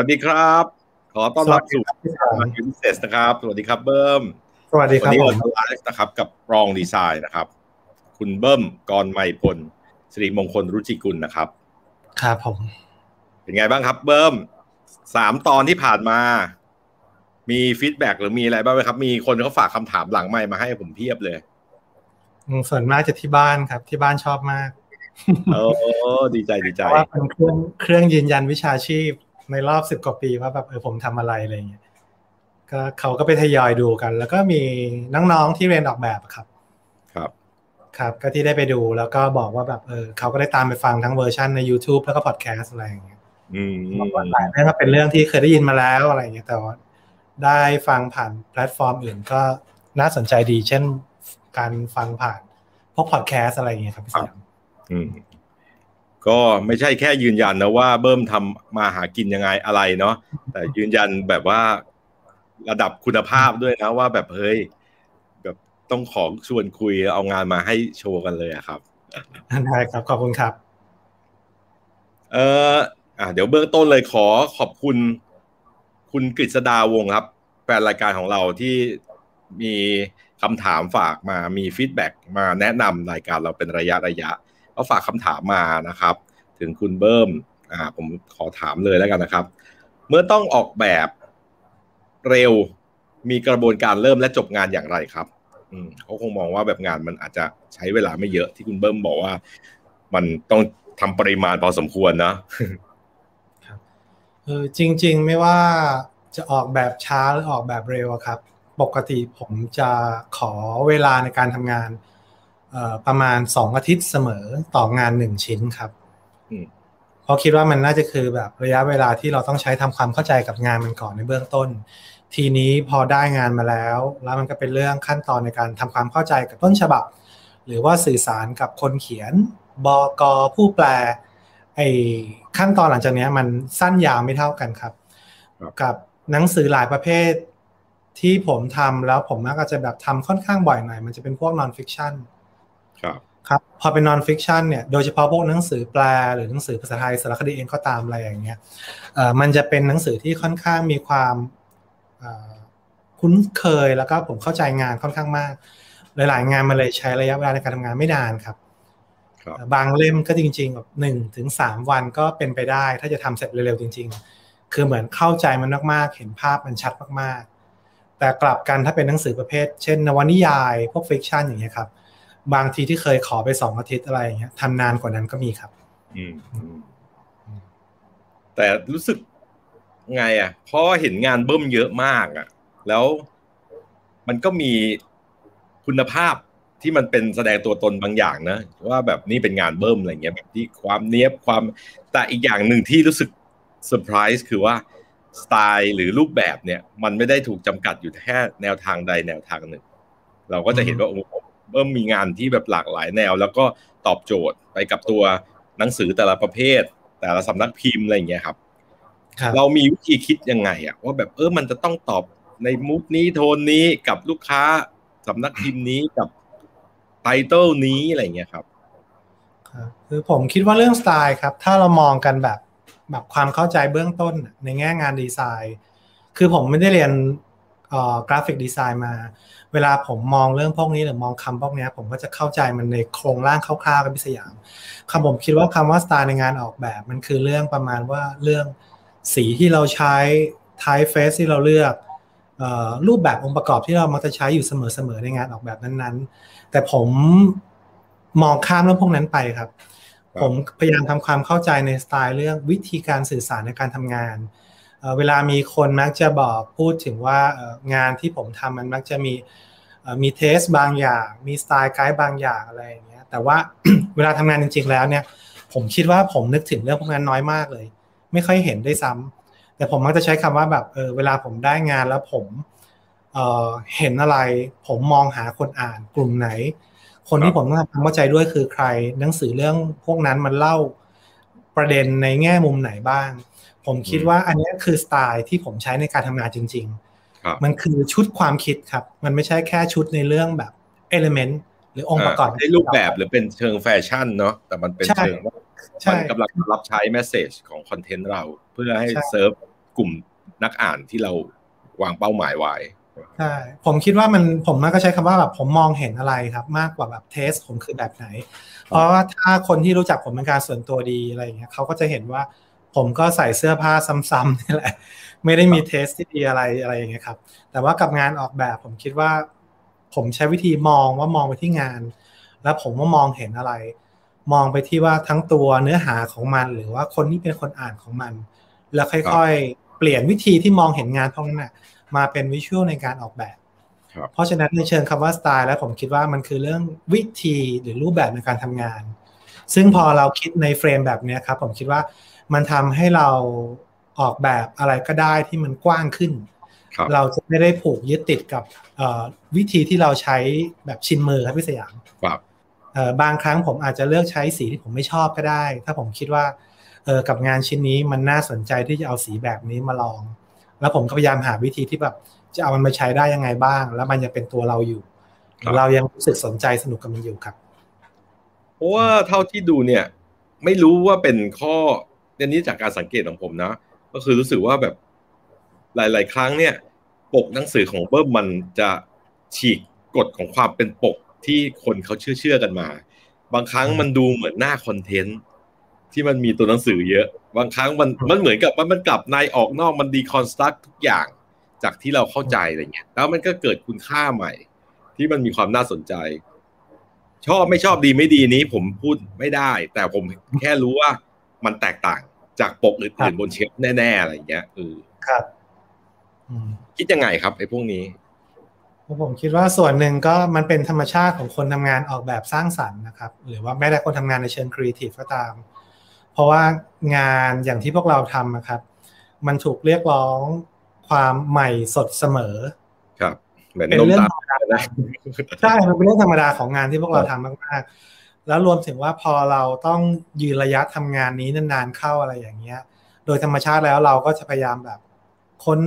สวัสดีครับ ขอต้อนรับสู่ Market Says นะครับ สวัสดีครับเบิ้มสวัสดีครับวันนี้เราจะไลฟ์นะครับ กับ Wrong Design นะครับ คุณเบิ้มกรมัยพลสิริมงคลรุจิกุลนะครับ ครับผม เป็นไงบ้างครับ เบิ้มสามตอนที่ผ่านมา มี feedback หรือมีอะไรบ้างไหมครับ มีคนเขาฝากคำถามหลังไมค์มาให้ผมเพียบเลยอืมส่วนมากจะที่บ้านครับ ที่บ้านชอบมากเอดีใจดีใจเพราะว่าเป็นเครื่องเครื่องยืนยันวิชาชีพ ในรอบสิบกว่าปีว่าแบบเออผมทำอะไรอะไรเงี้ยก็เขาก็ไปทยอยดูกัน แล้วก็มีน้องๆที่เรียนออกแบบครับ ครับ ครับก็ที่ได้ไปดูแล้วก็บอกว่าแบบเออเขาก็ได้ตามไปฟังทั้งเวอร์ชันใน YouTube แล้วก็พอดแคสต์อะไรอย่างเงี้ยอืมบอกว่าหลายเรื่องก็เป็นเรื่องที่เคยได้ยินมาแล้วอะไรอย่างเงี้ยแต่ว่าได้ฟังผ่านแพลตฟอร์มอื่นก็น่าสนใจดี เช่นการฟังผ่านพวกพอดแคสต์อะไรอย่างเงี้ยครับพี่สยามอืม ก็ไม่ใช่แค่ยืนยันนะว่าเบิ้มทำมาหากินยังไงอะไรเนาะแต่ยืนยันแบบว่าระดับคุณภาพด้วยนะว่าแบบเฮ้ยแบบต้องขอชวนคุยเอางานมาให้โชว์กันเลยอะครับได้ครับขอบคุณครับ เอออะเดี๋ยวเบื้องต้นเลยขอขอบคุณ คุณกฤษดาวงศ์ครับแฟนรายการของเราที่มีคำถามฝากมามีฟีดแบ็กมาแนะนำรายการเราเป็นระยะระยะ ก็ฝากคำถามมานะครับ ถึงคุณเบิ้มอ่าผมขอถามเลยแล้วกันนะครับ เมื่อต้องออกแบบเร็วมีกระบวนการเริ่มและจบงานอย่างไรครับ อืมเขาคงมองว่าแบบงานมันอาจจะใช้เวลาไม่เยอะที่คุณเบิ้มบอกว่า มันต้องทำปริมาณพอสมควรนะเออจริง ๆ ไม่ว่าจะออกแบบช้าหรือออกแบบเร็วครับ ปกติผมจะขอเวลาในการทำงาน ประมาณสองอาทิตย์เสมอต่องานหนึ่งชิ้นครับอืมเพราะคิดว่ามันน่าจะคือแบบระยะเวลาที่เราต้องใช้ทำความเข้าใจกับงานมันก่อนในเบื้องต้น ทีนี้พอได้งานมาแล้ว แล้วมันก็เป็นเรื่องขั้นตอนในการทำความเข้าใจกับต้นฉบับ หรือว่าสื่อสารกับคนเขียนบกผู้แปลไอ้ขั้นตอนหลังจากเนี้ยมันสั้นยาวไม่เท่ากันครับครับ กับหนังสือหลายประเภทที่ผมทำแล้วผมมักจะแบบทำค่อนข้างบ่อยหน่อย มันจะเป็นพวก non-fiction ครับครับพอเป็น non-fiction เนี่ยโดยเฉพาะพวกหนังสือแปลหรือหนังสือภาษาไทยสารคดีเองก็ตามอะไรอย่างเงี้ยเอ่อมันจะเป็นหนังสือที่ค่อนข้างมีความเอ่อคุ้นเคยแล้วก็ผมเข้าใจงานค่อนข้างมาก หลาย ๆ งานมาเลยใช้ระยะเวลาในการทำงานไม่นานครับบางเล่มก็จริงๆแบบหนึ่งถึงสามวันก็เป็นไปได้ ถ้าจะทำเสร็จเร็วๆจริง ๆ คือเหมือนเข้าใจมันมากๆ เห็นภาพมันชัดมากๆ แต่กลับกันถ้าเป็นหนังสือประเภท เช่นนวนิยาย พวกฟิกชันอย่างเงี้ยครับ บางทีที่เคยขอไปสองอาทิตย์อะไรอย่างเงี้ยทำนานกว่านั้นก็มีครับ อืมแต่รู้สึกไงอะเพราะเห็นงานเบิ่มเยอะมากอะ แล้วมันก็มีคุณภาพที่มันเป็นแสดงตัวตนบางอย่างนะว่าแบบนี่เป็นงานเบิ่มอะไรเงี้ยแบบที่ความเนี้ยบความแต่อีกอย่างหนึ่งที่รู้สึกเซอร์ไพรส์คือว่าสไตล์หรือรูปแบบเนี่ย มันไม่ได้ถูกจำกัดอยู่แค่แนวทางใดแนวทางหนึ่ง เราก็จะเห็นว่าโอ้ เบิ่มมีงานที่แบบหลากหลายแนว แล้วก็ตอบโจทย์ไปกับตัวหนังสือแต่ละประเภท แต่ละสำนักพิมพ์อะไรเงี้ยครับ เรามีวิธีคิดยังไงอะว่าแบบเออมันจะต้องตอบในมุกนี้โทนนี้กับลูกค้าสำนักพิมพ์นี้กับไตเติลนี้อะไรเงี้ยครับคือผมคิดว่าเรื่องสไตล์ครับ ถ้าเรามองกันแบบแบบความเข้าใจเบื้องต้นในแง่งานดีไซน์ คือผมไม่ได้เรียน กราฟิกดีไซน์มา เวลาผมมองเรื่องพวกนี้หรือมองคำพวกนี้ผมก็จะเข้าใจมันในโครงร่างคร่าวๆกับพิสยามคำผมคิดว่าคำว่าสไตล์ในงานออกแบบ มันคือเรื่องประมาณว่าเรื่องสีที่เราใช้ไทป์เฟสที่เราเลือกรูปแบบองค์ประกอบที่เรามักจะใช้อยู่เสมอๆในงานออกแบบนั้นๆ แต่ผมมองข้ามเรื่องพวกนั้นไปครับ ผมพยายามทำความเข้าใจในสไตล์เรื่องวิธีการสื่อสารในการทำงาน เวลามีคนมักจะบอกพูดถึงว่างานที่ผมทำมันมักจะมีมีเทสบางอย่าง มีสไตล์ไกด์บางอย่างอะไรอย่างเงี้ยแต่ว่าเวลาทำงานจริง ๆ แล้วเนี่ย ผมคิดว่าผมนึกถึงเรื่องพวกนั้นน้อยมากเลย ไม่ค่อยเห็นได้ซ้ำแต่ผมมักจะใช้คำว่าแบบเออเวลาผมได้งานแล้วผมเออเห็นอะไร ผมมองหาคนอ่านกลุ่มไหน คนที่ผมต้องทำความเข้าใจด้วยคือใคร หนังสือเรื่องพวกนั้นมันเล่าประเด็นในแง่มุมไหนบ้าง ผมคิดว่าอันนี้คือสไตล์ที่ผมใช้ในการทำงานจริง ๆ มันคือชุดความคิดครับ มันไม่ใช่แค่ชุดในเรื่อง แบบ element หรือองค์ประกอบในรูปแบบหรือเป็นเชิงแฟชั่นเนาะแต่มันเป็นเชิงว่ามันกำลังรับใช้ message ของ content เรา เพื่อให้เซิร์ฟกลุ่มนักอ่านที่เราวางเป้าหมายไว้ใช่ผมคิดว่ามันผมมักก็ใช้คำว่าแบบผมมองเห็นอะไรครับ มากกว่าแบบ taste ผมคือแบบไหน เพราะว่าถ้าคนที่รู้จักผมเป็นการส่วนตัวดีอะไรอย่างเงี้ยเขาก็จะเห็นว่า ผมก็ใส่เสื้อผ้าซ้ำๆนี่แหละ ไม่ได้มีเทสที่ดีอะไรอะไรอย่างเงี้ยครับ แต่ว่ากับงานออกแบบผมคิดว่า ผมใช้วิธีมองว่ามองไปที่งาน แล้วผมว่ามองเห็นอะไร มองไปที่ว่าทั้งตัวเนื้อหาของมัน หรือว่าคนที่เป็นคนอ่านของมัน แล้วค่อยเปลี่ยนวิธีที่มองเห็นงานพวกนั้นมาเป็นวิชวลในการออกแบบ เพราะฉะนั้นในเชิงคำว่าสไตล์แล้วผมคิดว่ามันคือเรื่องวิธีหรือรูปแบบในการทำงาน ซึ่งพอเราคิดในเฟรมแบบนี้ครับผมคิดว่า มันทำให้เราออกแบบอะไรก็ได้ที่มันกว้างขึ้นเราจะไม่ได้ผูกยึดติดกับวิธีที่เราใช้แบบชินมือครับพี่สยามบางครั้งผมอาจจะเลือกใช้สีที่ผมไม่ชอบก็ได้ ถ้าผมคิดว่าเออกับงานชิ้นนี้มันน่าสนใจที่จะเอาสีแบบนี้มาลอง แล้วผมก็พยายามหาวิธีที่แบบจะเอามันมาใช้ได้ยังไงบ้าง แล้วมันยังเป็นตัวเราอยู่ เรายังรู้สึกสนใจสนุกกับมันอยู่ครับ เพราะว่าเท่าที่ดูเนี่ย ไม่รู้ว่าเป็นข้อ อันนี้จากการสังเกตของผมนะ ก็คือรู้สึกว่าแบบหลาย ๆ ครั้งเนี่ย ปกหนังสือของเบิ้มมันจะฉีกกฎของความเป็นปกที่คนเขาเชื่อเชื่อกันมา บางครั้งมันดูเหมือนหน้าคอนเทนต์ที่มันมีตัวหนังสือเยอะ บางครั้งมันมันเหมือนกับมันมันกลับในออกนอกมันดีคอนสตรักทุกอย่างจากที่เราเข้าใจอะไรเงี้ย แล้วมันก็เกิดคุณค่าใหม่ ที่มันมีความน่าสนใจ ชอบไม่ชอบดีไม่ดีนี้ผมพูดไม่ได้ แต่ผมแค่รู้ว่ามันแตกต่าง จากปกอื่นๆบนเชฟแน่ๆอะไรเงี้ยเออครับคิดยังไงครับไอ้พวกนี้ผมคิดว่าส่วนหนึ่งก็มันเป็นธรรมชาติของคนทำงานออกแบบสร้างสรรค์นะครับ หรือว่าแม้แต่คนทำงานในเชิงครีเอทีฟก็ตาม เพราะว่างานอย่างที่พวกเราทำนะครับ มันถูกเรียกร้องความใหม่สดเสมอ ครับเป็นเรื่องธรรมดาใช่มันเป็นเรื่องธรรมดาของงานที่พวกเราทำมากๆ แล้วรวมถึงว่าพอเราต้องยืนระยะทำงานนี้นานๆเข้าอะไรอย่างเงี้ย โดยธรรมชาติแล้วเราก็จะพยายามแบบค้น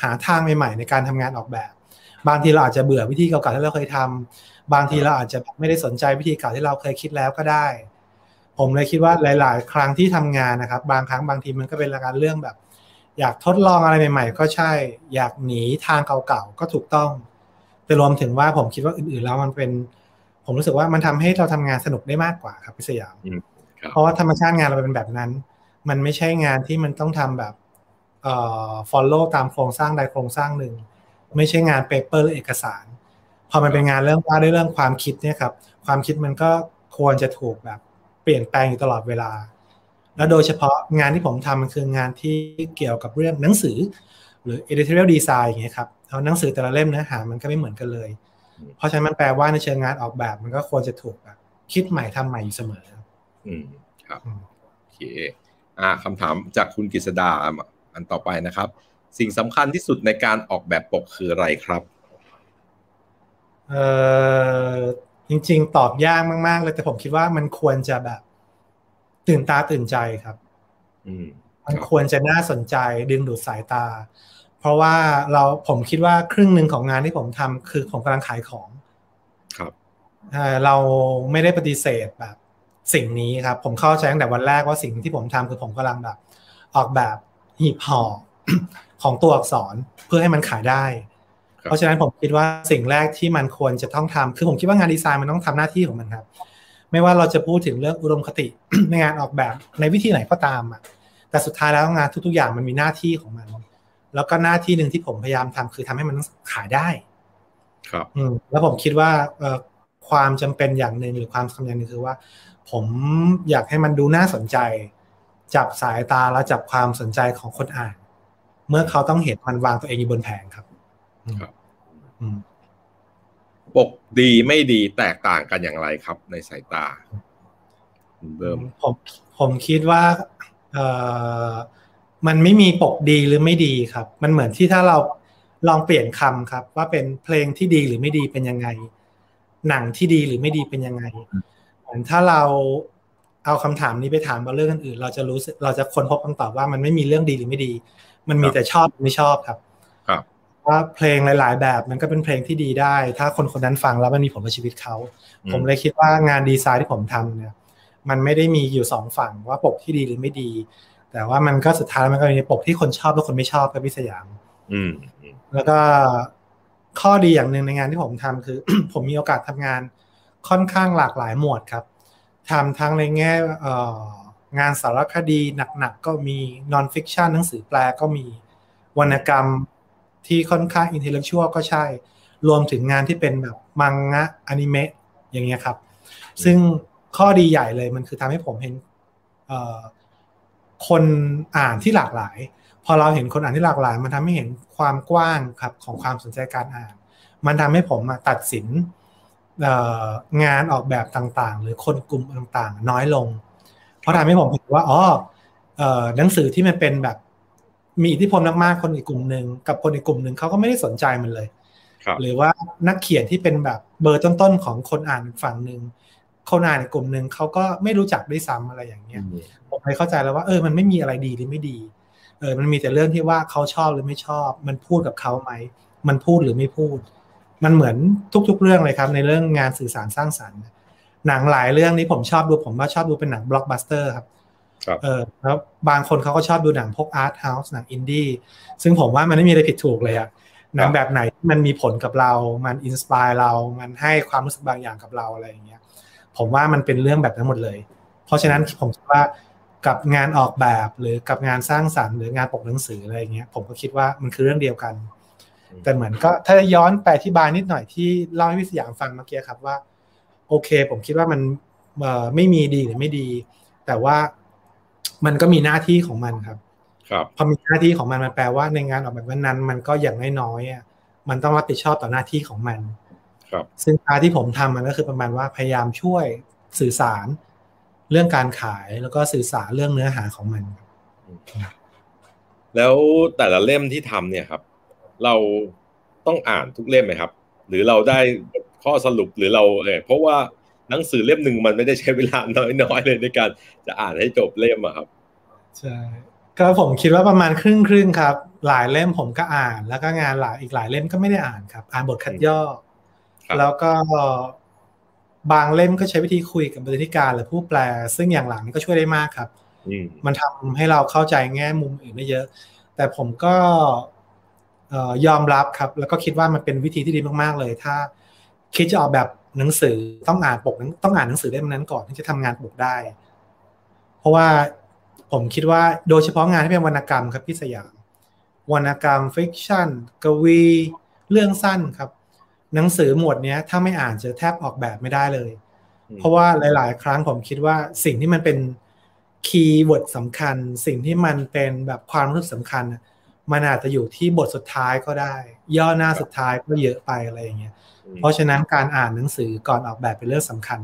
หาทางใหม่ๆ ในการทำงานออกแบบ บางทีเราอาจจะเบื่อวิธีเก่าๆที่เราเคยทำบางทีเราอาจจะไม่ได้สนใจวิธีเก่าที่เราเคยคิดแล้วก็ได้ ผมเลยคิดว่าหลาย ๆ ครั้งที่ทำงานนะครับ บางครั้งบางทีมันก็เป็นการเรื่องแบบ อยากทดลองอะไรใหม่ ๆ ก็ใช่ อยากหนีทางเก่าๆก็ถูกต้องแต่รวมถึงว่าผมคิดว่าอื่นๆแล้วมันเป็น ผมรู้สึกว่ามันทำให้เราทำงานสนุกได้มากกว่าครับพี่สยามอืมครับเพราะว่าธรรมชาติงานเราเป็นแบบนั้น มันไม่ใช่งานที่มันต้องทำแบบเอ่อ follow ตามโครงสร้างใดโครงสร้างหนึ่ง ไม่ใช่งาน paper หรือเอกสาร พอมันเป็นงานเรื่องว่าด้วยเรื่องความคิดเนี่ยครับ ความคิดมันก็ควรจะถูกแบบเปลี่ยนแปลงอยู่ตลอดเวลา แล้วโดยเฉพาะงานที่ผมทำมันคืองานที่เกี่ยวกับเรื่องหนังสือ หรือ editorial design อย่างเงี้ยครับเอาหนังสือแต่ละเล่มเนื้อหามันก็ไม่เหมือนกันเลย เพราะฉะนั้นมันแปลว่าในเชิงงานออกแบบ มันก็ควรจะถูกแบบคิดใหม่ทำใหม่อยู่เสมอ อืมครับอืมโอเคอ่าคำถามจากคุณกฤษดาอันต่อไปนะครับ สิ่งสำคัญที่สุดในการออกแบบปกคืออะไรครับเออจริง ๆ ตอบยากมาก ๆ เลยแต่ผมคิดว่ามันควรจะแบบ ตื่นตาตื่นใจครับ อืมมันควรจะน่าสนใจดึงดูดสายตา เพราะว่าเราผมคิดว่าครึ่งหนึ่งของงานที่ผมทำคือผมกำลังขายของครับเอ่อเราไม่ได้ปฏิเสธแบบ สิ่งนี้ครับ ผมเข้าใจตั้งแต่วันแรกว่าสิ่งที่ผมทำคือผมกำลังแบบ ออกแบบหีบห่อของตัวอักษรเพื่อให้มันขายได้ครับเพราะฉะนั้นผมคิดว่าสิ่งแรกที่มันควรจะต้องทำคือผมคิดว่างานดีไซน์มันต้องทำหน้าที่ของมันครับ ไม่ว่าเราจะพูดถึงเรื่องอุดมคติในงานออกแบบในวิธีไหนก็ตามอะแต่สุดท้ายแล้วงานทุก ๆ อย่างมันมีหน้าที่ของมัน แล้วก็หน้าที่หนึ่งที่ผมพยายามทำคือทำให้มันขายได้ ครับอืมแล้วผมคิดว่าเอ่อความจำเป็นอย่างหนึ่งหรือความสำคัญอย่างหนึ่งคือว่า ผมอยากให้มันดูน่าสนใจ จับสายตาและจับความสนใจของคนอ่าน เมื่อเขาต้องเห็นมันวางตัวเองอยู่บนแผงครับอืมครับอืมปกดีไม่ดีแตกต่างกันอย่างไรครับ ในสายตาคุณเบิ่มผมผมคิดว่าเอ่อ มันไม่มีปกดีหรือไม่ดีครับ มันเหมือนที่ถ้าเราลองเปลี่ยนคำครับ ว่าเป็นเพลงที่ดีหรือไม่ดีเป็นยังไง หนังที่ดีหรือไม่ดีเป็นยังไงเหมือนถ้าเราเอาคำถามนี้ไปถามว่าเรื่องอื่นๆเราจะรู้สึกเราจะค้นพบคำตอบว่ามันไม่มีเรื่องดีหรือไม่ดี มันมีแต่ชอบหรือไม่ชอบครับ ครับว่าเพลงหลาย ๆ แบบมันก็เป็นเพลงที่ดีได้ ถ้าคนคนนั้นฟังแล้วมันมีผลกับชีวิตเขาอืมผมเลยคิดว่างานดีไซน์ที่ผมทำเนี่ย มันไม่ได้มีอยู่สองฝั่งว่าปกที่ดีหรือไม่ดี แต่ว่ามันก็สุดท้ายมันก็มีปกที่คนชอบและคนไม่ชอบกับพี่สยามอืมอืมแล้วก็ข้อดีอย่างหนึ่งในงานที่ผมทำคือ ผมมีโอกาสทำงานค่อนข้างหลากหลายหมวดครับทำทั้งในแง่เอ่องานสารคดีหนักๆก็มี non-fiction หนังสือแปลก็มีวรรณกรรมที่ค่อนข้าง intellectual ก็ใช่ รวมถึงงานที่เป็นแบบมังงะอนิเมะอย่างเงี้ยครับ ซึ่งข้อดีใหญ่เลยมันคือทำให้ผมเห็นเอ่อ คนอ่านที่หลากหลาย พอเราเห็นคนอ่านที่หลากหลาย มันทำให้เห็นความกว้างครับของความสนใจการอ่าน มันทำให้ผมอะตัดสินเอ่องานออกแบบต่างๆ หรือคนกลุ่มต่างๆ น้อยลง เพราะทำให้ผมเห็นว่าอ๋อเอ่อหนังสือที่มันเป็นแบบมีอิทธิพลมากๆคนอีกกลุ่มหนึ่งกับคนอีกกลุ่มหนึ่งเขาก็ไม่ได้สนใจมันเลยครับหรือว่านักเขียนที่เป็นแบบเบอร์ต้นๆของคนอ่านฝั่งหนึ่งคนอ่านในกลุ่มหนึ่งเขาก็ไม่รู้จักด้วยซ้ำอะไรอย่างเงี้ย ผมเลยเข้าใจแล้วว่าเออมันไม่มีอะไรดีหรือไม่ดี เออ มันมีแต่เรื่องที่ว่าเขาชอบหรือไม่ชอบ มันพูดกับเขาไหมมันพูดหรือไม่พูด มันเหมือนทุก ๆ เรื่องเลยครับ ในเรื่องงานสื่อสารสร้างสรรค์ หนังหลายเรื่องนี้ผมชอบดูผมว่าชอบดูเป็นหนังบล็อกบัสเตอร์ครับครับเออแล้วบางคนเขาก็ชอบดูหนังพวก arthouse หนังอินดี้ซึ่งผมว่ามันไม่มีอะไรผิดถูกเลยอะหนังแบบไหนที่มันมีผลกับเรา มัน inspire เรา มันให้ความรู้สึกบางอย่างกับเราอะไรอย่างเงี้ย ผมว่ามันเป็นเรื่องแบบนั้นหมดเลย เพราะฉะนั้นผมคิดว่า กับงานออกแบบหรือกับงานสร้างสรรค์หรืองานปกหนังสืออะไรอย่างเงี้ยผมก็คิดว่ามันคือเรื่องเดียวกัน แต่เหมือนก็ถ้าย้อนไปที่บายนิดหน่อยที่เล่าให้พี่สยามฟังเมื่อกี้ครับว่า โอเค ผมคิดว่ามันเอ่อไม่มีดีหรือไม่ดี แต่ว่ามันก็มีหน้าที่ของมันครับ ครับพอมีหน้าที่ของมันมันแปลว่าในงานออกแบบนั้นๆมันก็อย่างน้อยๆอะมันต้องรับผิดชอบต่อหน้าที่ของมัน ครับ ซึ่งพาร์ทที่ผมทำมันก็คือประมาณว่าพยายามช่วยสื่อสาร เรื่องการขายแล้วก็สื่อสารเรื่องเนื้อหาของมัน แล้วแต่ละเล่มที่ทำเนี่ยครับ เราต้องอ่านทุกเล่มไหมครับ หรือเราได้ข้อสรุปหรือเราเออเพราะว่าหนังสือเล่มหนึ่งมันไม่ได้ใช้เวลาน้อยๆเลยในการจะอ่านให้จบเล่มอะครับใช่ก็ผมคิดว่าประมาณครึ่งครึ่งๆครับ หลายเล่มผมก็อ่าน แล้วก็งานหลายอีกหลายเล่มก็ไม่ได้อ่านครับ อ่านบทคัดย่อครับแล้วก็ บางเล่มก็ใช้วิธีคุยกับบรรณาธิการหรือผู้แปล ซึ่งอย่างหลังนี่ก็ช่วยได้มากครับอืมมันทำให้เราเข้าใจแง่มุมอื่นได้เยอะ แต่ผมก็ยอมรับครับ แล้วก็คิดว่ามันเป็นวิธีที่ดีมากๆเลย ถ้า คิดจะออกแบบหนังสือต้องอ่านปกต้องอ่านหนังสือเล่มนั้นก่อนที่จะทำงานปกได้ เพราะว่าผมคิดว่าโดยเฉพาะงานที่เป็นวรรณกรรมครับพี่สยามวรรณกรรม fiction กวีเรื่องสั้นครับ หนังสือหมวดนี้ถ้าไม่อ่านจะแทบออกแบบไม่ได้เลย เพราะว่าหลาย ๆ ครั้งผมคิดว่าสิ่งที่มันเป็น keyword สำคัญ สิ่งที่มันเป็นแบบความรู้สึกสำคัญ มันอาจจะอยู่ที่บทสุดท้ายก็ได้ ย่อหน้าสุดท้ายก็เยอะไปอะไรอย่างเงี้ยเพราะฉะนั้นการอ่านหนังสือก่อนออกแบบเป็นเรื่องสำคัญ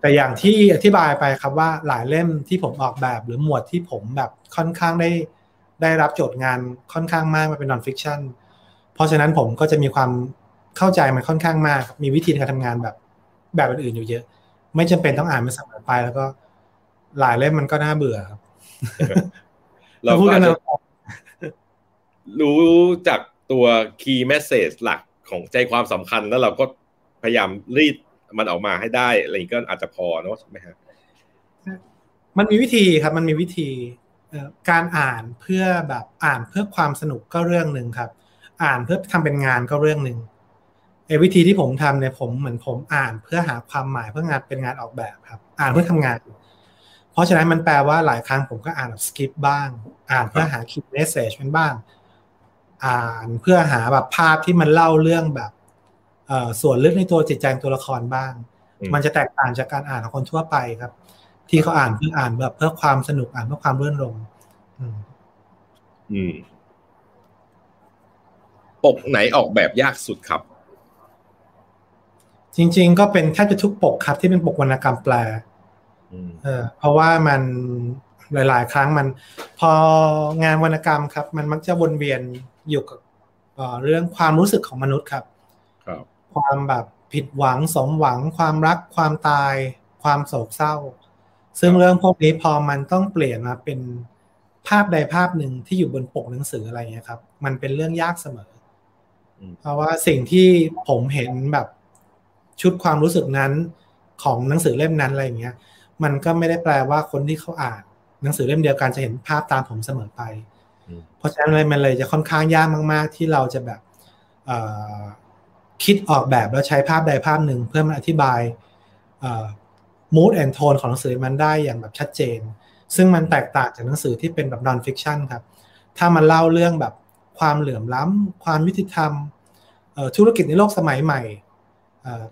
แต่อย่างที่อธิบายไปครับว่าหลายเล่มที่ผมออกแบบหรือหมวดที่ผมแบบค่อนข้างได้ได้รับโจทย์งานค่อนข้างมากมาเป็นนอนฟิคชันเพราะฉะนั้นผมก็จะมีความ เข้าใจมันค่อนข้างมาก มีวิธีการทำงานแบบแบบอื่นอยู่เยอะ ไม่จำเป็นต้องอ่านมันเสมอไปแล้วก็หลายเล่มมันก็น่าเบื่อครับ เราพูดกันรู้จากตัว key message หลักของใจความสำคัญแล้วเราก็พยายามรีดมันออกมาให้ได้อะไรก็อาจจะพอเนาะใช่ไหมครับมันมีวิธีครับมันมีวิธีการอ่านเพื่อแบบอ่านเพื่อความสนุกก็เรื่องหนึ่งครับ อ่านเพื่อทำเป็นงานก็เรื่องหนึ่งไอ้ วิธีที่ผมทำเนี่ยผมเหมือนผมอ่านเพื่อหาความหมายเพื่องานเป็นงานออกแบบครับ อ่านเพื่อทำงาน เพราะฉะนั้นมันแปลว่าหลายครั้งผมก็อ่านแบบสกิปบ้าง อ่านเพื่อหาคิดเมสเซจมันบ้าง อ่านเพื่อหาแบบภาพที่มันเล่าเรื่องแบบส่วนลึกในตัวจิตใจตัวละครบ้าง มันจะแตกต่างจากการอ่านของคนทั่วไปครับ ที่เขาอ่านเพื่ออ่านแบบเพื่อความสนุกอ่านเพื่อความรื่นรมอืมปกไหนออกแบบยากสุดครับ จริง ๆ ก็เป็นแทบจะทุกปกครับที่เป็นปกวรรณกรรมแปลเออเพราะว่ามันหลาย ๆ ครั้งมัน พองานวรรณกรรมครับ มันมักจะวนเวียนอยู่กับเรื่องความรู้สึกของมนุษย์ครับครับ ความแบบผิดหวังสมหวัง ความรักความตาย ความโศกเศร้า ซึ่งเรื่องพวกนี้พอมันต้องเปลี่ยนมาเป็นภาพใดภาพหนึ่งที่อยู่บนปกหนังสืออะไรเงี้ยครับ มันเป็นเรื่องยากเสมอ เพราะว่าสิ่งที่ผมเห็นแบบ ชุดความรู้สึกนั้นของหนังสือเล่มนั้นอะไรเงี้ย มันก็ไม่ได้แปลว่าคนที่เขาอ่าน หนังสือเล่มเดียวกันจะเห็นภาพตามผมเสมอไป เพราะฉะนั้นเลยมันเลยจะค่อนข้างยากมาก ๆ ที่เราจะแบบคิดออกแบบแล้วใช้ภาพใดภาพหนึ่งเพื่อมาอธิบาย mood and tone ของหนังสือมันได้อย่างแบบชัดเจน ซึ่งมันแตกต่างจากหนังสือที่เป็นแบบ non fiction ครับ ถ้ามันเล่าเรื่องแบบความเหลื่อมล้ำความยุติธรรมธุรกิจในโลกสมัยใหม่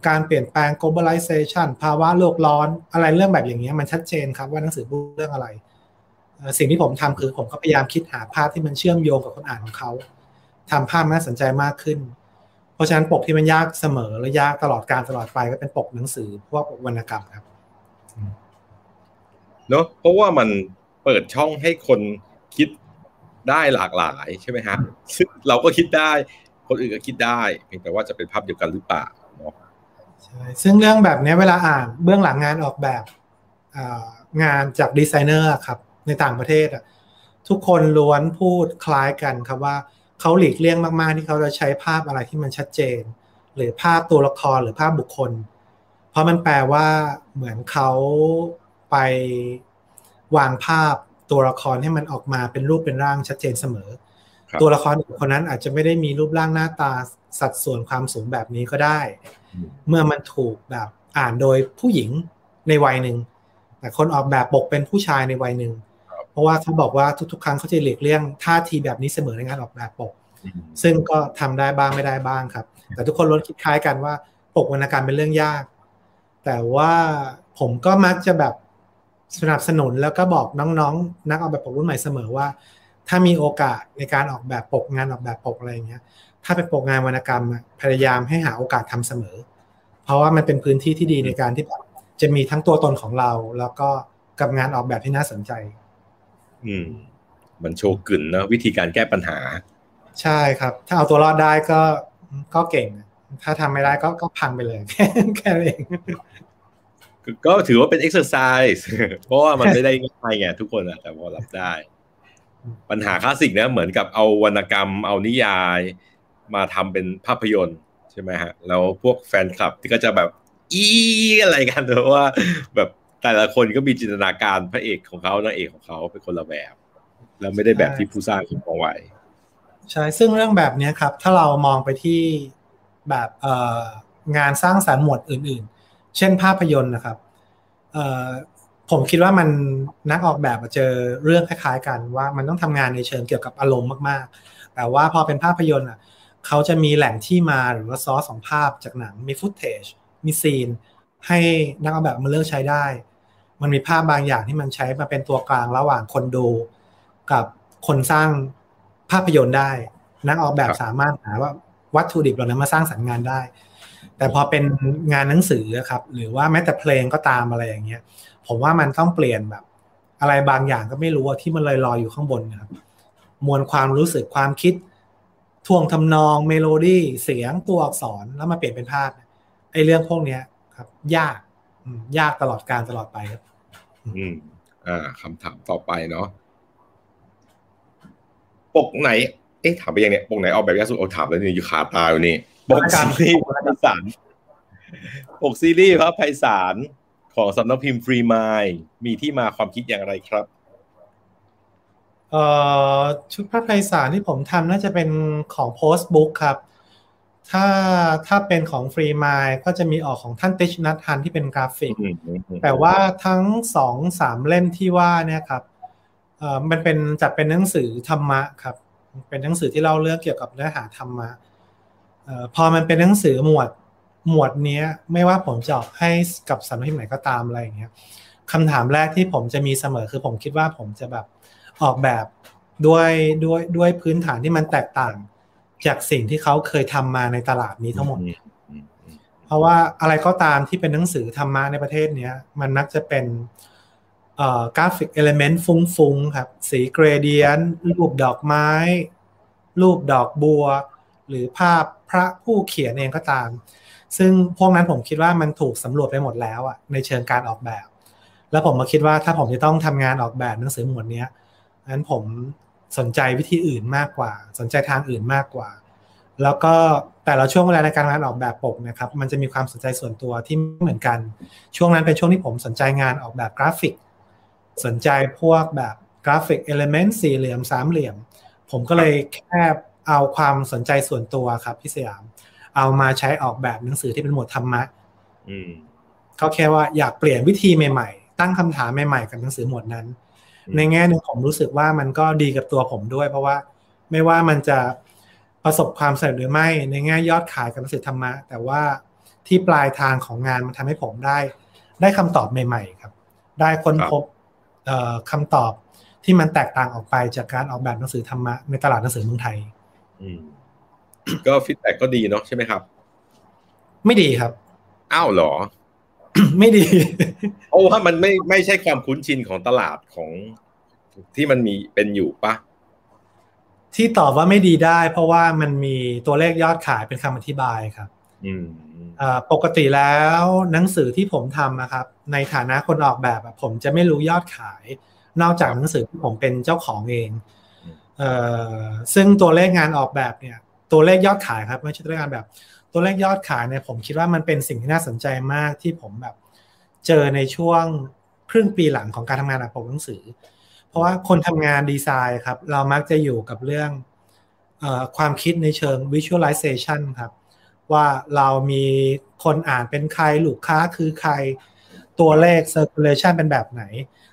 การเปลี่ยนแปลง globalization ภาวะโลกร้อนอะไรเรื่องแบบอย่างนี้มันชัดเจนครับว่าหนังสือพูดเรื่องอะไร สิ่งที่ผมทำคือผมก็พยายามคิดหาภาพที่มันเชื่อมโยงกับคนอ่านของเขาทำภาพน่าสนใจมากขึ้น เพราะฉะนั้นปกที่มันยากเสมอและยากตลอดการตลอดไปก็เป็นปกหนังสือพวกวรรณกรรมครับเนาะเพราะว่ามันเปิดช่องให้คนคิดได้หลากหลายใช่ไหมฮะซึ่งเราก็คิดได้ คนอื่นก็คิดได้เพียงแต่ว่าจะเป็นภาพเดียวกันหรือเปล่า ใช่ซึ่งเรื่องแบบนี้เวลาอ่านเบื้องหลังงานออกแบบงานจากดีไซเนอร์ครับในต่างประเทศอะทุกคนล้วนพูดคล้ายกันครับว่าเขาหลีกเลี่ยงมากๆที่เขาจะใช้ภาพอะไรที่มันชัดเจน หรือภาพตัวละครหรือภาพบุคคล เพราะมันแปลว่าเหมือนเขาไปวางภาพตัวละครให้มันออกมาเป็นรูปเป็นร่างชัดเจนเสมอ ตัวละครคนนั้นอาจจะไม่ได้มีรูปร่างหน้าตา สัดส่วนความสูงแบบนี้ก็ได้ เมื่อมันถูกแบบอ่านโดยผู้หญิงในวัยหนึ่งแต่คนออกแบบปกเป็นผู้ชายในวัยหนึ่งเพราะว่าเขาบอกว่าทุกๆ ครั้งเขาจะหลีกเลี่ยงท่าทีแบบนี้เสมอในงานออกแบบปก ซึ่งก็ทำได้บ้างไม่ได้บ้างครับ แต่ทุกคนล้วนคิดคล้ายกันว่าปกวรรณกรรมเป็นเรื่องยาก แต่ว่าผมก็มักจะแบบสนับสนุนแล้วก็บอกน้องๆ นักออกแบบปกรุ่นใหม่เสมอว่า ถ้ามีโอกาสในการออกแบบปกงานออกแบบปกอะไรเงี้ย ถ้าเป็นปกงานวรรณกรรมพยายามให้หาโอกาสทำเสมอ เพราะว่ามันเป็นพื้นที่ที่ดีในการที่แบบจะมีทั้งตัวตนของเรา แล้วก็กับงานออกแบบที่น่าสนใจ อืม มันโชว์กึ่นนะวิธีการแก้ปัญหา ใช่ครับ ถ้าเอาตัวรอดได้ก็ก็เก่ง ถ้าทำไม่ได้ก็ก็พังไปเลยแค่แค่เองก็ถือว่าเป็นเอ็กซ์ไซส์เพราะว่ามันไม่ได้ง่ายไงทุกคนอะแต่พอรับได้ ปัญหาคลาสสิกนะเหมือนกับเอาวรรณกรรม เอานิยาย มาทำเป็นภาพยนตร์ใช่ไหมฮะแล้วพวกแฟนคลับที่ก็จะแบบอีอะไรกันเพราะว่า แบบแต่ละคนก็มีจินตนาการพระเอกของเขานางเอกของเขาเป็นคนละแบบ แล้วไม่ได้แบบที่ผู้สร้างคิดเอาไว้ใช่ซึ่งเรื่องแบบนี้ครับ ถ้าเรามองไปที่แบบงานสร้างสารรค์หมวดอื่น ๆ เช่นภาพยนตร์นะครับผมคิดว่ามันนักออกแบบเจอเรื่องคล้าย ๆ กันว่ามันต้องทำงานในเชิงเกี่ยวกับอารมณ์มากๆ แต่ว่าพอเป็นภาพยนตร์อะ เขาจะมีแหล่งที่มาหรือว่าซอสของภาพจากหนังมีฟุตเทจมีซีน ให้นักออกแบบมาเลือกใช้ได้ มันมีภาพบางอย่างที่มันใช้มาเป็นตัวกลางระหว่างคนดูกับคนสร้างภาพยนตร์ได้ นักออกแบบสามารถหาว่าวัตถุดิบเหล่านั้นมาสร้างสรรค์งานได้ แต่พอเป็นงานหนังสือครับ หรือว่าแม้แต่เพลงก็ตามอะไรอย่างเงี้ย ผมว่ามันต้องเปลี่ยนแบบ อะไรบางอย่างก็ไม่รู้ที่มันลอยลอยอยู่ข้างบนนะครับ มวลความรู้สึกความคิด ท่วงทำนองเมโลดี้เสียงตัวอักษรแล้วมาเปลี่ยนเป็นภาพไอ้เรื่องพวกเนี้ยครับ ยากยากตลอดการตลอดไปครับ อืม อ่าคำถามต่อไปเนาะปกไหน เอ๊ะถามไปยังเนี่ยปกไหนออกแบบยากสุดโอ้ถามแล้วนี่อยู่ขาตาอยู่นี่ปกซีรีส์ไพศาลปกซีรีส์ครับไพศาลของสำนักพิมพ์ฟรีมายมีที่มาความคิดอย่างไรครับเอ่อ ชุดพระไพศาลที่ผมทำน่าจะเป็นของ Postbook ครับ ถ้าถ้าเป็นของฟรีมายก็จะมีออกของท่านติชนัทฮันที่เป็นกราฟิก แต่ว่าทั้งสองสามเล่มที่ว่าเนี่ยครับเอ่อมันเป็นจัดเป็นหนังสือธรรมะครับ เป็นหนังสือที่เล่าเรื่องเกี่ยวกับเนื้อหาธรรมะเอ่อพอมันเป็นหนังสือหมวดหมวดนี้ไม่ว่าผมจะออกให้กับสำนักพิมพ์ไหนก็ตามอะไรอย่างเงี้ยคำถามแรกที่ผมจะมีเสมอคือผมคิดว่าผมจะแบบ ออกแบบด้วยด้วยด้วยพื้นฐานที่มันแตกต่าง จากสิ่งที่เขาเคยทำมาในตลาดนี้ทั้งหมด เพราะว่าอะไรก็ตามที่เป็นหนังสือธรรมะในประเทศนี้มันมักจะเป็นกราฟิก element ฟุ้งๆครับ สี gradient รูปดอกไม้ รูปดอกบัว หรือภาพพระผู้เขียนเองก็ตาม ซึ่งพวกนั้นผมคิดว่ามันถูกสำรวจไปหมดแล้วอะในเชิงการออกแบบ แล้วผมมาคิดว่าถ้าผมจะต้องทำงานออกแบบหนังสือหมวดนี้ นั้นผมสนใจวิธีอื่นมากกว่า สนใจทางอื่นมากกว่า แล้วก็แต่ละช่วงเวลาในการงานออกแบบปกนะครับ มันจะมีความสนใจส่วนตัวที่ไม่เหมือนกัน ช่วงนั้นเป็นช่วงที่ผมสนใจงานออกแบบกราฟิก สนใจพวกแบบกราฟิก element สี่เหลี่ยมสามเหลี่ยม ผมก็เลยแค่เอาความสนใจส่วนตัวครับพี่สยาม เอามาใช้ออกแบบหนังสือที่เป็นหมวดธรรมะก็แค่ว่าอยากเปลี่ยนวิธีใหม่ๆ ตั้งคำถามใหม่ๆ กับหนังสือหมวดนั้น ในแง่หนึ่งผมรู้สึกว่ามันก็ดีกับตัวผมด้วย เพราะว่าไม่ว่ามันจะประสบความสำเร็จหรือไม่ ในแง่ยอดขายกับหนังสือธรรมะ แต่ว่าที่ปลายทางของงานมันทำให้ผมได้ ได้คำตอบใหม่ ๆ ครับ ได้ค้นพบคำตอบที่มันแตกต่างออกไปจากการออกแบบหนังสือธรรมะในตลาดหนังสือเมืองไทยก็ฟีดแบ็กก็ดีเนาะใช่ไหมครับ ไม่ดีครับ อ้าวเหรอ ไม่ดี โอ้ว่ามันไม่ไม่ใช่ความคุ้นชินของตลาดของที่มันมีเป็นอยู่ปะที่ตอบว่าไม่ดีได้ เพราะว่ามันมีตัวเลขยอดขายเป็นคำอธิบายครับปกติแล้วหนังสือที่ผมทำนะครับ ในฐานะคนออกแบบผมจะไม่รู้ยอดขาย นอกจากหนังสือที่ผมเป็นเจ้าของเองซึ่งตัวเลขงานออกแบบเนี่ย ตัวเลขยอดขายครับไม่ใช่ตัวเลขงานแบบ ตัวเลขยอดขายเนี่ยผมคิดว่ามันเป็นสิ่งที่น่าสนใจมากที่ผมแบบเจอในช่วงครึ่งปีหลังของการทำงานแบบปกหนังสือ เพราะว่าคนทำงานดีไซน์ครับ เรามักจะอยู่กับเรื่องอความคิดในเชิง visualization ครับ ว่าเรามีคนอ่านเป็นใครลูกค้าคือใครตัวเลข circulation เป็นแบบไหน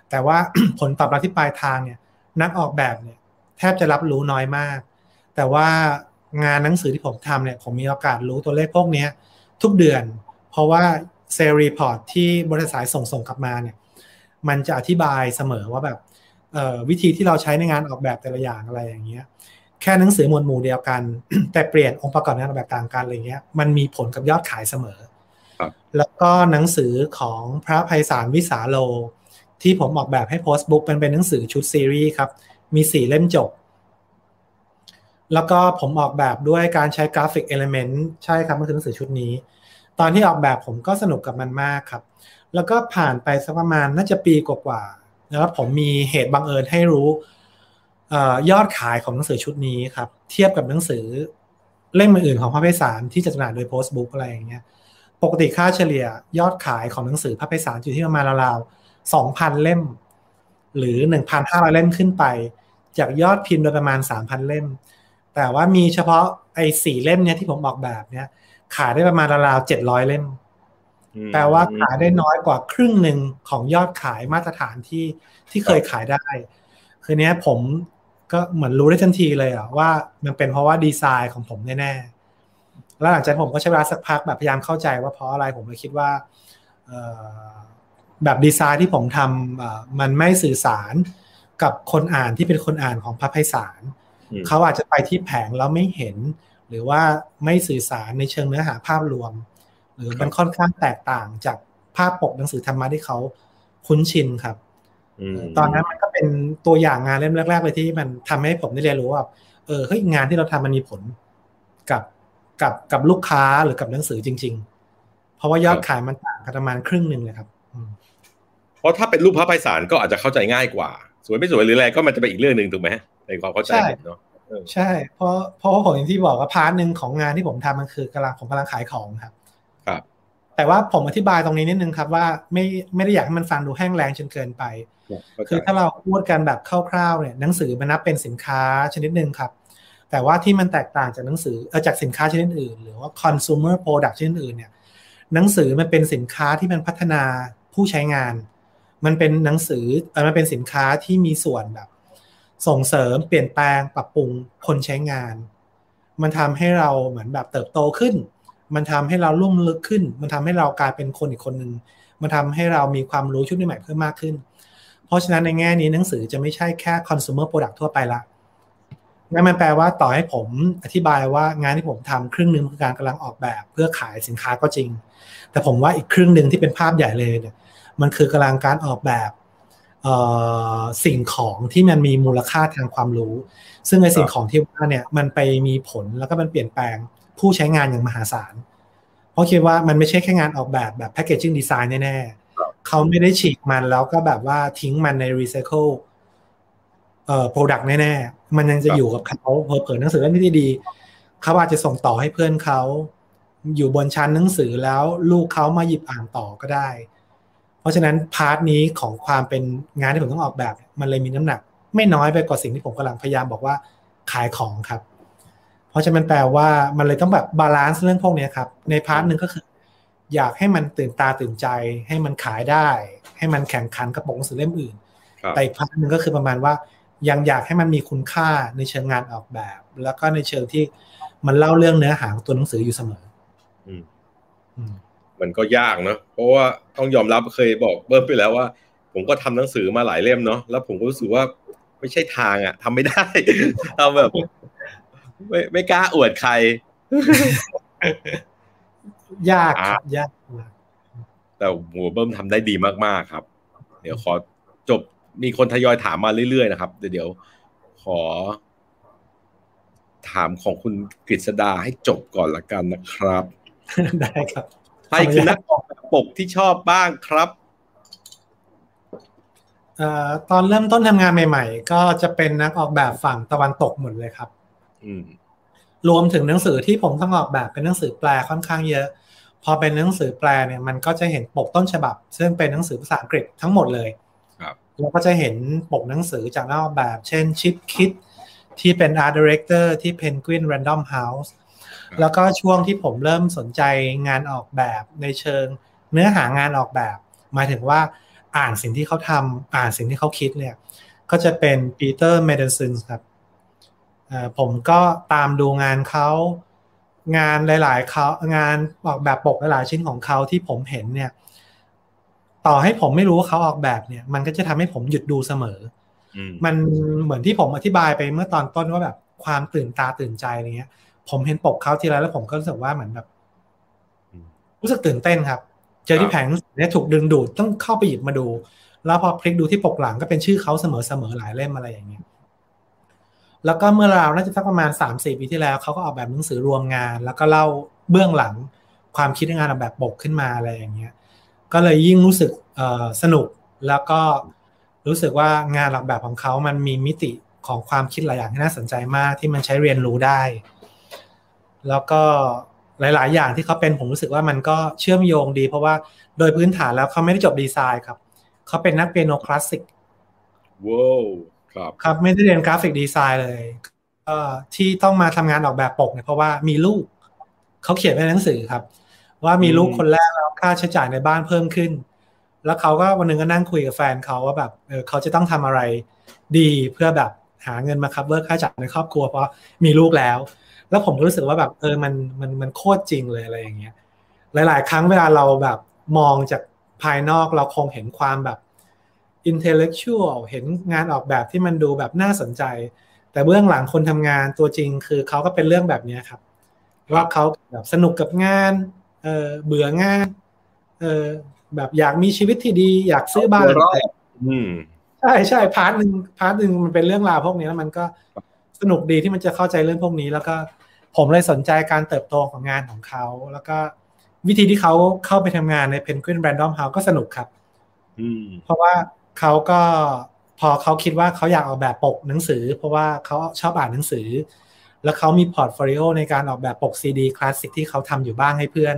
แต่ว่าผลตอบรับที่ปลายทางเนี่ยนักออกแบบเนี่ยแทบจะรับรู้น้อยมาก แต่ว่า งานหนังสือที่ผมทำเนี่ยผมมีโอกาสรู้ตัวเลขพวกนี้ทุกเดือน เพราะว่า sales report ที่บริษัทส่งส่งกลับมาเนี่ยมันจะอธิบายเสมอว่าแบบวิธีที่เราใช้ในงานออกแบบแต่ละอย่างอะไรอย่างเงี้ยแค่หนังสือหมวดหมู่เดียวกัน แต่เปลี่ยนองค์ประกอบงานออกแบบต่างกันอะไรเงี้ยมันมีผลกับยอดขายเสมอ แล้วก็หนังสือของพระไพศาล วิสาโล ที่ผมออกแบบให้โพสต์บุ๊กเป็นเป็นหนังสือชุดซีรีส์ครับ มีสี่เล่มจบ แล้วก็ผมออกแบบด้วยการใช้กราฟิก element ใช่ครับมันคือหนังสือชุดนี้ ตอนที่ออกแบบผมก็สนุกกับมันมากครับ แล้วก็ผ่านไปสักประมาณน่าจะปีกว่าๆแล้วผมมีเหตุบังเอิญให้รู้ยอดขายของหนังสือชุดนี้ครับ เทียบกับหนังสือเล่มอื่นของพระเพศารที่จะจำหน่ายโดยโพสต์บุ๊กอะไรอย่างเงี้ยปกติค่าเฉลี่ยยอดขายของหนังสือพระเพศารอยู่ที่ประมาณราวๆสองพันเล่ม หรือหนึ่งพันห้าร้อยเล่มขึ้นไป จากยอดพิมพ์โดยประมาณสามพันเล่ม แต่ว่ามีเฉพาะไอ้สี่เล่มเนี้ยที่ผมออกแบบเนี้ยขายได้ประมาณราวๆเจ็ดร้อยเล่ม แปลว่าขายได้น้อยกว่าครึ่งหนึ่งของยอดขายมาตรฐานที่ที่เคยขายได้ คือเนี้ยผมก็เหมือนรู้ได้ทันทีเลยอะว่ามันเป็นเพราะว่าดีไซน์ของผมแน่ๆ แล้วหลังจากผมก็ใช้เวลาสักพักแบบพยายามเข้าใจว่าเพราะอะไรผมเลยคิดว่าแบบดีไซน์ที่ผมทำมันไม่สื่อสารกับคนอ่านที่เป็นคนอ่านของพระไพศาล เขาอาจจะไปที่แผงแล้วไม่เห็น หรือว่าไม่สื่อสารในเชิงเนื้อหาภาพรวม หรือมันค่อนข้างแตกต่างจากภาพปกหนังสือธรรมะที่เขาคุ้นชินครับตอนนั้นมันก็เป็นตัวอย่างงานเล่มแรก ๆ เลยที่มันทำให้ผมได้เรียนรู้ว่าเออเฮ้ยงานที่เราทำมันมีผลกับกับกับลูกค้าหรือกับหนังสือจริง ๆ เพราะว่ายอดขายมันต่างกันประมาณครึ่งหนึ่งเลยครับเพราะถ้าเป็นรูปพระไพศาลก็อาจจะเข้าใจง่ายกว่า สวยไม่สวยหรืออะไรก็มันจะเป็นอีกเรื่องหนึ่งถูกไหม ในความเข้าใจเนาะใช่ เพราะเพราะว่าผมอย่างที่บอกว่าพาร์ทหนึ่งของงานที่ผมทำมันคือกำลังผมกำลังขายของครับ ครับ แต่ว่าผมอธิบายตรงนี้นิดนึงครับว่าไม่ไม่ได้อยากให้มันฟังดูแห้งแรงจนเกินไป คือถ้าเราพูดกันแบบคร่าวๆเนี่ยหนังสือมันนับเป็นสินค้าชนิดหนึ่งครับ แต่ว่าที่มันแตกต่างจากหนังสือเออจากสินค้าชนิดอื่น หรือว่า consumer product ชนิดอื่นเนี่ยหนังสือมันเป็นสินค้าที่มันพัฒนาผู้ใช้งาน มันเป็นหนังสือเออมันเป็นสินค้าที่มีส่วนแบบ ส่งเสริมเปลี่ยนแปลงปรับปรุงคนใช้งาน มันทำให้เราเหมือนแบบเติบโตขึ้น มันทำให้เราลุ่มลึกขึ้น มันทำให้เรากลายเป็นคนอีกคนหนึ่งมันทำให้เรามีความรู้ชุดใหม่เพิ่มมากขึ้น เพราะฉะนั้นในแง่นี้หนังสือจะไม่ใช่แค่ consumer product ทั่วไปละนั่นมันแปลว่าต่อให้ผมอธิบายว่างานที่ผมทำครึ่งหนึ่งคือการกำลังออกแบบ เพื่อขายสินค้าก็จริง แต่ผมว่าอีกครึ่งหนึ่งที่เป็นภาพใหญ่เลยเนี่ยมันคือกำลังการออกแบบ สิ่งของที่มันมีมูลค่าทางความรู้ ซึ่งในสิ่งของที่ว่าเนี่ยมันไปมีผลแล้วก็มันเปลี่ยนแปลงผู้ใช้งานอย่างมหาศาล เพราะคิดว่ามันไม่ใช่แค่งานออกแบบแบบ packaging design แน่ๆเขาไม่ได้ฉีกมันแล้วก็แบบว่าทิ้งมันในรีไซเคิลเอ่อ product แน่ๆ มันยังจะอยู่กับเขาเผยหนังสือเล่มที่ดีเขาอาจจะส่งต่อให้เพื่อนเขาอยู่บนชั้นหนังสือแล้วลูกเขามาหยิบอ่านต่อก็ได้ เพราะฉะนั้น part นี้ของความเป็นงานที่ผมต้องออกแบบ มันเลยมีน้ำหนัก ไม่น้อยไปกว่าสิ่งที่ผมกำลังพยายามบอกว่าขายของครับ เพราะฉะนั้นแปลว่ามันเลยต้องแบบ balance เรื่องพวกนี้ครับ ใน part หนึ่งก็คือ อยากให้มันตื่นตาตื่นใจ ให้มันขายได้ ให้มันแข่งขันกับปกหนังสือเล่มอื่น แต่อีก part หนึ่งก็คือประมาณว่า ยังอยากให้มันมีคุณค่าในเชิงงานออกแบบ แล้วก็ในเชิงที่มันเล่าเรื่องเนื้อหาของตัวหนังสืออยู่เสมอ อืมอื มมันก็ยากเนาะเพราะว่าต้องยอมรับเคยบอกเบิ้มไปแล้วว่า ผมก็ทำหนังสือมาหลายเล่มเนาะแล้วผมก็รู้สึกว่าไม่ใช่ทางอะทำไม่ได้ทำแบบ ไม่ไม่กล้าอวดใคร ยากยากแต่หัวเบิ้มทำได้ดีมากๆครับ เดี๋ยวขอจบมีคนทยอยถามมาเรื่อยๆนะครับเดี๋ยวขอ ถามของคุณกฤษดาให้จบก่อนละกันนะครับ ได้ครับ ใครคือนักออกแบบปกที่ชอบบ้างครับตอนเริ่มต้นทำงานใหม่ ๆ ก็จะเป็นนักออกแบบฝั่งตะวันตกหมดเลยครับรวมถึงหนังสือที่ผมต้องออกแบบเป็นหนังสือแปลค่อนข้างเยอะ พอเป็นหนังสือแปลเนี่ยมันก็จะเห็นปกต้นฉบับ ซึ่งเป็นหนังสือภาษาอังกฤษทั้งหมดเลยแล้วก็จะเห็นปกหนังสือจากนักออกแบบ เช่นชิปคิดที่เป็น Art Director ที่ Penguin Random House แล้วก็ช่วงที่ผมเริ่มสนใจงานออกแบบในเชิง เนื้อหางานออกแบบ หมายถึงว่าอ่านสิ่งที่เขาทำอ่านสิ่งที่เขาคิดเนี่ย ก็จะเป็นปีเตอร์เมเดซินครับผมก็ตามดูงานเขางานหลายๆเขางานออกแบบปกหลายๆชิ้นของเขาที่ผมเห็นเนี่ย ต่อให้ผมไม่รู้ว่าเขาออกแบบเนี่ย มันก็จะทำให้ผมหยุดดูเสมอ มันเหมือนที่ผมอธิบายไปเมื่อตอนต้นว่าแบบความตื่นตาตื่นใจอะไรเงี้ย ผมเห็นปกเขาทีไรแล้วผมก็รู้สึกว่าเหมือนแบบรู้สึกตื่นเต้นครับ เจอที่แผงเนี่ยถูกดึงดูดต้องเข้าไปหยิบมาดู แล้วพอพลิกดูที่ปกหลังก็เป็นชื่อเขาเสมอเสมอหลายเล่มอะไรอย่างเงี้ยแล้วก็เมื่อราวน่าจะสักประมาณสามสี่ปีที่แล้วเขาก็ออกแบบหนังสือรวมงาน แล้วก็เล่าเบื้องหลังความคิดงานออกแบบปกขึ้นมาอะไรอย่างเงี้ย ก็เลยยิ่งรู้สึกสนุกแล้วก็รู้สึกว่างานออกแบบของเขามันมีมิติของความคิดหลายอย่างที่น่าสนใจมากที่มันใช้เรียนรู้ได้ แล้วก็หลาย ๆ อย่างที่เขาเป็นผมรู้สึกว่ามันก็เชื่อมโยงดี เพราะว่าโดยพื้นฐานแล้วเขาไม่ได้จบดีไซน์ครับเขาเป็นนักเปียโนคลาสสิกว้าวครับครับไม่ได้เรียนกราฟิกดีไซน์เลยที่ต้องมาทำงานออกแบบปกเนี่ยเพราะว่ามีลูกเขาเขียนในหนังสือครับ ว่ามีลูกคนแรกแล้วค่าใช้จ่ายในบ้านเพิ่มขึ้น แล้วเขาก็วันนึงก็นั่งคุยกับแฟนเขาว่าแบบเออเขาจะต้องทำอะไรดีเพื่อแบบหาเงินมาคับเบิร์ค่าใช้จ่ายในครอบครัวเพราะมีลูกแล้ว แล้วผมก็รู้สึกว่าแบบเออมันมันมันโคตรจริงเลยอะไรอย่างเงี้ย หลาย ๆ ครั้งเวลาเราแบบมองจากภายนอกเราคงเห็นความแบบ intellectual เห็นงานออกแบบที่มันดูแบบน่าสนใจ แต่เบื้องหลังคนทำงานตัวจริงคือเขาก็เป็นเรื่องแบบนี้ครับ ว่าเขาแบบสนุกกับงานเออเบื่องานเออแบบอยากมีชีวิตที่ดี อยากซื้อบ้านใช่ใช่ part หนึ่ง part หนึ่งมันเป็นเรื่องราวพวกนี้แล้วมันก็สนุกดีที่มันจะเข้าใจเรื่องพวกนี้แล้วก็ ผมเลยสนใจการเติบโตของงานของเขา แล้วก็วิธีที่เขาเข้าไปทำงานใน Penguin Random House ก็สนุกครับเพราะว่าเขาก็พอเขาคิดว่าเขาอยากออกแบบปกหนังสือ เพราะว่าเขาชอบอ่านหนังสือ แล้วเขามี portfolio ในการออกแบบปกซีดีคลาสสิกที่เขาทำอยู่บ้างให้เพื่อน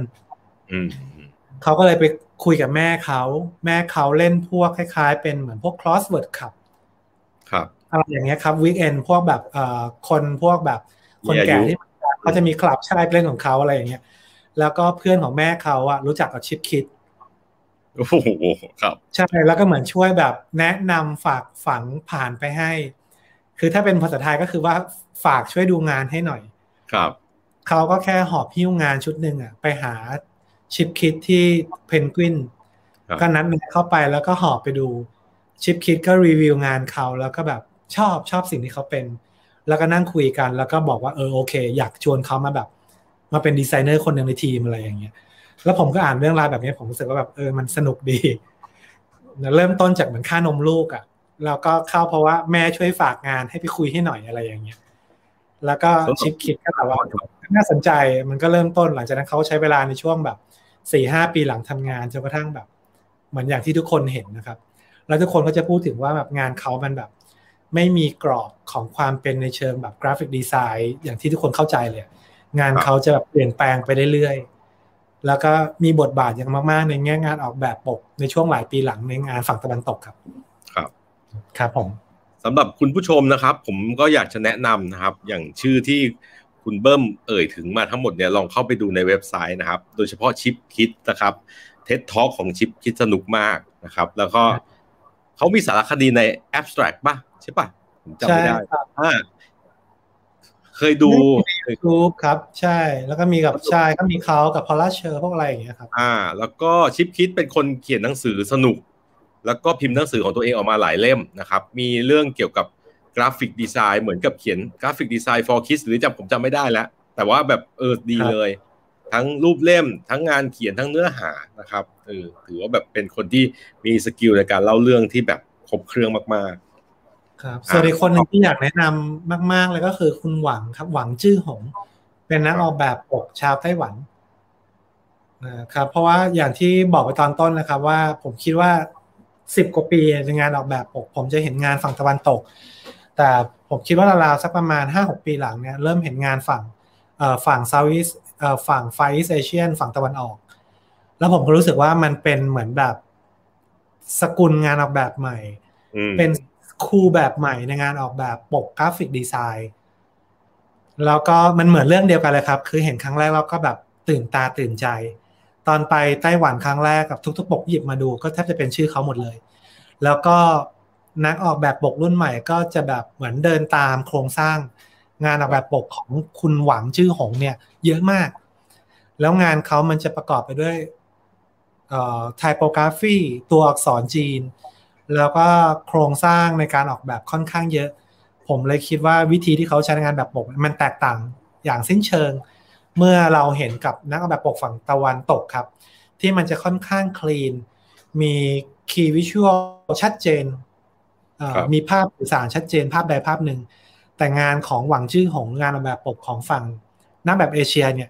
เขาก็เลยไปคุยกับแม่เขา แม่เขาเล่นพวกคล้ายๆ เป็นเหมือนพวก crossword ครับ ครับอะไรอย่างเงี้ยครับ weekend พวกแบบเอ่อคนพวกแบบคนแก่ที่ เขาจะมีคลับใช่เล่นของเขาอะไรอย่างเงี้ย แล้วก็เพื่อนของแม่เขาอะรู้จักกับ Chip Kiddโอ้โหครับ ใช่แล้วก็เหมือนช่วยแบบแนะนำฝากฝังผ่านไปให้ คือถ้าเป็นภาษาไทยก็คือว่าฝากช่วยดูงานให้หน่อย ครับเขาก็แค่หอบพิ้วงานชุดหนึ่งอะไปหาชิปคิดที่เพนกวินก็นัดเข้าไปแล้วก็หอบไปดูชิปคิดก็รีวิวงานเขาแล้วก็แบบชอบชอบสิ่งที่เขาเป็น แล้วก็นั่งคุยกัน แล้วก็บอกว่าเออโอเค อยากชวนเขามาแบบ มาเป็นดีไซเนอร์คนหนึ่งในทีมอะไรอย่างเงี้ย แล้วผมก็อ่านเรื่องราวแบบนี้ผมรู้สึกว่าแบบเออมันสนุกดี เริ่มต้นจากเหมือนค่านมลูกอะ่ะแล้วก็เข้าเพราะว่าแม่ช่วยฝากงานให้ไปคุยให้หน่อยอะไรอย่างเงี้ย แล้วก็ชิปคิดก็แบบว่าน่าสนใจมันก็เริ่มต้นหลังจากนั้นเขาใช้เวลาในช่วงแบบสี่ห้าปีหลังทำงานจนกระทั่งแบบเหมือนอย่างที่ทุกคนเห็นนะครับ แล้วทุกคนก็จะพูดถึงว่าแบบงานเขามันแบบ ไม่มีกรอบของความเป็นในเชิงแบบกราฟิกดีไซน์อย่างที่ทุกคนเข้าใจเลยงานเขาจะแบบเปลี่ยนแปลงไปเรื่อยๆแล้วก็มีบทบาทอย่างมากๆ ในแง่งานออกแบบปกในช่วงหลายปีหลังในงานฝั่งตะวันตกครับ ครับ ครับผมสำหรับคุณผู้ชมนะครับ ผมก็อยากจะแนะนำนะครับ อย่างชื่อที่คุณเบิ้มเอ่ยถึงมาทั้งหมดเนี่ยลองเข้าไปดูในเว็บไซต์นะครับ โดยเฉพาะชิปคิดนะครับเท็ตท็อกของชิปคิดสนุกมากนะครับ แล้วก็ เขามีสารคดีใน abstract ป่ะใช่ป่ะผมจำไม่ได้เคยดูยูทูบครับ ใช่ แล้วก็มีกับชายก็มีเขากับ Paula Scher พวกอะไรอย่างเงี้ยครับ อ่า แล้วก็ Chip Kidd เป็นคนเขียนหนังสือสนุก แล้วก็พิมพ์หนังสือของตัวเองออกมาหลายเล่มนะครับ มีเรื่องเกี่ยวกับ graphic design เหมือนกับเขียนกราฟิกดีไซน์ for kids หรือจำผมจำไม่ได้แล้ว แต่ว่าแบบเออดีเลย ทั้งรูปเล่ม ทั้งงานเขียนทั้งเนื้อหานะครับเออถือว่าแบบเป็นคนที่มี skill ในการเล่าเรื่องที่แบบครบเครื่องมากๆ ครับส่วนอีกคนหนึ่งที่อยากแนะนำมาก ๆ เลยก็คือคุณหวังครับ หวังจื้อหง เป็นนักออกแบบปกชาวไต้หวันนะครับเพราะว่าอย่างที่บอกไปตอนต้นนะครับ ว่าผมคิดว่าสิบกว่าปีในงานออกแบบปก ผมจะเห็นงานฝั่งตะวันตก แต่ผมคิดว่าราวๆสักประมาณห้าหกปีหลังเนี่ยเริ่มเห็นงานฝั่งฝั่ง South East ฝั่ง Far East Asian ฝั่งตะวันออก แล้วผมก็รู้สึกว่ามันเป็นเหมือนแบบสกุลงานออกแบบใหม่ เป็นคูแบบใหม่ในงานออกแบบปกกราฟิกดีไซน์แล้วก็มันเหมือนเรื่องเดียวกันเลยครับ คือเห็นครั้งแรกเราก็แบบตื่นตาตื่นใจ ตอนไปไต้หวันครั้งแรกกับทุกๆปกหยิบมาดูก็แทบจะเป็นชื่อเขาหมดเลย แล้วก็นักออกแบบปกรุ่นใหม่ก็จะแบบเหมือนเดินตามโครงสร้าง งานออกแบบปกของคุณหวังชื่อหงเนี่ย เยอะมาก แล้วงานเขามันจะประกอบไปด้วยไทโปกราฟีตัวอักษรจีน แล้วก็โครงสร้างในการออกแบบค่อนข้างเยอะ ผมเลยคิดว่าวิธีที่เขาใช้ในงานแบบปก มันแตกต่างอย่างสิ้นเชิง เมื่อเราเห็นกับนักออกแบบปกฝั่งตะวันตกครับ ที่มันจะค่อนข้างคลีน มีคีย์วิชวลชัดเจนมีภาพสื่อสารชัดเจนภาพใดภาพหนึ่ง แต่งานของหวังจื้อของงานออกแบบปกของฝั่งนักแบบเอเชียเนี่ย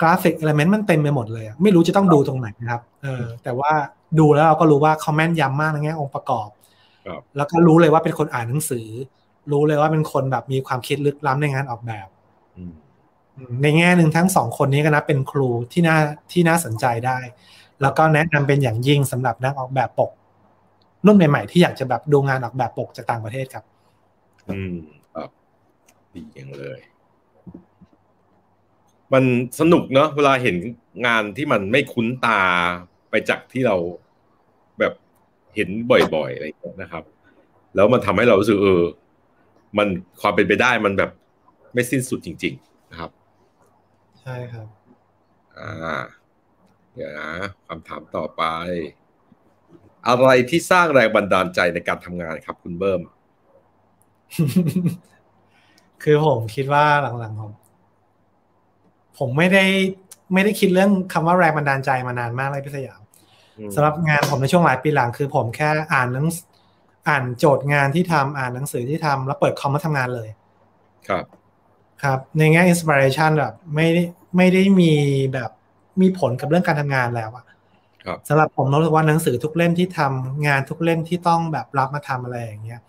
กราฟิกเอลเมนต์มันเต็มไปหมดเลย ไม่รู้จะต้องดูตรงไหนนะครับเออแต่ว่าดูแล้วเราก็รู้ว่าเขาแม่นยำมากในแง่องค์ประกอบ แล้วก็รู้เลยว่าเป็นคนอ่านหนังสือ รู้เลยว่าเป็นคนแบบมีความคิดลึกล้ำในงานออกแบบในแง่หนึ่งทั้งสองคนนี้ก็นับเป็นครูที่น่าที่น่าสนใจได้ แล้วก็แนะนำเป็นอย่างยิ่งสำหรับนักออกแบบปก รุ่นใหม่ๆที่อยากจะแบบดูงานออกแบบปกจากต่างประเทศครับ อืมครับ ดีอย่างเลย มันสนุกเนาะเวลาเห็นงานที่มันไม่คุ้นตาไปจากที่เราแบบเห็นบ่อยๆอะไรอย่างเงี้ยนะครับ แล้วมันทำให้เรารู้สึกเออ มันความเป็นไปได้มันแบบไม่สิ้นสุดจริง ๆ นะครับ ใช่ครับ อ่า เดี๋ยวนะคำถามต่อไป อะไรที่สร้างแรงบันดาลใจในการทำงานครับคุณเบิ้ม คือผมคิดว่าหลังๆผมผมไม่ได้ไม่ได้คิดเรื่องคำว่าแรงบันดาลใจมานานมากเลยพี่สยามอืมสำหรับงานผมในช่วงหลายปีหลังคือผมแค่อ่านหนังอ่านโจทย์งานที่ทำอ่านหนังสือที่ทำแล้วเปิดคอมมาทำงานเลย ครับ ครับ ในแง่อินสปิเรชันแบบไม่ได้ไม่ได้มีแบบมีผลกับเรื่องการทำงานแล้วอะครับสำหรับผมรู้สึกว่าหนังสือทุกเล่มที่ทำงานทุกเล่มที่ต้องแบบรับมาทำอะไรอย่างเงี้ย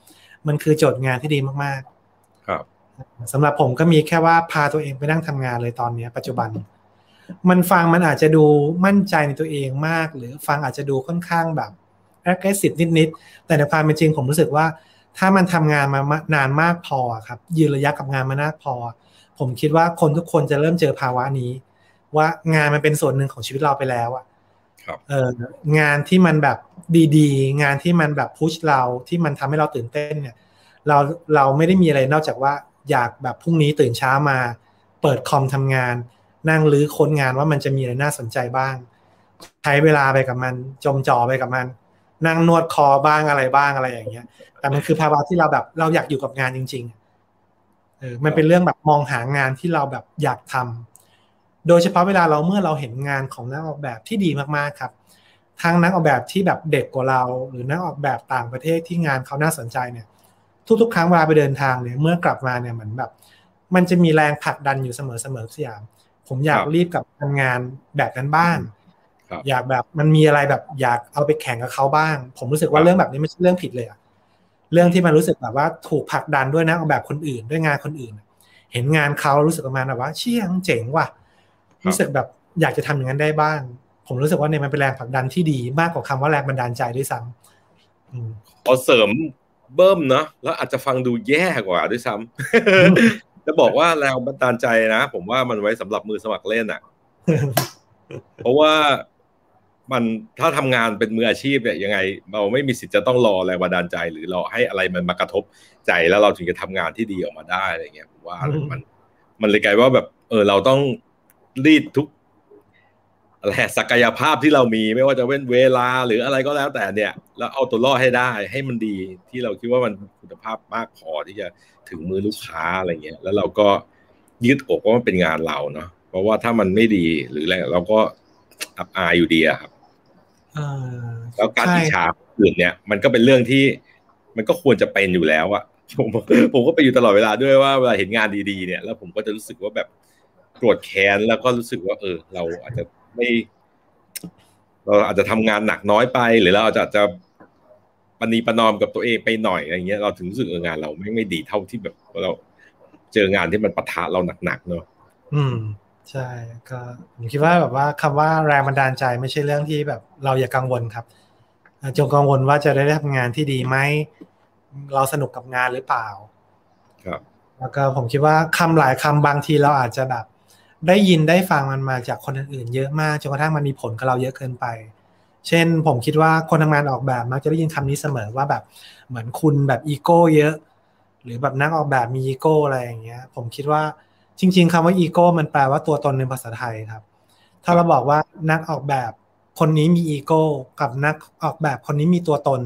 มันคือโจทย์งานที่ดีมากๆครับ สำหรับผมก็มีแค่ว่าพาตัวเองไปนั่งทำงานเลยตอนเนี้ยปัจจุบัน มันฟังมันอาจจะดูมั่นใจในตัวเองมาก หรือฟังอาจจะดูค่อนข้างแบบ aggressive นิดๆแต่ในความเป็นจริงผมรู้สึกว่า ถ้ามันทำงานมานานมากพอครับ ยืนระยะกับงานมานานพอ ผมคิดว่าคนทุกคนจะเริ่มเจอภาวะนี้ ว่างานมันเป็นส่วนหนึ่งของชีวิตเราไปแล้วอะครับเอองานที่มันแบบดีๆ งานที่มันแบบพุชเราที่มันทำให้เราตื่นเต้นเนี่ย เราเราไม่ได้มีอะไรนอกจากว่า อยากแบบพรุ่งนี้ตื่นเช้ามา เปิดคอมทำงาน นั่งรื้อค้นงานว่ามันจะมีอะไรน่าสนใจบ้าง ใช้เวลาไปกับมัน จมจ่อไปกับมัน นั่งนวดคอบ้างอะไรบ้างอะไรอย่างเงี้ย แต่มันคือภาวะที่เราแบบเราอยากอยู่กับงานจริง ๆ เออ มันเป็นเรื่องแบบมองหางานที่เราแบบอยากทำโดยเฉพาะเวลาเราเมื่อเราเห็นงานของนักออกแบบที่ดีมากๆครับทั้งนักออกแบบที่แบบเด็กกว่าเรา หรือนักออกแบบต่างประเทศที่งานเขาน่าสนใจเนี่ย ทุกๆ ครั้งเวลาไปเดินทางเนี่ยเมื่อกลับมาเนี่ยเหมือนแบบ มันจะมีแรงผลักดันอยู่เสมอๆสยาม ผมอยากครับรีบกลับทำงานแบบนั้นบ้างครับอยากแบบมันมีอะไรแบบอยากเอาไปแข่งกับเขาบ้าง ผมรู้สึกว่าครับเรื่องแบบนี้ไม่ใช่เรื่องผิดเลยอะเรื่องที่มันรู้สึกแบบว่าถูกผลักดันด้วยนะออกแบบคนอื่นด้วยงานคนอื่น เห็นงานเขารู้สึกประมาณแบบว่าเชี่ยงเจ๋งว่ะรู้สึกแบบอยากจะทำอย่างนั้นได้บ้าง ผมรู้สึกว่าเนี่ยมันเป็นแรงผลักดันที่ดีมากกว่าคำว่าแรงบันดาลใจด้วยซ้ำอืมขอเสริม เบิ้มเนาะแล้วอาจจะฟังดูแย่กว่าด้วยซ้ำจะบอกว่าแรงบันดาลใจนะ ผมว่ามันไว้สำหรับมือสมัครเล่นอะ เพราะว่ามันถ้าทำงานเป็นมืออาชีพเนี่ยยังไง เราไม่มีสิทธิ์จะต้องรอแรงบันดาลใจ หรือรอให้อะไรมันมากระทบใจแล้วเราถึงจะทำงานที่ดีออกมาได้อะไรเงี้ยผมว่ามัน มันเลยกลายว่าแบบ เออเราต้องรีดทุก อะไรศักยภาพที่เรามีไม่ว่าจะเป็นเวลาหรืออะไรก็แล้วแต่เนี่ยแล้วเอาตัวรอดให้ได้ให้มันดีที่เราคิดว่ามันคุณภาพมากพอที่จะถึงมือลูกค้าอะไรเงี้ยแล้วเราก็ยืดอกว่ามันเป็นงานเราเนาะเพราะว่าถ้ามันไม่ดีหรืออะไรเราก็อับอายอยู่ดีอะครับเออแล้วการใช่อิจฉาคนอื่นเนี่ย มันก็เป็นเรื่องที่มันก็ควรจะเป็นอยู่แล้วอะผมผมก็ไปอยู่ตลอดเวลาด้วยว่าเวลาเห็นงานดีๆเนี่ย แล้วผมก็จะรู้สึกว่าแบบโกรธแค้นแล้วก็รู้สึกว่า เออ เราอาจจะ ไม่เราอาจจะทำงานหนักน้อยไป หรือเราอาจจะจะปณีประนอมกับตัวเองไปหน่อยอะไรเงี้ยเราถึงรู้สึกเอองานเราไม่ไม่ดีเท่าที่แบบเราเจองานที่มันปะทะเราหนักๆเนาะอืมใช่ก็ผมคิดว่าแบบว่าคำว่าแรงบันดาลใจไม่ใช่เรื่องที่แบบ เราอย่ากังวลครับอ่าจงกังวลว่าจะได้ทำงานที่ดีไหมเราสนุกกับงานหรือเปล่า ครับ แล้วก็ผมคิดว่าคำหลายคำบางทีเราอาจจะแบบ ได้ยินได้ฟังมันมาจากคนอื่นๆ เยอะมากจนกระทั่งมันมีผลกับเราเยอะเกินไป เช่นผมคิดว่าคนทำงานออกแบบมักจะได้ยินคำนี้เสมอว่าแบบเหมือนคุณแบบอีโก้เยอะ หรือแบบนักออกแบบมีอีโก้อะไรอย่างเงี้ย ผมคิดว่าจริง ๆคำว่าอีโก้มันแปลว่าตัวตนในภาษาไทยครับ ถ้าเราบอกว่านักออกแบบคนนี้มีอีโก้กับนักออกแบบคนนี้มีตัวตน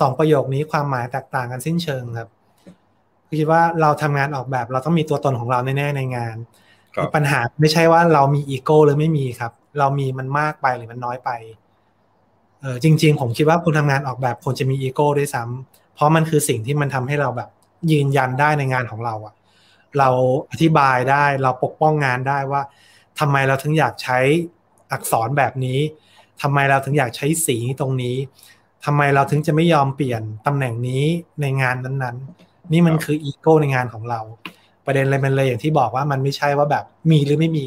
สองประโยคนี้ความหมายแตกต่างกันสิ้นเชิงครับคิดว่าเราทำงานออกแบบเราต้องมีตัวตนของเราแน่ๆในงาน ปัญหาไม่ใช่ว่าเรามีอีโก้หรือไม่มีครับ เรามีมันมากไปหรือมันน้อยไปเออจริง ๆ ผมคิดว่าคนทำงานออกแบบควรจะมีอีโก้ด้วยซ้ำเพราะมันคือสิ่งที่มันทำให้เราแบบ ยืนยันได้ในงานของเราอะเราอธิบายได้เราปกป้องงานได้ว่าทำไมเราถึงอยากใช้อักษรแบบนี้ทำไมเราถึงอยากใช้สีตรงนี้ทำไมเราถึงจะไม่ยอมเปลี่ยนตำแหน่งนี้ในงานนั้นๆ นี่มันคืออีโก้ในงานของเรา ประเด็นอะไรมันเลยอย่างที่บอกว่ามันไม่ใช่ว่าแบบมีหรือไม่มี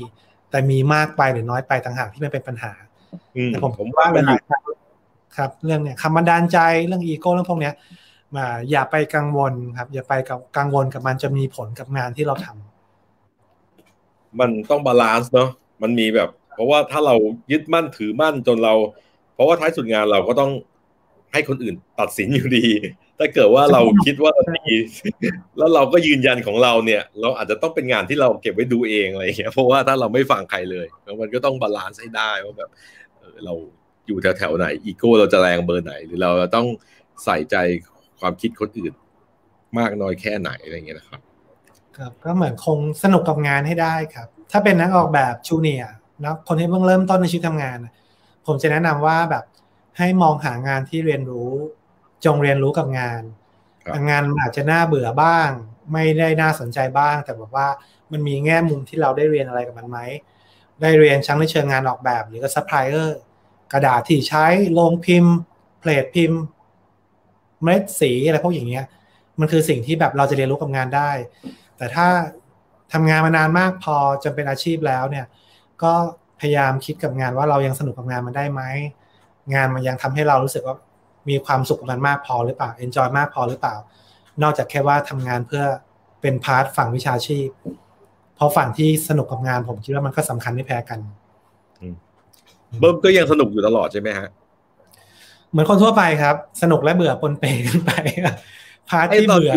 แต่มีมากไปหรือน้อยไปต่างหากที่มันเป็นปัญหาอืมแต่ผมผมว่าว่าเวมันอลายู่ครับ เรื่องเนี่ยคำบันดาลใจเรื่องอีโก้เรื่องพวกเนี้ยอย่าไปกังวลครับ อย่าไปกับกังวลกับมันจะมีผลกับงานที่เราทำมันต้องบาลานซ์เนาะมันมีแบบ เพราะว่าถ้าเรายึดมั่นถือมั่นจนเรา เพราะว่าท้ายสุดงานเราก็ต้องให้คนอื่นตัดสินอยู่ดี ถ้าเกิดว่าเราคิดว่าดีแล้วเราก็ยืนยันของเราเนี่ย เราอาจจะต้องเป็นงานที่เราเก็บไว้ดูเองอะไรอย่างเงี้ยเพราะว่าถ้าเราไม่ฟังใครเลยมันก็ต้อง balance ให้ได้ว่าแบบเราอยู่แถวๆไหนอีโก้เราจะแรงเบอร์ไหน หรือเราต้องใส่ใจความคิดคนอื่น มากน้อยแค่ไหนอะไรเงี้ยนะครับ ครับ ก็เหมือนคงสนุกกับงานให้ได้ครับ ถ้าเป็นนักออกแบบ juniorนะคนที่เพิ่งเริ่มต้นในชีวิตทำงาน ผมจะแนะนำว่าแบบให้มองหางานที่เรียนรู้ จงเรียนรู้กับงาน งานอาจจะน่าเบื่อบ้าง ไม่ได้น่าสนใจบ้าง แต่แบบว่ามันมีแง่มุมที่เราได้เรียนอะไรกับมันไหม ได้เรียนทั้งในเชิงงานออกแบบหรือก็ซัพพลายเออร์กระดาษที่ใช้ลงพิมพ์ เพลทพิมพ์ เม็ดสีอะไรพวกอย่างเงี้ย มันคือสิ่งที่แบบเราจะเรียนรู้กับงานได้ แต่ถ้าทำงานมานานมากพอจนเป็นอาชีพแล้วเนี่ย ก็พยายามคิดกับงานว่าเรายังสนุกกับงานมันได้ไหมงานมันยังทำให้เรารู้สึกว่า มีความสุขกับมันมากพอหรือเปล่า enjoy มากพอหรือเปล่า นอกจากแค่ว่าทำงานเพื่อเป็น part ฝั่งวิชาชีพ เพราะฝั่งที่สนุกกับงานผมคิดว่ามันก็สำคัญไม่แพ้กันเบิ้มก็ยังสนุกอยู่ตลอดใช่ไหมฮะ เหมือนคนทั่วไปครับ สนุกและเบื่อปนเปกันไปpart ที่เบื่อ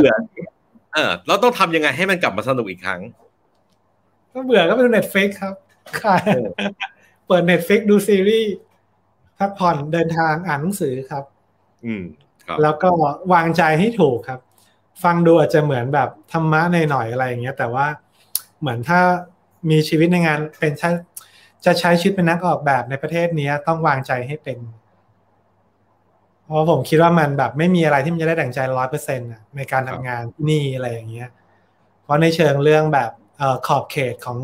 เออเราต้องทำยังไงให้มันกลับมาสนุกอีกครั้ง ก็เบื่อก็ไปดู Netflix ครับค่ะเปิด Netflix ดูซีรีส์พักผ่อนเดินทางอ่านหนังสือครับ อืมแล้วก็วางใจให้ถูกครับ ฟังดูอาจจะเหมือนแบบธรรมะนิดหน่อยอะไรอย่างเงี้ย แต่ว่าเหมือนถ้ามีชีวิตในงานเป็นจะใช้ชีวิตเป็นนักออกแบบในประเทศนี้ต้องวางใจให้เป็น เพราะผมคิดว่ามันแบบไม่มีอะไรที่มันจะได้ดั่งใจร้อยเปอร์เซ็นต์ในการทำงานนี่อะไรอย่างเงี้ย เพราะในเชิงเรื่องแบบขอบเขตของ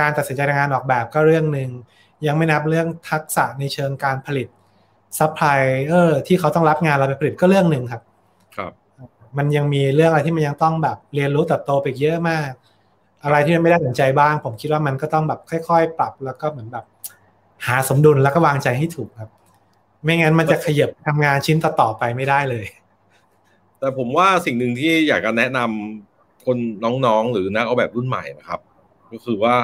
การตัดสินใจในงานออกแบบก็เรื่องหนึ่งยังไม่นับเรื่องทักษะในเชิงการผลิต ซัพพลายเออร์ที่เขาต้องรับงานเราไปผลิตก็เรื่องหนึ่งครับ ครับ มันยังมีเรื่องอะไรที่มันยังต้องแบบเรียนรู้เติบโตไปเยอะมาก อะไรที่มันไม่ได้สนใจบ้าง ผมคิดว่ามันก็ต้องแบบค่อย ๆ ปรับแล้วก็เหมือนแบบ หาสมดุลแล้วก็วางใจให้ถูกครับ ไม่งั้นมันจะขยับทำงานชิ้นต่อๆไปไม่ได้เลย แต่ผมว่าสิ่งหนึ่งที่อยากจะแนะนำคนน้องๆ หรือนักออกแบบรุ่นใหม่นะครับ ก็คือว่า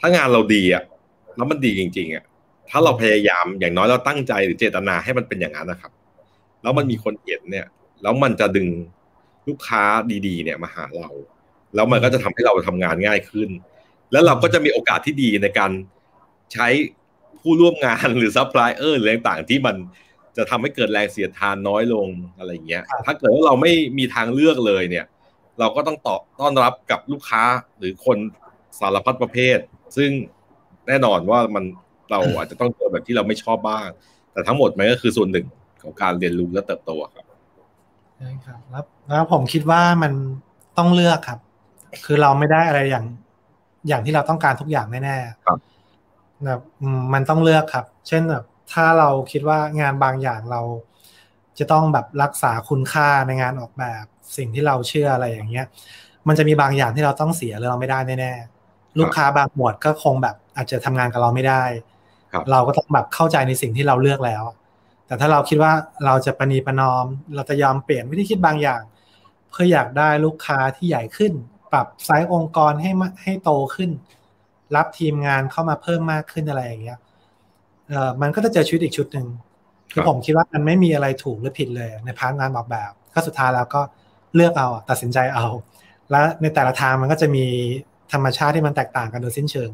ถ้างานเราดีอะแล้วมันดีจริง ๆอะ ถ้าเราพยายามอย่างน้อยเราตั้งใจหรือเจตนาให้มันเป็นอย่างนั้นนะครับ แล้วมันมีคนเห็นเนี่ย แล้วมันจะดึงลูกค้าดีๆ เนี่ยมาหาเรา แล้วมันก็จะทำให้เราทำงานง่ายขึ้น แล้วเราก็จะมีโอกาสที่ดีในการใช้ผู้ร่วมงานหรือซัพพลายเออร์หรือต่างๆที่มันจะทำให้เกิดแรงเสียดทานน้อยลงอะไรเงี้ย ถ้าเกิดว่าเราไม่มีทางเลือกเลยเนี่ย เราก็ต้องตอบต้อนรับกับลูกค้าหรือคนสารพัดประเภท ซึ่งแน่นอนว่ามัน เราอาจจะต้องเจอแบบที่เราไม่ชอบบ้าง แต่ทั้งหมดมันก็คือส่วนหนึ่งของการเรียนรู้และเติบโตครับใช่ครับแล้วแล้วผมคิดว่ามันต้องเลือกครับ คือเราไม่ได้อะไรอย่าง อย่างที่เราต้องการทุกอย่างแน่ๆครับแบบมันต้องเลือกครับ เช่นแบบถ้าเราคิดว่างานบางอย่างเรา จะต้องแบบรักษาคุณค่าในงานออกแบบสิ่งที่เราเชื่ออะไรอย่างเงี้ย มันจะมีบางอย่างที่เราต้องเสียหรือเราไม่ได้แน่ๆลูกค้าบางหมวดก็คงแบบอาจจะทำงานกับเราไม่ได้ เราก็ต้องแบบเข้าใจในสิ่งที่เราเลือกแล้ว แต่ถ้าเราคิดว่าเราจะประนีประนอม เราจะยอมเปลี่ยนวิธีคิดบางอย่าง เพื่ออยากได้ลูกค้าที่ใหญ่ขึ้น ปรับไซส์องค์กรให้ให้โตขึ้น รับทีมงานเข้ามาเพิ่มมากขึ้นอะไรอย่างเงี้ยเออมันก็จะเจอชีวิตอีกชุดหนึ่งคือผมคิดว่ามันไม่มีอะไรถูกหรือผิดเลย ใน part งานออกแบบก็สุดท้ายแล้วก็เลือกเอาตัดสินใจเอา และในแต่ละทางมันก็จะมีธรรมชาติที่มันแตกต่างกันโดยสิ้นเชิง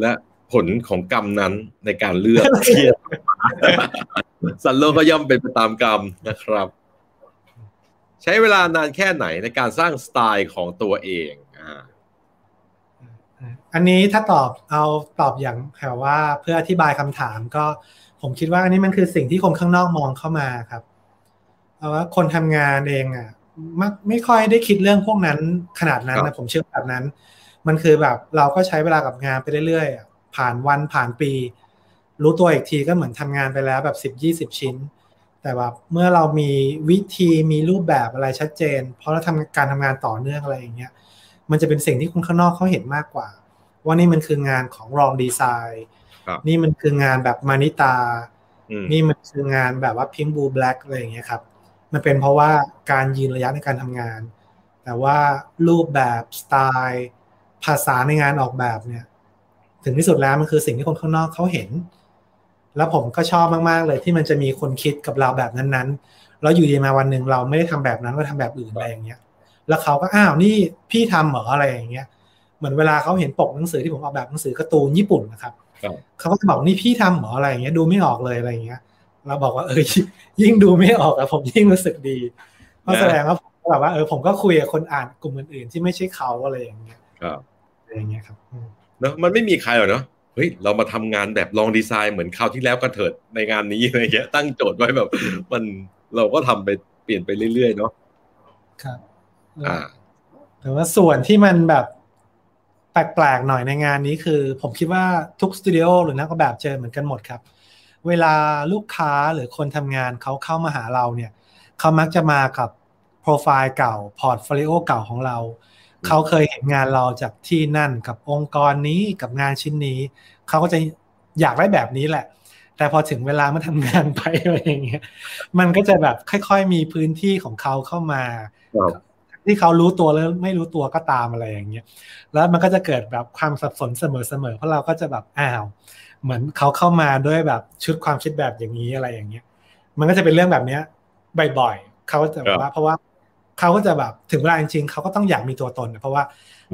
และ ผลของกรรมนั้นในการเลือกเทียบสันโลกก็ย่อมเป็นไปตามกรรมนะครับ ใช้เวลานานแค่ไหนในการสร้างสไตล์ของตัวเองอ่าอันนี้ถ้าตอบเอาตอบอย่างแบบว่าเพื่ออธิบายคำถามก็ผมคิดว่าอันนี้มันคือสิ่งที่คนข้างนอกมองเข้ามาครับเพราะว่าคนทำงานเองอะมักไม่ค่อยได้คิดเรื่องพวกนั้นขนาดนั้นนะผมเชื่อแบบนั้น มันคือแบบเราก็ใช้เวลากับงานไปเรื่อยๆ ผ่านวันผ่านปี รู้ตัวอีกทีก็เหมือนทำงานไปแล้วแบบสิบยี่สิบชิ้น แต่ว่าเมื่อเรามีวิธีมีรูปแบบอะไรชัดเจน เพราะเราทำการทำงานต่อเนื่องอะไรอย่างเงี้ยมันจะเป็นสิ่งที่คนข้างนอกเขาเห็นมากกว่า ว่านี่มันคืองานของรองดีไซน์นี่มันคืองานแบบมานิตา นี่มันคืองานแบบว่าพิงบูแบล็กอะไรอย่างเงี้ยครับ มันเป็นเพราะว่าการยืนระยะในการทำงาน แต่ว่ารูปแบบสไตล์ ภาษาในงานออกแบบเนี่ย ถึงที่สุดแล้วมันคือสิ่งที่คนข้างนอกเขาเห็น แล้วผมก็ชอบมากๆเลยที่มันจะมีคนคิดกับเราแบบนั้นๆ แล้วอยู่ดีมาวันหนึ่งเราไม่ได้ทำแบบนั้นเราทำแบบอื่นอะไรอย่างเงี้ย แล้วเขาก็อ้าวนี่พี่ทำเหรออะไรอย่างเงี้ย เหมือนเวลาเขาเห็นปกหนังสือที่ผมออกแบบหนังสือการ์ตูนญี่ปุ่นนะครับเขาก็จะบอกนี่พี่ทำเหรออะไรอย่างเงี้ยดูไม่ออกเลยอะไรอย่างเงี้ย เราบอกว่าเออยิ่งดูไม่ออกอะผมยิ่งรู้สึกดีเพราะแสดงว่าผมแบบว่าเออผมก็คุยกับคนอ่านกลุ่มอื่นๆที่ไม่ใช่เขาอะไรอย่างเงี้ยครับอะไรอย่างเงี้ยครับ เนาะมันไม่มีใครหรอกเนาะเฮ้ยเรามาทำงานแบบลองดีไซน์เหมือนคราวที่แล้วกันเถิดในงานนี้อะไรเงี้ยตั้งโจทย์ไว้แบบ มันเราก็ทำไปเปลี่ยนไปเรื่อยๆเนาะครับอ่าแต่ว่าส่วนที่มันแบบแปลกๆหน่อยในงานนี้คือ ผมคิดว่าทุกสตูดิโอหรือนักออกแบบเจอเหมือนกันหมดครับ เวลาลูกค้าหรือคนทำงานเขาเข้ามาหาเราเนี่ยเขามักจะมากับโปรไฟล์เก่าพอร์ตโฟลิโอเก่าของเรา เขาเคยเห็นงานเราจากที่นั่นกับองค์กรนี้กับงานชิ้นนี้ เขาก็จะอยากได้แบบนี้แหละ แต่พอถึงเวลามาทำงานไปอะไรอย่างเงี้ยมันก็จะแบบค่อย ๆ มีพื้นที่ของเขาเข้ามาที่เขารู้ตัวแล้วไม่รู้ตัวก็ตามอะไรอย่างเงี้ย แล้วมันก็จะเกิดแบบความสับสนเสมอๆ เพราะเราก็จะแบบอ้าว เหมือนเขาเข้ามาด้วยแบบชุดความคิดแบบอย่างนี้อะไรอย่างเงี้ย มันก็จะเป็นเรื่องแบบเนี้ยบ่อยๆเขาจะว่าเพราะว่า เขาก็จะแบบถึงเวลาจริงๆเขาก็ต้องอยากมีตัวตน เพราะว่า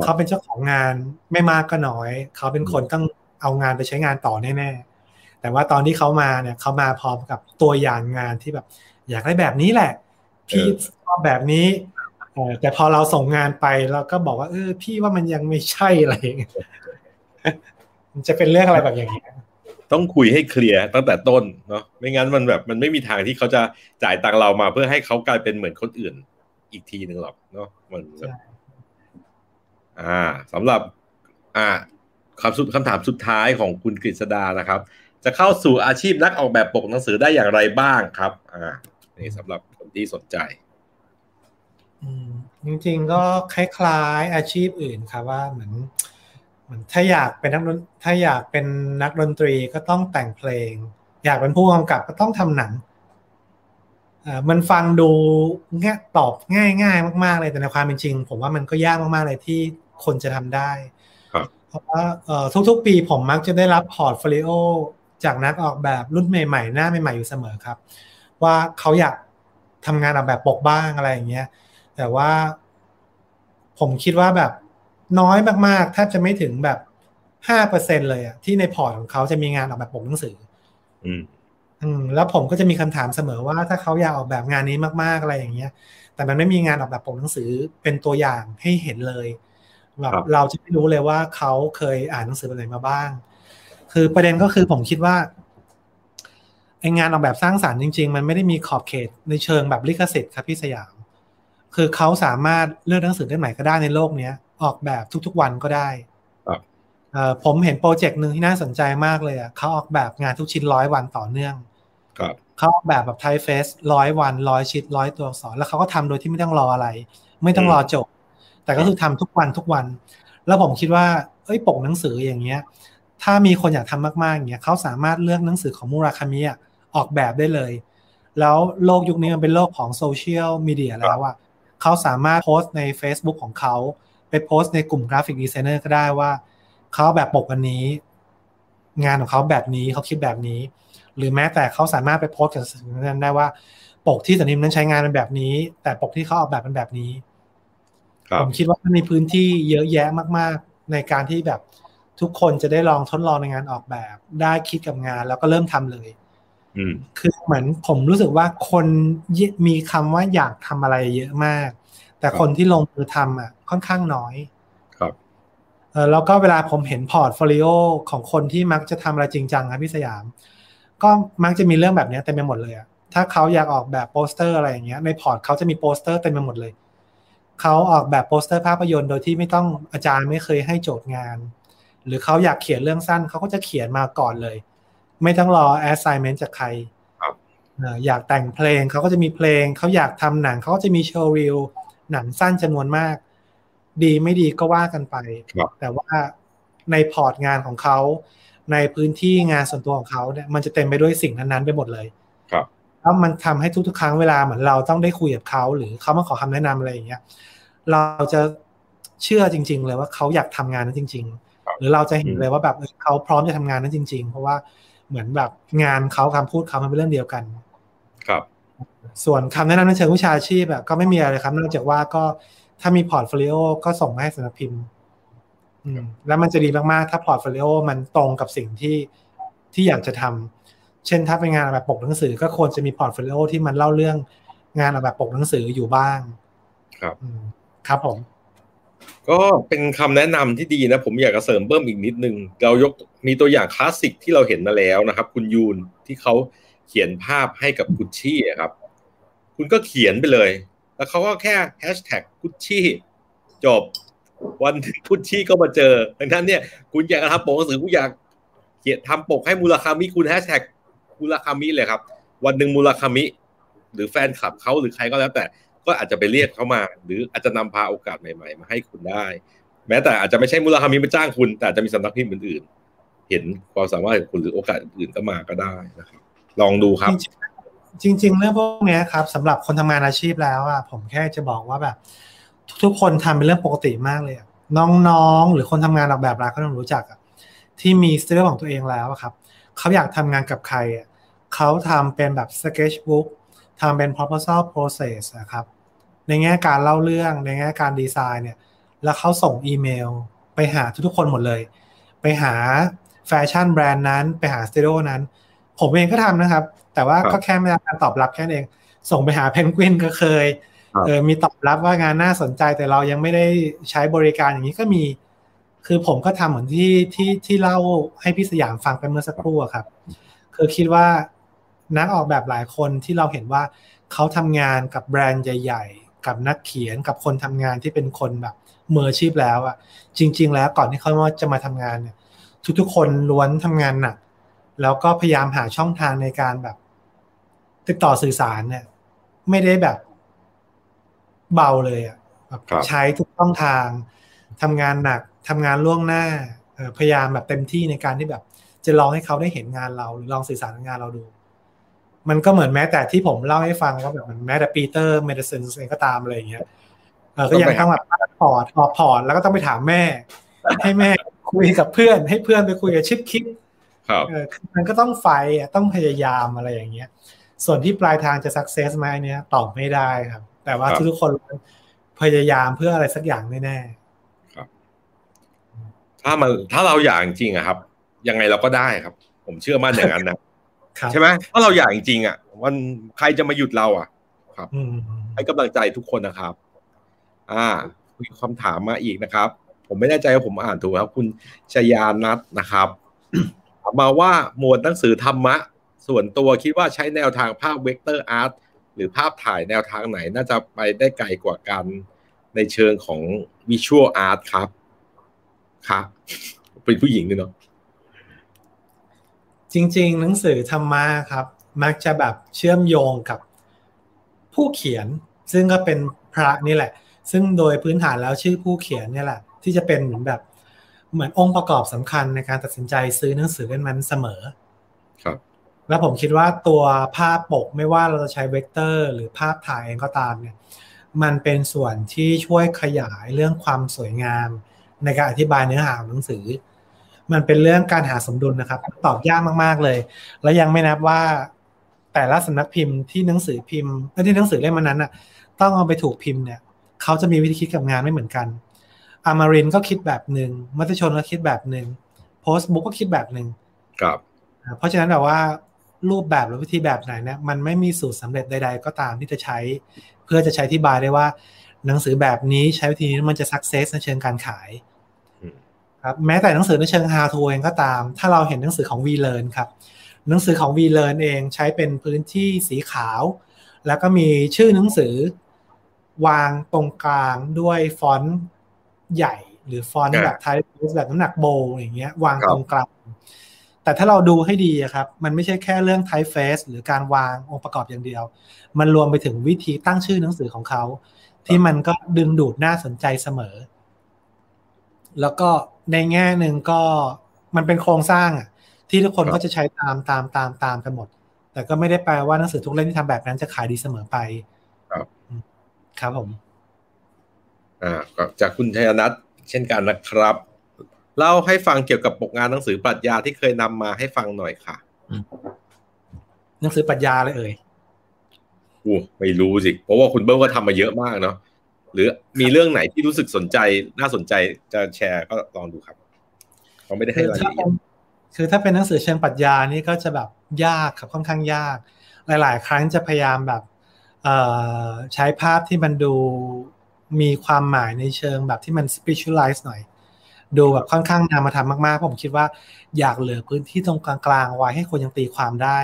เขาเป็นเจ้าของงานไม่มากก็น้อย เขาเป็นคนต้องเอางานไปใช้งานต่อแน่ๆแต่ว่าตอนที่เขามาเนี่ยเขามาพร้อมกับตัวอย่างงานที่แบบ อยากได้แบบนี้แหละ พี่ชอบแบบนี้แต่พอเราส่งงานไปเราก็บอกว่าเออพี่ว่ามันยังไม่ใช่อะไรอย่างเงี้ยมันจะเป็นเรื่องอะไรแบบอย่างนี้ต้องคุยให้เคลียร์ตั้งแต่ต้นเนาะไม่งั้นมันแบบมันไม่มีทางที่เขาจะจ่ายตังเรามาเพื่อให้เขากลายเป็นเหมือนคนอื่น อีกทีหนึ่งหรอกเนาะมันอ่าสำหรับ อ่าคำสุดคำถามสุดท้ายของคุณกฤษดานะครับ จะเข้าสู่อาชีพนักออกแบบปกหนังสือได้อย่างไรบ้างครับ อ่านี่สำหรับคนที่สนใจจริงๆก็คล้ายๆอาชีพอื่นครับว่าเหมือนเหมือนถ้าอยากเป็นนักถ้าอยากเป็นนักดนตรีก็ต้องแต่งเพลง อยากเป็นผู้กำกับก็ต้องทำหนัง มันฟังดูง่ายตอบง่ายง่ายมาก ๆ เลยแต่ในความเป็นจริง ผมว่ามันก็ยากมาก ๆ เลยที่คนจะทำได้เพราะว่าทุกๆ ปีผมมักจะได้รับพอร์ตโฟลิโอจากนักออกแบบรุ่นใหม่ ๆ หน้าใหม่ ๆ อยู่เสมอครับ ว่าเขาอยากทำงานออกแบบปกบ้างอะไรอย่างเงี้ย แต่ว่าผมคิดว่าแบบน้อยมากๆแทบจะไม่ถึงแบบห้าเปอร์เซ็นเลยอะที่ในพอร์ตของเขาจะมีงานออกแบบปกหนังสือ อืมอืมแล้วผมก็จะมีคำถามเสมอว่าถ้าเขาอยากออกแบบงานนี้มากๆอะไรอย่างเงี้ย แต่มันไม่มีงานออกแบบปกหนังสือเป็นตัวอย่างให้เห็นเลยแบบเราจะไม่รู้เลยว่าเขาเคยอ่านหนังสือแบบไหนมาบ้าง คือประเด็นก็คือผมคิดว่าไองานออกแบบสร้างสารรค์จริง ๆ มันไม่ได้มีขอบเขตในเชิงแบบลิขสิทธิ์ครับพี่สยาม คือเขาสามารถเลือกหนังสือได้ไหนก็ได้ในโลกนี้ออกแบบทุกๆวันก็ได้ผมเห็นโปรเจกต์หนึ่งที่น่าสนใจมากเลยอะเขาออกแบบงานทุกชิ้นร้อยวันต่อเนื่อง เขาออกแบบแบบไทเฟสร้อยวันร้อยชิ้นร้อยตัวอักษรแล้วเขาก็ทำโดยที่ไม่ต้องรออะไร ไม่ต้องรอจบ แต่ก็คือทำทุกวันทุกวัน แล้วผมคิดว่าเอ้ยปกหนังสืออย่างเงี้ย ถ้ามีคนอยากทำมากๆอย่างเงี้ยเขาสามารถเลือกหนังสือของมูราคามิออกแบบได้เลย แล้วโลกยุคนี้มันเป็นโลกของโซเชียลมีเดียแล้วอะเขาสามารถโพสต์ใน Facebook ของเขาไปโพสต์ในกลุ่ม graphic designer ก็ได้ว่าเขาแบบปกอันนี้ งานของเขาแบบนี้เขาคิดแบบนี้ หรือแม้แต่เขาสามารถไปโพสต์กับสิ่งนั้นได้ว่า ปกที่สำนักพิมพ์นั้นใช้งานเป็นแบบนี้ แต่ปกที่เขาออกแบบเป็นแบบนี้ผมคิดว่ามีพื้นที่เยอะแยะมาก ๆ ในการที่แบบทุกคนจะได้ลองทดลองในงานออกแบบ ได้คิดกับงานแล้วก็เริ่มทำเลยคือเหมือนผมรู้สึกว่าคนมีคำว่าอยากทำอะไรเยอะมาก แต่คนที่ลงมือทำอะค่อนข้างน้อย ครับเออแล้วก็เวลาผมเห็นพอร์ตโฟลิโอของคนที่มักจะทำอะไรจริงจังครับพี่สยาม ก็มักจะมีเรื่องแบบนี้เต็มไปหมดเลยอะถ้าเขาอยากออกแบบโปสเตอร์อะไรอย่างเงี้ยใน port เขาจะมีโปสเตอร์เต็มไปหมดเลย เขาออกแบบโปสเตอร์ภาพยนตร์โดยที่ไม่ต้องอาจารย์ไม่เคยให้โจทย์งาน หรือเขาอยากเขียนเรื่องสั้นเขาก็จะเขียนมาก่อนเลย ไม่ต้องรอ assignment จากใครอยากแต่งเพลงเขาก็จะมีเพลง เขาอยากทำหนังเขาก็จะมี showreel หนังสั้นจำนวนมาก ดีไม่ดีก็ว่ากันไป แต่ว่าในพอร์ตงานของเขา ในพื้นที่งานส่วนตัวของเขาเนี่ยมันจะเต็มไปด้วยสิ่งนั้นๆไปหมดเลย ครับแล้วมันทำให้ทุกๆ ครั้งเวลาเหมือนเราต้องได้คุยกับเขาหรือเขามาขอคำแนะนำอะไรอย่างเงี้ยเราจะเชื่อจริง ๆ เลยว่าเขาอยากทำงานนั้นจริง ๆ หรือเราจะเห็นเลยว่าแบบเขาพร้อมจะทำงานนั้นจริง ๆ เพราะว่าเหมือนแบบงานเขาคำพูดเขามันเป็นเรื่องเดียวกัน ครับ ส่วนคำแนะนำในเชิงวิชาชีพแบบก็ไม่มีอะไรครับนอกจากว่าก็ถ้ามีพอร์ตโฟลิโอก็ส่งมาให้สำนักพิมพ์อืม แล้วมันจะดีมากๆ ถ้าพอร์ตโฟลิโอมันตรงกับสิ่งที่ที่อยากจะทำเช่นถ้าเป็นงานแบบปกหนังสือก็ควรจะมีพอร์ตโฟลิโอที่มันเล่าเรื่องงานแบบปกหนังสืออยู่บ้าง ครับอืมครับผม ก็เป็นคำแนะนำที่ดีนะ ผมอยากจะเสริมเพิ่มอีกนิดนึง เรายกมีตัวอย่างคลาสสิกที่เราเห็นมาแล้วนะครับ คุณยูนที่เขาเขียนภาพให้กับกุชชี่ครับ คุณก็เขียนไปเลย แล้วเขาก็แค่แฮชแท็กกุชชี่จบ วันหนึ่งกุชชี่ก็มาเจอดังนั้นเนี่ย คุณอยากทำปกหนังสือคุณอยากเขียนทำปกให้มูราคามิคุณแฮชแท็กมูราคามิเลยครับ วันหนึ่งมูราคามิ หรือแฟนคลับเขาหรือใครก็แล้วแต่ก็อาจจะไปเรียกเขามา หรืออาจจะนำพาโอกาสใหม่ๆ มาให้คุณได้ แม้แต่อาจจะไม่ใช่มูราคามิมาจ้างคุณ แต่จะมีสำนักพิมพ์อื่นๆ เห็นความสามารถของคุณหรือโอกาสอื่นก็มาก็ได้นะครับ ลองดูครับ จริง ๆ เรื่องพวกนี้ครับสำหรับคนทำงานอาชีพแล้วอะผมแค่จะบอกว่าแบบ ทุกคนทำเป็นเรื่องปกติมากเลยอะน้องๆ หรือคนทำงานออกแบบร้านก็ต้องรู้จักอะที่มีสไตล์ของตัวเองแล้วครับเขาอยากทำงานกับใครอะเขาทำเป็นแบบ sketchbook ทำเป็น proposal process นะครับ ในแง่การเล่าเรื่องในแง่การดีไซน์เนี่ย แล้วเขาส่งอีเมล ไปหาทุกๆคนหมดเลย ไปหาแฟชั่นแบรนด์นั้น ไปหาสตูดิโอนั้น ผมเองก็ทำนะครับ แต่ว่าก็แค่ไม่ได้การตอบรับแค่นั้นเอง ส่งไปหาเพนกวินก็เคย เออมีตอบรับว่างานน่าสนใจแต่เรายังไม่ได้ใช้บริการอย่างนี้ก็มี คือผมก็ทำเหมือนที่ที่ที่เล่าให้พี่สยามฟังไปเมื่อสักครู่ครับ คือคิดว่านักออกแบบหลายคนที่เราเห็นว่าเขาทำงานกับแบรนด์ใหญ่ ๆ กับนักเขียนกับคนทำงานที่เป็นคนแบบมืออาชีพแล้วอะจริง ๆ แล้วก่อนที่เขาจะมาทำงานเนี่ย ทุกๆ คนล้วนทำงานหนักแล้วก็พยายามหาช่องทางในการแบบ ติดต่อสื่อสารเนี่ย ไม่ได้แบบ เบาเลยอะแบบครับใช้ทุกช่องทางทำงานหนักทำงานล่วงหน้าเอ่อพยายามแบบเต็มที่ในการที่แบบ จะลองให้เขาได้เห็นงานเรา หรือลองสื่อสารงานเราดู มันก็เหมือนแม้แต่ที่ผมเล่าให้ฟังว่าแบบมันแม้แต่ Peter Mendelsund เองก็ตามอะไรอย่างเงี้ยเออก็ยังต้องแบบพอร์ตพอพอร์ตแล้วก็ต้องไปถามแม่ ให้แม่คุยกับเพื่อน ให้เพื่อนไปคุยกับ Chip Kidd ครับเออคือมันก็ต้อง fight อะต้องพยายามอะไรอย่างเงี้ย ส่วนที่ปลายทางจะ success ไหมเนี่ยตอบไม่ได้ครับ แต่ว่าครับทุกๆคนพยายามเพื่ออะไรสักอย่างแน่ถ้ามันถ้าเราอยากจริงๆอะครับ ยังไงเราก็ได้ครับ ผมเชื่อมั่นอย่างนั้นนะๆครับใช่ไหมถ้าเราอยากจริงๆอะมันใครจะมาหยุดเราอะครับอืมให้กำลังใจทุกคนนะครับ อ่ามีคำถามมาอีกนะครับ ผมไม่แน่ใจว่าผมอ่านถูกครับ คุณชยานัทนะครับถามมาว่าหมวดหนังสือธรรมะ ส่วนตัวคิดว่าใช้แนวทางภาพ vector art ห รือภาพถ่ายแนวทางไหนน่าจะไปได้ไกลกว่ากันในเชิงของ visual art ครับครับเป็นผู้หญิงด้วยเนาะจริง ๆ หนังสือธรรมะครับ มักจะแบบเชื่อมโยงกับผู้เขียน ซึ่งก็เป็นพระนี่แหละ ซึ่งโดยพื้นฐานแล้วชื่อผู้เขียนเนี่ยแหละ ที่จะเป็นเหมือนแบบเหมือนองค์ประกอบสำคัญในการตัดสินใจซื้อหนังสือเล่มนั้นเสมอ ครับ แล้วผมคิดว่าตัวภาพปกไม่ว่าเราจะใช้เวกเตอร์ หรือภาพถ่ายเองก็ตามเนี่ยมันเป็นส่วนที่ช่วยขยายเรื่องความสวยงาม ในการอธิบายเนื้อหาของหนังสือ มันเป็นเรื่องการหาสมดุลนะครับ ตอบยากมากๆเลย และยังไม่นับว่าแต่ละสำนักพิมพ์ที่หนังสือพิมพ์และที่หนังสือเล่มนั้นน่ะต้องเอาไปถูกพิมพ์เนี่ยเขาจะมีวิธีคิดกับงานไม่เหมือนกันอามารินก็คิดแบบหนึ่งมัตชนก็คิดแบบหนึ่งโพสต์บุ๊กก็คิดแบบหนึ่งครับอ่าเพราะฉะนั้นแบบว่า รูปแบบหรือวิธีแบบไหนเนี่ยมันไม่มีสูตรสำเร็จใด ๆ ก็ตามที่จะใช้ เพื่อจะใช้ที่บายได้ว่า หนังสือแบบนี้ใช้วิธีนี้มันจะสักเซสในเชิงการขายอืมครับแม้แต่หนังสือในเชิง how to เองก็ตาม ถ้าเราเห็นหนังสือของ VLearn ครับหนังสือของ VLearn เองใช้เป็นพื้นที่สีขาว แล้วก็มีชื่อหนังสือ วางตรงกลางด้วยฟอนต์ใหญ่ หรือฟอนต์อ่าแบบไทป์แบบน้ำหนักโบว์อย่างเงี้ยวางครับตรงกลาง แต่ถ้าเราดูให้ดีอะครับ มันไม่ใช่แค่เรื่องไทป์เฟสหรือการวางองค์ประกอบอย่างเดียว มันรวมไปถึงวิธีตั้งชื่อหนังสือของเขา ที่มันก็ดึงดูดน่าสนใจเสมอ แล้วก็ในแง่หนึ่งก็มันเป็นโครงสร้างอะที่ทุกคนก็จะใช้ตามตามตามตามกันหมด แต่ก็ไม่ได้แปลว่าหนังสือทุกเล่มที่ทำแบบนั้นจะขายดีเสมอไป ครับ ครับผม อ่าก็จากคุณชัยนัทเช่นกันนะครับ เล่าให้ฟังเกี่ยวกับปกงานหนังสือปรัชญาที่เคยนำมาให้ฟังหน่อยค่ะ หนังสือปรัชญาเลยเอ่ยอู้ไม่รู้สิเพราะว่าคุณเบิ้ลก็ทำมาเยอะมากเนาะหรือมีเรื่องไหนที่รู้สึกสนใจน่าสนใจจะแชร์ก็ลองดูครับเขาไม่ได้ให้รายละเอียดคือถ้าเป็นหนังสือเชิงปรัชญานี่ก็จะแบบยากครับค่อนข้างยาก หลาย ๆ ครั้งจะพยายามแบบใช้ภาพที่มันดูมีความหมายในเชิงแบบที่มัน spiritualize หน่อย ดูแบบค่อนข้างนามธรรมมากๆผมคิดว่าอยากเหลือพื้นที่ตรงกลางๆไว้ให้คนยังตีความได้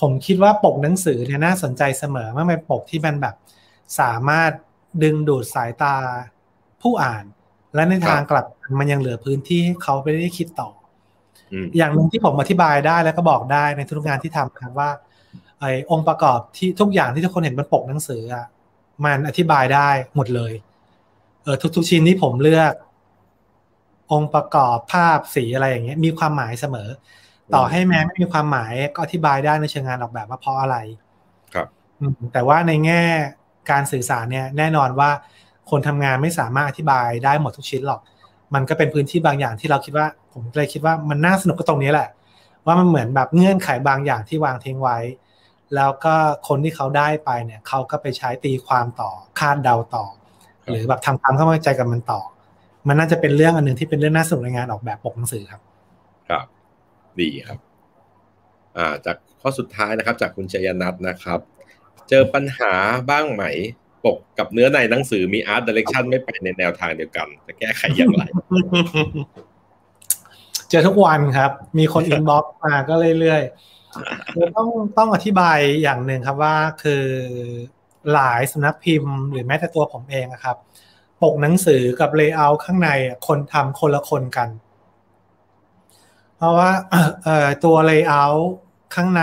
ผมคิดว่าปกหนังสือเนี่ยน่าสนใจเสมอเมื่อเป็นปกที่มันแบบ สามารถดึงดูดสายตาผู้อ่าน และในทางกลับมันยังเหลือพื้นที่ให้เขาไปได้คิดต่อ อย่างหนึ่งที่ผมอธิบายได้แล้วก็บอกได้ในทุกงานที่ทำครับว่าไอ้องค์ประกอบที่ทุกอย่างที่ทุกคนเห็นบนปกหนังสืออะมันอธิบายได้หมดเลย เออทุกๆชิ้นที่ผมเลือก องค์ประกอบภาพสีอะไรอย่างเงี้ยมีความหมายเสมอ ต่อให้แม้ไม่มีความหมายก็อธิบายได้ในเชิงงานออกแบบว่าเพราะอะไร ครับแต่ว่าในแง่การสื่อสารเนี่ยแน่นอนว่าคนทำงานไม่สามารถอธิบายได้หมดทุกชิ้นหรอก มันก็เป็นพื้นที่บางอย่างที่เราคิดว่า ผมเลยคิดว่ามันน่าสนุกก็ตรงนี้แหละ ว่ามันเหมือนแบบเงื่อนไขบางอย่างที่วางทิ้งไว้ แล้วก็คนที่เขาได้ไปเนี่ยเขาก็ไปใช้ตีความต่อคาดเดาต่อ หรือแบบทำความเข้าใจกับมันต่อ มันน่าจะเป็นเรื่องอันหนึ่งที่เป็นเรื่องน่าสนุกในงานออกแบบปกหนังสือครับ ครับ ดีครับ อ่า จากข้อสุดท้ายนะครับ จากคุณชยนัทนะครับ เจอปัญหาบ้างไหมปกกับเนื้อในหนังสือมีอาร์ตดิเรกชันไม่ไปในแนวทางเดียวกัน จะแก้ไขอย่างไรเจอทุกวันครับ มีคน inbox มาก็เรื่อยๆต้องต้องอธิบายอย่างหนึ่งครับว่าคือหลายสำนักพิมพ์หรือแม้แต่ตัวผมเองครับ ปกหนังสือกับ layout ข้างในคนทำคนละคนกัน เพราะว่าตัว layout ข้างใน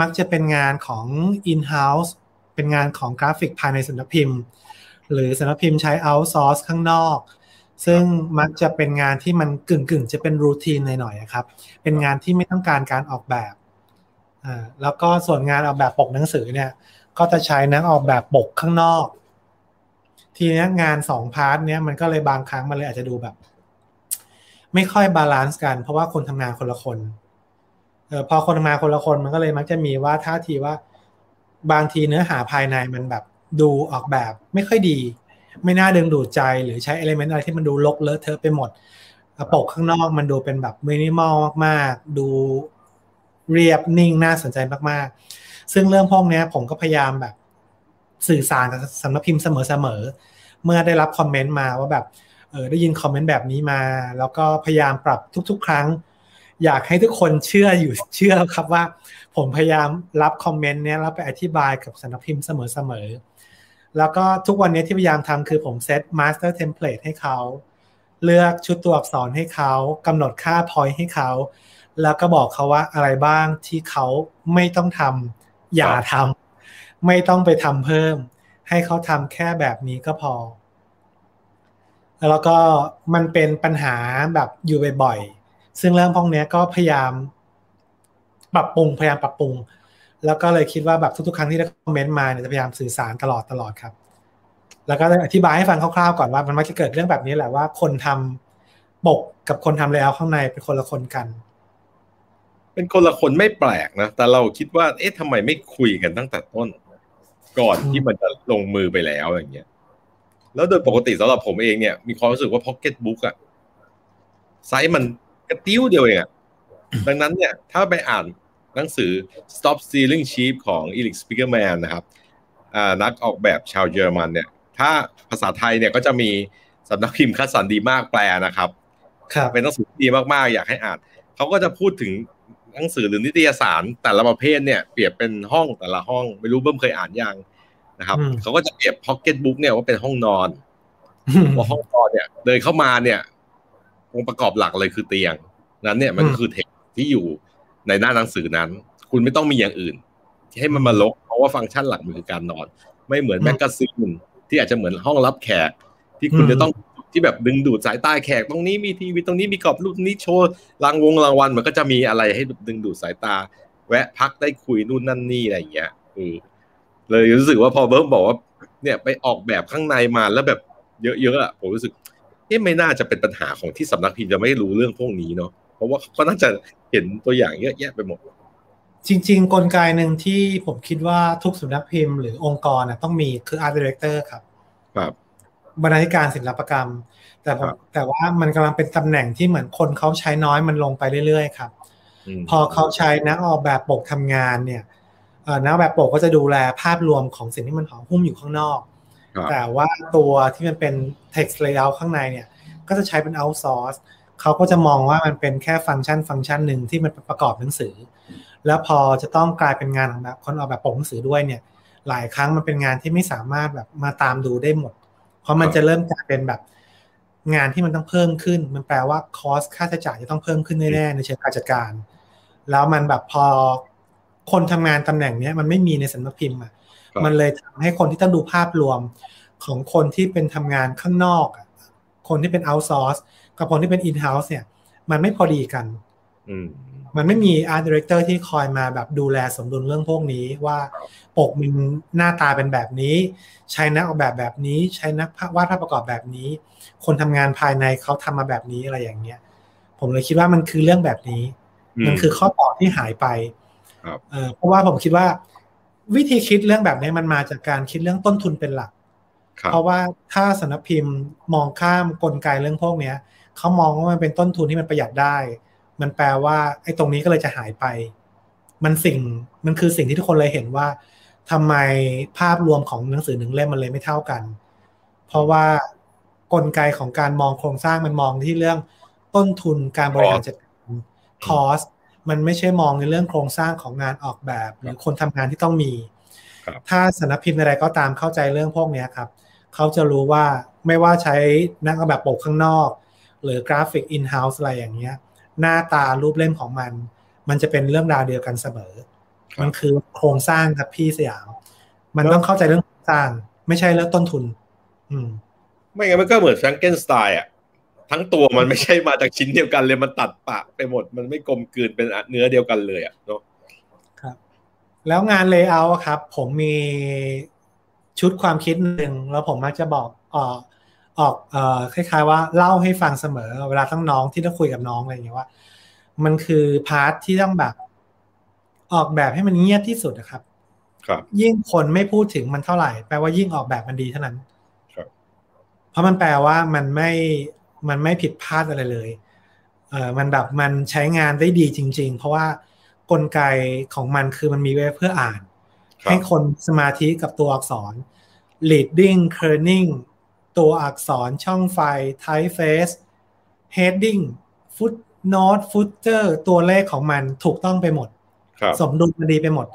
มักจะเป็นงานของ in-house เป็นงานของกราฟิกภายในสำนักพิมพ์ หรือสำนักพิมพ์ใช้ outsource ข้างนอก ซึ่งมักจะเป็นงานที่มันกึ่งกึ่งจะเป็น routine หน่อยๆครับ เป็นงานที่ไม่ต้องการการออกแบบแล้วก็ส่วนงานออกแบบปกหนังสือเนี่ย ก็จะใช้นักออกแบบปกข้างนอก ทีนี้งานสอง part เนี้ยมันก็เลยบางครั้งมันเลยอาจจะดูแบบ ไม่ค่อย balance กัน เพราะว่าคนทำงานคนละคนเออพอคนทำงานคนละคนมันก็เลยมักจะมีว่าท่าทีว่า บางทีเนื้อหาภายในมันแบบดูออกแบบไม่ค่อยดี ไม่น่าดึงดูดใจหรือใช้เอลิเมนต์อะไรที่มันดูลกเลอะเทอะไปหมดปกข้างนอกมันดูเป็นแบบมินิมอลมากๆ ดูเรียบนิ่งน่าสนใจมากๆ ซึ่งเรื่องพวกนี้ผมก็พยายามแบบ สื่อสารกับสำนักพิมพ์เสมอๆ เมื่อได้รับคอมเมนต์มาว่าแบบเออได้ยินคอมเมนต์แบบนี้มา แล้วก็พยายามปรับทุก ๆ ครั้ง อยากให้ทุกคนเชื่ออยู่เชื่อครับว่า ผมพยายามรับ comment เนี้ยแล้วไปอธิบายกับสำนักพิมพ์เสมอๆ แล้วก็ทุกวันนี้ที่พยายามทำคือผม set master template ให้เขา เลือกชุดตัวอักษรให้เขากำหนดค่า point ให้เขา แล้วก็บอกเขาว่าอะไรบ้างที่เขาไม่ต้องทำอย่าทำ ไม่ต้องไปทำเพิ่ม ให้เขาทำแค่แบบนี้ก็พอ แล้วก็มันเป็นปัญหาแบบอยู่บ่อยๆซึ่งเรื่องพวกนี้ก็พยายามปรับปรุงพยายามปรับปรุง แล้วก็เลยคิดว่าแบบทุกๆ ครั้งที่ได้ comment มาเนี่ยจะพยายามสื่อสารตลอดตลอดครับ แล้วก็อธิบายให้ฟังคร่าวๆก่อนว่ามันมักจะเกิดเรื่องแบบนี้แหละว่าคนทำปกกับคนทำ layout ข้างในเป็นคนละคนกัน เป็นคนละคนไม่แปลกนะ แต่เราคิดว่า เอ๊ะทำไมไม่คุยกันตั้งแต่ต้น ก่อนที่มันจะลงมือไปแล้วอย่างเงี้ย แล้วโดยปกติสำหรับผมเองเนี่ยมีความรู้สึกว่าพ็อกเก็ตบุ๊กอะไซส์มันกระติ๊ดเดียวเองอะดังนั้นเนี่ย ถ้าไปอ่านหนังสือ Stop Stealing Sheep ของ Erik Spiekermann นะครับนักออกแบบชาวเยอรมันเนี่ย ถ้าภาษาไทยเนี่ยก็จะมีสำนักพิมพ์คัดสรรดีมากแปลนะครับครับเป็นหนังสือที่ดีมากๆ อยากให้อ่านเขาก็จะพูดถึง หนังสือหรือนิตยสารแต่ละประเภทเนี่ยเปรียบเป็นห้องแต่ละห้อง ไม่รู้เบิ้มเคยอ่านยังนะครับเขาก็จะเปรียบพ็อกเก็ตบุ๊กเนี่ยว่าเป็นห้องนอนพอห้องนอนเนี่ย เดินเข้ามาเนี่ยองค์ประกอบหลักเลยคือเตียง นั้นเนี่ยมันก็คือเทคที่อยู่ในหน้าหนังสือนั้น คุณไม่ต้องมีอย่างอื่น ที่ให้มันมารกเพราะว่าฟังก์ชันหลักมันคือการนอน ไม่เหมือน magazine ที่อาจจะเหมือนห้องรับแขก ที่คุณจะต้อง ที่แบบดึงดูดสายตาแขกตรงนี้มีทีวีตรงนี้มีกรอบรูปนี้โชว์รางวงรางวัลมันก็จะมีอะไรให้ดึงดูดสายตา แวะพักได้คุยนู่นนั่นนี่อะไรอย่างเงี้ยเออเลยรู้สึกว่าพอเบิ้มบอกว่า เนี่ยไปออกแบบข้างในมาแล้วแบบเยอะๆอะผมรู้สึกเอ๊ะไม่น่าจะเป็นปัญหาของที่สำนักพิมพ์จะไม่รู้เรื่องพวกนี้เนาะเพราะว่าเขาน่าจะเห็นตัวอย่างเยอะแยะไปหมด จริง ๆ กลไกหนึ่งที่ผมคิดว่าทุกสำนักพิมพ์หรือองค์กรนะต้องมีคือ art director ครับ ครับ บรรณาธิการศิลปกรรม แต่ผมแต่ว่ามันกำลังเป็นตำแหน่งที่เหมือนคนเขาใช้น้อยมันลงไปเรื่อยๆครับ พอเขาใช้นักออกแบบปกทำงานเนี่ยนักแบบปกก็จะดูแลภาพรวมของสิ่งที่มันห่อหุ้มอยู่ข้างนอก แต่ว่าตัวที่มันเป็น text layout ข้างในเนี่ย ก็จะใช้เป็น outsource เขาก็จะมองว่ามันเป็นแค่ฟังก์ชันฟังก์ชันหนึ่งที่มันประกอบหนังสือ แล้วพอจะต้องกลายเป็นงานของแบบคนออกแบบปกหนังสือด้วยเนี่ย หลายครั้งมันเป็นงานที่ไม่สามารถแบบมาตามดูได้หมด เพราะมันจะเริ่มกลายเป็นแบบงานที่มันต้องเพิ่มขึ้น มันแปลว่าคอสค่าใช้จ่ายจะต้องเพิ่มขึ้นแน่ๆในเชิงการจัดการ แล้วมันแบบพอคนทำงานตำแหน่งนี้มันไม่มีในสำนักพิมพ์อะมันเลยทำให้คนที่ต้องดูภาพรวมของคนที่เป็นทำงานข้างนอก คนที่เป็น outsource กับคนที่เป็น in-house เนี่ย มันไม่พอดีกัน มันไม่มี art director ที่คอยมาแบบดูแลสมดุลเรื่องพวกนี้ว่าปกมันหน้าตาเป็นแบบนี้ ใช้นักออกแบบแบบนี้ ใช้นักวาดภาพประกอบแบบนี้ คนทำงานภายในเขาทำมาแบบนี้อะไรอย่างเงี้ย ผมเลยคิดว่ามันคือเรื่องแบบนี้ มันคือข้อต่อที่หายไปเพราะว่าผมคิดว่า วิธีคิดเรื่องแบบนี้มันมาจากการคิดเรื่องต้นทุนเป็นหลัก เพราะว่าถ้าสำนักพิมพ์มองข้ามกลไกเรื่องพวกเนี้ยเขามองว่ามันเป็นต้นทุนที่มันประหยัดได้ มันแปลว่าไอ้ตรงนี้ก็เลยจะหายไป มันสิ่งมันคือสิ่งที่ทุกคนเลยเห็นว่าทำไมภาพรวมของหนังสือหนึ่งเล่มมันเลยไม่เท่ากัน เพราะว่ากลไกของการมองโครงสร้างมันมองที่เรื่องต้นทุนการบริหารจัดการ cost มันไม่ใช่มองในเรื่องโครงสร้างของงานออกแบบ หรือคนทำงานที่ต้องมี ถ้าสำนักพิมพ์อะไรก็ตามเข้าใจเรื่องพวกนี้ครับ เขาจะรู้ว่าไม่ว่าใช้นักออกแบบปกข้างนอก หรือกราฟิก in-house อะไรอย่างเงี้ย หน้าตารูปเล่มของมัน มันจะเป็นเรื่องราวเดียวกันเสมอ มันคือโครงสร้างครับพี่สยาม มันต้องเข้าใจเรื่องโครงสร้าง ไม่ใช่เรื่องต้นทุน อืม ไม่งั้นมันก็เหมือนแฟรงเกนสไตน์อะทั้งตัวมันไม่ใช่มาจากชิ้นเดียวกันเลยมันตัดปะไปหมด มันไม่กลมกลืนเป็นเนื้อเดียวกันเลยอะเนาะครับ แล้วงาน layer ครับ ผมมีชุดความคิดหนึ่งแล้วผมมักจะบอกออก ออกเอ่อคล้าย ๆ ว่าเล่าให้ฟังเสมอ เวลาทั้งน้องที่ต้องคุยกับน้องอะไรอย่างเงี้ยว่า มันคือพาร์ทที่ต้องแบบ ออกแบบให้มันเงียบที่สุดนะครับ ครับ ยิ่งคนไม่พูดถึงมันเท่าไหร่ แปลว่ายิ่งออกแบบมันดีเท่านั้น ครับ เพราะมันแปลว่ามันไม่มันไม่ผิดพลาดอะไรเลยเออมันแบบมันใช้งานได้ดีจริง ๆ เพราะว่ากลไกของมันคือมันมีไว้เพื่ออ่าน ให้คนสมาธิกับตัวอักษร leading kerning ตัวอักษรช่องไฟ typeface heading footnote footer ตัวเลขของมันถูกต้องไปหมด สมดุลมันดีไปหมด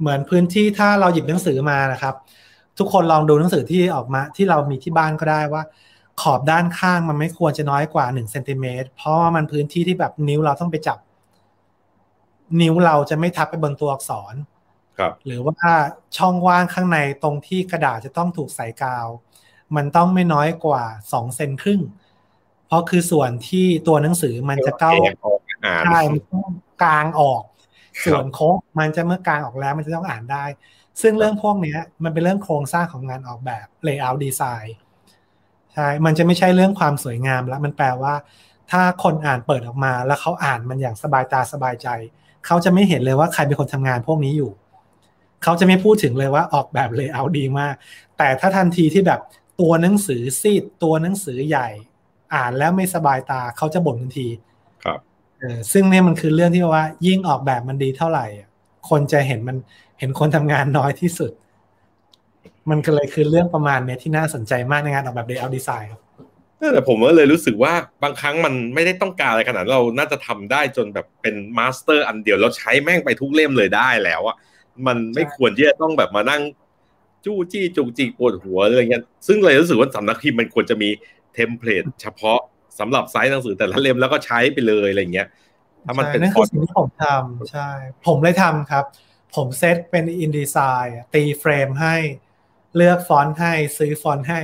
เหมือนพื้นที่ถ้าเราหยิบหนังสือมานะครับ ทุกคนลองดูหนังสือที่ออกมาที่เรามีที่บ้านก็ได้ว่า ขอบด้านข้างมันไม่ควรจะน้อยกว่าหนึ่งเซนติเมตรเพราะว่ามันพื้นที่ที่แบบนิ้วเราต้องไปจับ นิ้วเราจะไม่ทับไปบนตัวอักษรครับหรือว่าช่องว่างข้างในตรงที่กระดาษจะต้องถูกใส่กาว มันต้องไม่น้อยกว่าสองเซนครึ่ง เพราะคือส่วนที่ตัวหนังสือมันจะเก้าใช่มันต้องกลางออก ส่วนโค้งมันจะเมื่อกลางออกแล้วมันจะต้องอ่านได้ ซึ่งเรื่องพวกนี้มันเป็นเรื่องโครงสร้างของงานออกแบบ layout design ใช่ มันจะไม่ใช่เรื่องความสวยงามแล้ว มันแปลว่า ถ้าคนอ่านเปิดออกมา แล้วเขาอ่านมันอย่างสบายตาสบายใจ เขาจะไม่เห็นเลยว่าใครเป็นคนทำงานพวกนี้อยู่ เขาจะไม่พูดถึงเลยว่าออกแบบเลยเอาดีมาก แต่ถ้าทันทีที่แบบ ตัวหนังสือซีดตัวหนังสือใหญ่ อ่านแล้วไม่สบายตาเขาจะบ่นทันที ครับเออซึ่งเนี่ยมันคือเรื่องที่ว่า ยิ่งออกแบบมันดีเท่าไหร่ คนจะเห็นมันเห็นคนทำงานน้อยที่สุด มันก็เลยคือเรื่องประมาณเนี้ยที่น่าสนใจมากในงานออกแบบเดย์เอาดีไซน์ครับแต่ผมก็เลยรู้สึกว่าบางครั้งมันไม่ได้ต้องการอะไรขนาดเราน่าจะทำได้จนแบบเป็น master อันเดียวแล้วใช้แม่งไปทุกเล่มเลยได้แล้วอะมันไม่ควรที่จะต้องแบบมานั่ง จู้จี้จุกจิกปวดหัวอะไรเงี้ยซึ่งเลยรู้สึกว่าสำนักพิมพ์มันควรจะมี template เฉพาะสำหรับไซส์หนังสือแต่ละเล่มแล้วก็ใช้ไปเลยอะไรเงี้ยถ้ามันเป็นนั่นคือสิ่งที่ผมทำใช่ ผมเลยทำครับ ผมเซตเป็น InDesign ตี frame ให้ เลือกฟอนต์ให้ซื้อฟอนต์ให้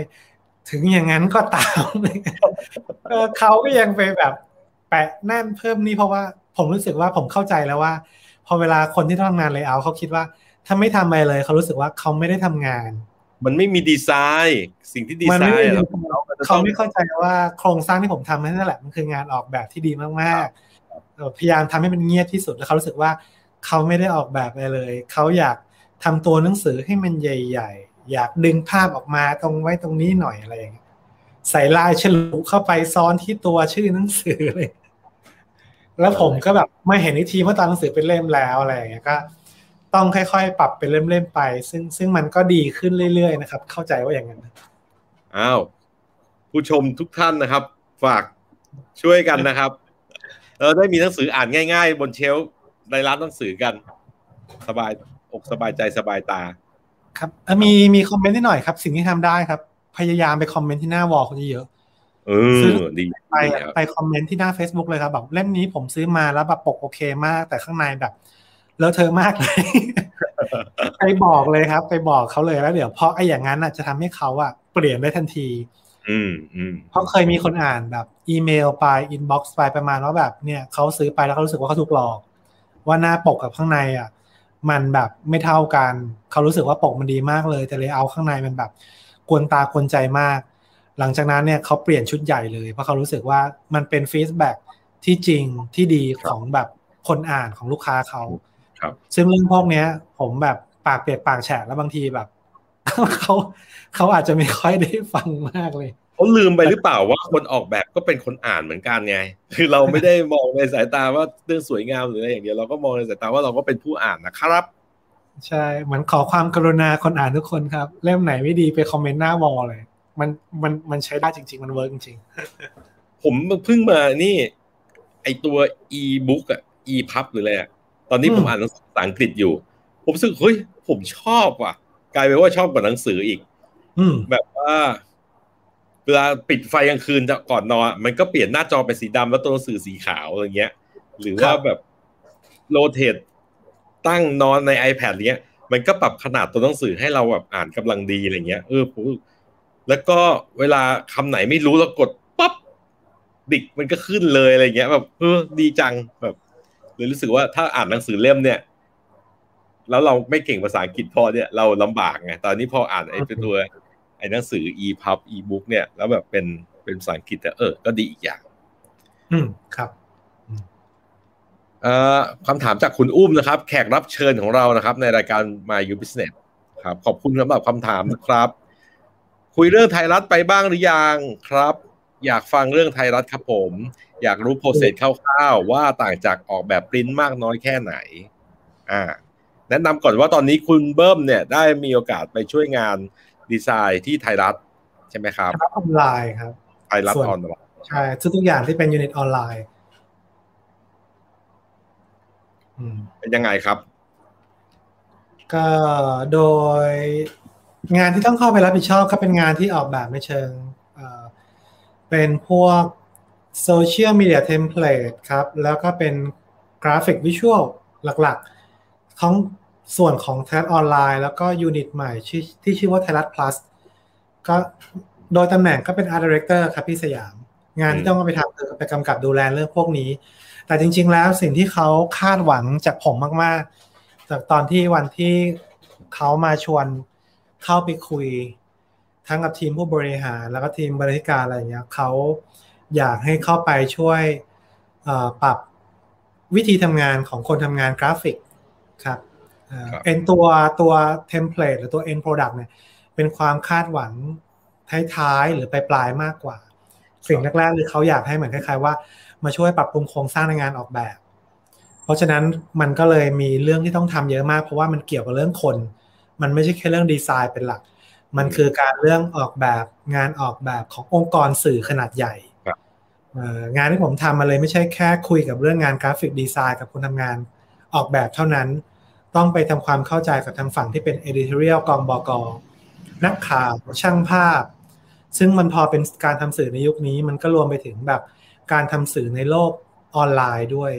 ถึงอย่างนั้นก็ตามเขาก็ยังไปแบบแปะแน่นเพิ่มนี่เพราะว่าผมรู้สึกว่าผมเข้าใจแล้วว่า พอเวลาคนที่ต้องทำงานเลยเอาเขาคิดว่า ถ้าไม่ทำอะไรเลย เขารู้สึกว่าเขาไม่ได้ทำงาน มันไม่มีดีไซน์ สิ่งที่ดีไซน์เขาไม่เข้าใจว่าโครงสร้างที่ผมทำนั่นแหละมันคืองานออกแบบที่ดีมากๆพยายามทำให้มันเงียบที่สุดแล้วเขารู้สึกว่าเขาไม่ได้ออกแบบอะไรเลยเขาอยากทำตัวหนังสือให้มันใหญ่ๆ อยากดึงภาพออกมาตรงไว้ตรงนี้หน่อยอะไรอย่างเงี้ยใส่ลายฉลุเข้าไปซ้อนที่ตัวชื่อหนังสือเลย แล้วผมก็แบบไม่เห็นอีกทีเมื่อตอนหนังสือเป็นเล่มแล้วอะไรอย่างเงี้ยก็ ต้องค่อยๆ ปรับเป็นเล่มๆไป ซึ่งซึ่งมันก็ดีขึ้นเรื่อยๆนะครับ เข้าใจว่าอย่างนั้นอ้าวผู้ชมทุกท่านนะครับ ฝากช่วยกันนะครับเราได้มีหนังสืออ่านง่าย ๆ บนเชลฟ์ในร้านหนังสือกัน สบายอกสบายใจสบายตา ครับมีมี comment นิดหน่อยครับ สิ่งที่ทำได้ครับ พยายามไป comment ที่หน้า wall คนเยอะเออดีไปไปคอมเมนต์ที่หน้า Facebook เลยครับแบบเล่มนี้ผมซื้อมาแล้วแบบปกโอเคมาก แต่ข้างในแบบ เลอะเทอะมากเลยไปบอกเลยครับ ไปบอกเขาเลยแล้วเดี๋ยวเพราะไอ้อย่างนั้นอะจะทำให้เขาอะเปลี่ยนได้ทันที อืมอืมเพราะเคยมีคนอ่านแบบ อีเมลไป inbox ไปประมาณว่าแบบเนี่ยเขาซื้อไปแล้วเขารู้สึกว่าเขาถูกหลอก ว่าหน้าปกกับข้างในอะ มันแบบไม่เท่ากันเขารู้สึกว่าปกมันดีมากเลยแต่เลยเอาข้างในมันแบบกวนตากวนใจมาก หลังจากนั้นเนี่ยเขาเปลี่ยนชุดใหญ่เลยเพราะเขารู้สึกว่ามันเป็นฟีดแบ็ที่จริงที่ดีของแบบคนอ่านของลูกค้าเขา ครับซึ่งเรื่องพวกเนี้ย ผมแบบปากเปียกปากแฉะแล้วบางทีแบบเขาเขาอาจจะไม่ค่อยได้ฟังมากเลยเขาลืมไปหรือเปล่าว่าคนออกแบบก็เป็นคนอ่านเหมือนกันไง คือเราไม่ได้มองในสายตาว่าเรื่องสวยงามหรืออะไรอย่างเดียวเราก็มองในสายตาว่าเราก็เป็นผู้อ่านนะครับ ใช่เหมือนขอความกรุณาคนอ่านทุกคนครับ เล่มไหนไม่ดีไป comment หน้า wall เลย มันมันมันใช้ได้จริง ๆ มัน work จริงๆผมเพิ่งมานี่ ไอตัว e-book อะ e-pub หรืออะไรอะ ตอนนี้ผมอ่านภาษาอังกฤษอยู่ ผมรู้สึกเฮ้ยผมชอบว่ะ กลายเป็นว่าชอบกว่าหนังสืออีกอืแบบว่าเวลาปิดไฟกลางคืนก่อนนอนมันก็เปลี่ยนหน้าจอเป็นสีดำแล้วตัวหนังสือสีขาวอะไรเงี้ย หรือว่าแบบโรเทตตั้งนอนใน iPad เนี้ย มันก็ปรับขนาดตัวหนังสือให้เราแบบอ่านกำลังดีอะไรเงี้ยเออแล้วก็เวลาคำไหนไม่รู้เรากดปั๊บดิกมันก็ขึ้นเลยอะไรเงี้ย แบบเออดีจังแบบ เลยรู้สึกว่าถ้าอ่านหนังสือเล่มเนี่ย แล้วเราไม่เก่งภาษาอังกฤษพอเนี่ยเราลำบากไงตอนนี้พออ่านไอ้ตัวไอ้หนังสือ e-pub e-book เนี่ย แล้วแบบเป็นเป็นภาษาอังกฤษแต่เออ ก็ดีอีกอย่าง อืมครับเอ่อคำถามจากคุณอุ้มนะครับ แขกรับเชิญของเรานะครับ ในรายการ My You Business ครับ ขอบคุณสำหรับคำถามนะครับ คุยเรื่องไทยรัฐไปบ้างหรือยังครับ อยากฟังเรื่องไทยรัฐครับผม อยากรู้โปรเซสคร่าวๆว่าต่างจากออกแบบปริ้นมากน้อยแค่ไหน อ่า แนะนำก่อนว่าตอนนี้คุณเบิ้มเนี่ยได้มีโอกาสไปช่วยงานดีไซน์ที่ไทยรัฐใช่ไหมครับไทยรัฐออนไลน์ครับไทยรัฐออนไลน์ใช่ทุกอย่างที่เป็น unit ออนไลน์เป็นยังไงครับ ก็โดยงานที่ต้องเข้าไปรับผิดชอบก็เป็นงานที่ออกแบบในเชิงเป็นพวก โซเชียลมีเดีย templateตครับ แล้วก็เป็นกราฟิกวิชวลหลักๆ ของส่วนของไทยรัฐออนไลน์ แล้วก็ยูนิตใหม่ที่ชื่อว่าไทยรัฐ plus ก็โดยตำแหน่งก็เป็น art director ครับพี่สยาม งานที่ต้องไปทำคือไปกำกับดูแลเรื่องพวกนี้ แต่จริง ๆ แล้วสิ่งที่เขาคาดหวังจากผมมากๆ จากตอนที่วันที่เขามาชวนเข้าไปคุย ทั้งกับทีมผู้บริหารแล้วก็ทีมบริการอะไรอย่างเงี้ยเขา อยากให้เข้าไปช่วยปรับวิธีทำงานของคนทำงานกราฟิกครับ end ตัวตัว template หรือตัว end product เนี่ยเป็นความคาดหวังท้ายๆหรือปลายๆมากกว่า สิ่งแรกๆคือเขาอยากให้เหมือนคล้ายๆว่ามาช่วยปรับปรุงโครงสร้างในงานออกแบบ เพราะฉะนั้นมันก็เลยมีเรื่องที่ต้องทำเยอะมาก เพราะว่ามันเกี่ยวกับเรื่องคน มันไม่ใช่แค่เรื่องดีไซน์เป็นหลัก มันคือการเรื่องออกแบบงานออกแบบขององค์กรสื่อขนาดใหญ่ งานที่ผมทำมาเลยไม่ใช่แค่คุยกับเรื่องงานกราฟิกดีไซน์กับคนทำงานออกแบบเท่านั้น ต้องไปทำความเข้าใจกับทางฝั่งที่เป็น editorial กองบอกอนักข่าวช่างภาพ ซึ่งมันพอเป็นการทำสื่อในยุคนี้ มันก็รวมไปถึงแบบการทำสื่อในโลกออนไลน์ด้วย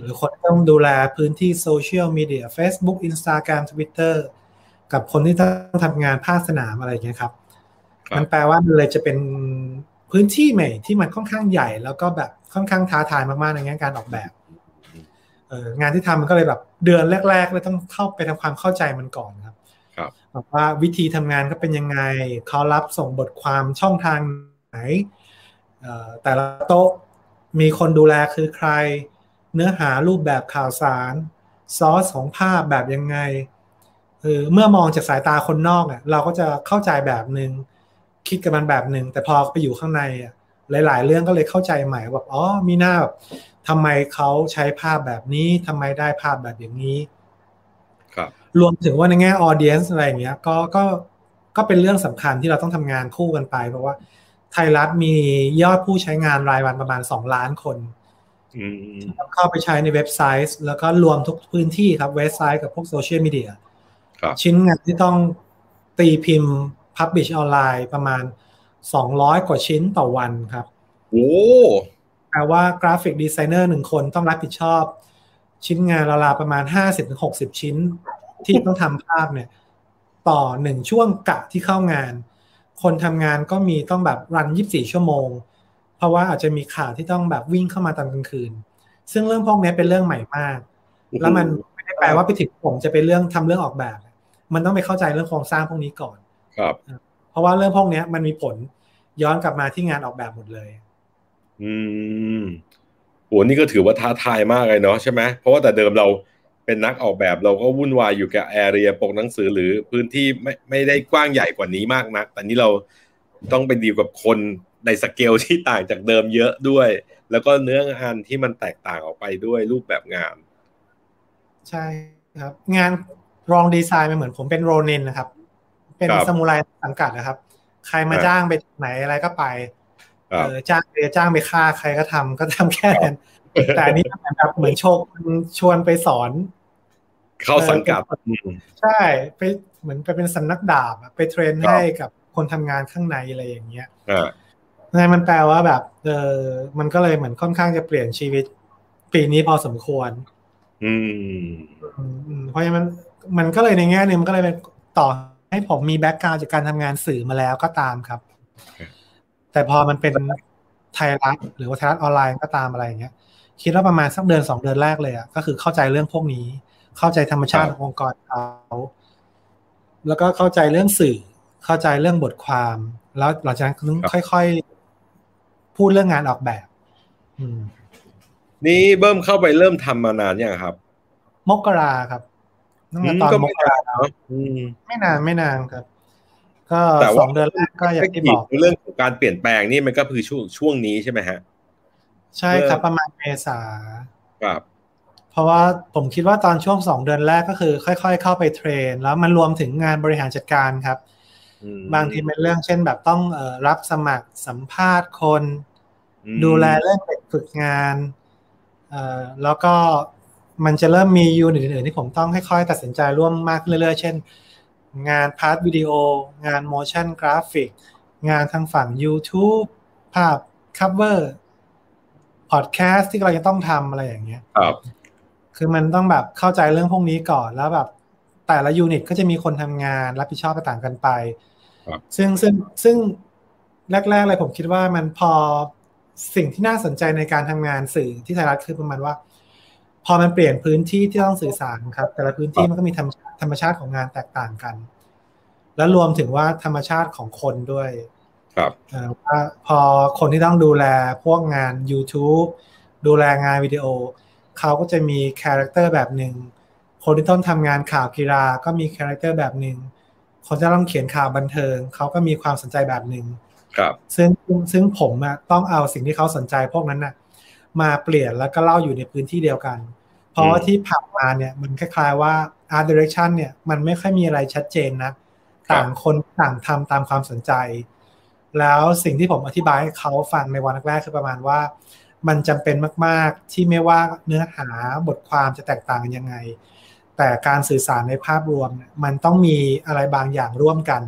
หรือคนต้องดูแลพื้นที่โซเชียลมีเดีย Facebook Instagram Twitter กับคนที่ต้องทำงานภาคสนามอะไรเงี้ยครับ มันแปลว่ามันเลยจะเป็น พื้นที่ใหม่ที่มันค่อนข้างใหญ่ แล้วก็แบบค่อนข้างท้าทายมากๆในแง่การออกแบบเอองานที่ทำมันก็เลยแบบเดือนแรกๆเลยต้องเข้าไปทำความเข้าใจมันก่อนครับครับแบบว่าวิธีทำงานก็เป็นยังไงเขารับส่งบทความช่องทางไหนแต่ละโต๊ะมีคนดูแลคือใคร เนื้อหารูปแบบข่าวสารซอสของภาพแบบยังไงคือเมื่อมองจากสายตาคนนอกอะเราก็จะเข้าใจแบบหนึง่ง คิดกับมันแบบหนึ่งแต่พอไปอยู่ข้างในอะหลาย ๆ เรื่องก็เลยเข้าใจใหม่แบบอ๋อมีหน้าแบบทำไมเขาใช้ภาพแบบนี้ทำไมได้ภาพแบบอย่างนี้ครับรวมถึงว่าในแง่ออเดียนส์อะไรอย่างเงี้ยก็ก็ก็เป็นเรื่องสำคัญที่เราต้องทำงานคู่กันไป เพราะว่าไทยรัฐมียอดผู้ใช้งานรายวันประมาณ 2 ล้านคนอืมเข้าไปใช้ในเว็บไซต์ แล้วก็รวมทุกพื้นที่ครับเว็บไซต์กับพวกโซเชียลมีเดียครับชิ้นงานที่ต้องตีพิมพ์ Publish ออนไลน์ประมาณ 200 กว่าชิ้นต่อวันครับโอ้แปลว่า graphic designer หนึ่งคนต้องรับผิดชอบ ชิ้นงานราวๆประมาณ 50-60 ชิ้น ที่ต้องทำภาพเนี่ย ต่อหนึ่งช่วงกะที่เข้างาน คนทำงานก็มีต้องแบบ run 24 ชั่วโมง เพราะว่าอาจจะมีข่าวที่ต้องแบบวิ่งเข้ามาตอนกลางคืน ซึ่งเรื่องพวกนี้เป็นเรื่องใหม่มาก แล้วมันไม่ได้แปลว่าไปถึงผมจะเป็นเรื่องทำเรื่องออกแบบ มันต้องไปเข้าใจเรื่องโครงสร้างพวกนี้ก่อน ครับเพราะว่าเรื่องพวกนี้มันมีผลย้อนกลับมาที่งานออกแบบหมดเลย อืมโหนี่ก็ถือว่าท้าทายมากเลยเนาะใช่ไหมเพราะว่าแต่เดิมเราเป็นนักออกแบบเราก็วุ่นวายอยู่กับแอเรียปกหนังสือหรือพื้นที่ไม่ไม่ได้กว้างใหญ่กว่านี้มากนัก แต่นี่เราต้องไปดีลกับคนในสเกลที่ต่างจากเดิมเยอะด้วย แล้วก็เนื้องานที่มันแตกต่างออกไปด้วยรูปแบบงาน ใช่ครับ งานรองดีไซน์มันเหมือนผมเป็นโรนินนะครับ เป็นครับสมุไรสังกัดนะครับ ใครมาครับจ้างไปไหนอะไรก็ไปครัเอบอจ้างไปจ้างไปฆ่าใครก็ทำก็ทำแค่นั้นแต่อันนี้มันเหมือนแบบเหมือนโชว์ชวนไปสอน เข้าสังกัดอืมใช่ไปเหมือนไปเป็นสำนักดาบอะไป train ครับให้กับคนทำงานข้างในอะไรอย่างเงี้ยอ่านั่นมันแปลว่าแบบเออมันก็เลยเหมือนค่อนข้างจะเปลี่ยนชีวิต ปีนี้พอสมควร อืมอืมอืมเพราะฉะนั้นมันมันก็เลยในแง่หนึงมันก็เลยเป็นต่อ ให้ผมมี background จากการทำงานสื่อมาแล้วก็ตามครับครับ แต่พอมันเป็นไทยรัฐหรือว่าไทยรัฐออนไลน์ก็ตามอะไรอย่างเงี้ย คิดว่าประมาณสักเดือนสองเดือนแรกเลยอะก็คือเข้าใจเรื่องพวกนี้ เข้าใจธรรมชาติขององค์กรเขาแล้วก็เข้าใจเรื่องสื่อ เข้าใจเรื่องบทความ แล้วหลังจากนั้นค่อยๆ พูดเรื่องงานออกแบบอืมนี่เบิ้มเข้าไปเริ่มทำมานานยังครับ มกราครับ ตั้งแต่ตอนก็มไม่กรานานเนาะอืมไม่นานไม่นานครับ ก็แต่สว่าองเดือนแรกก็อย่างที่บอกเรื่องของการเปลี่ยนแปลงนี่มันก็คือช่วงช่วงนี้ใช่ไหมฮะ ใช่ครับประมาณเมษาครับเพราะว่าผมคิดว่าตอนช่วงสองเดือนแรกก็คือ ค่อยๆ เข้าไป train แล้วมันรวมถึงงานบริหารจัดการครับอืมบางทีเป็นเรื่องเช่นแบบต้องเอ่อรับสมัครสัมภาษณ์คนอืมดูแลเรื่องเด็กฝึกงานเอ่อแล้วก็ มันจะเริ่มมี unit อื่นๆที่ผมต้องค่อยๆตัดสินใจร่วมมากขึ้นเรื่อยๆ เช่น งาน part วิดีโอ งาน motion graphic งานทางฝั่ง YouTube ภาพ cover podcast ที่เราจะต้องทำอะไรอย่างเงี้ยครับคือมันต้องแบบเข้าใจเรื่องพวกนี้ก่อนแล้วแบบแต่ละยูนิตก็จะมีคนทำงานรับผิดชอบต่างกันไปครับซึ่งซึ่งซึ่งแรกๆเลยผมคิดว่ามันพอสิ่งที่น่าสนใจในการทำงานสื่อที่ไทยรัฐคือประมาณว่า พอมันเปลี่ยนพื้นที่ที่ต้องสื่อสารครับ แต่ละพื้นที่มันก็มีธรรมธรรมชาติของงานแตกต่างกัน แล้วรวมถึงว่าธรรมชาติของคนด้วย ครับเอ่อว่าพอคนที่ต้องดูแลพวกงาน YouTube ดูแลงานวิดีโอ เขาก็จะมี character แบบหนึ่งคนที่ต้องทำงานข่าวกีฬาก็มี character แบบหนึ่งคนที่ต้องเขียนข่าวบันเทิง เขาก็มีความสนใจแบบหนึ่งครับ ซึ่งซึ่งผมอะต้องเอาสิ่งที่เขาสนใจพวกนั้นน่ะ มาเปลี่ยนแล้วก็เล่าอยู่ในพื้นที่เดียวกัน เพราะว่าที่ผ่านมาเนี่ยมันคล้ายๆว่า art direction เนี่ยมันไม่ค่อยมีอะไรชัดเจนนะต่างคนต่างทำตามความสนใจ แล้วสิ่งที่ผมอธิบายให้เขาฟังในวันแรกๆคือประมาณว่า มันจำเป็นมากๆที่ไม่ว่าเนื้อหาบทความจะแตกต่างกันยังไง แต่การสื่อสารในภาพรวมเนี่ยมันต้องมีอะไรบางอย่างร่วมกัน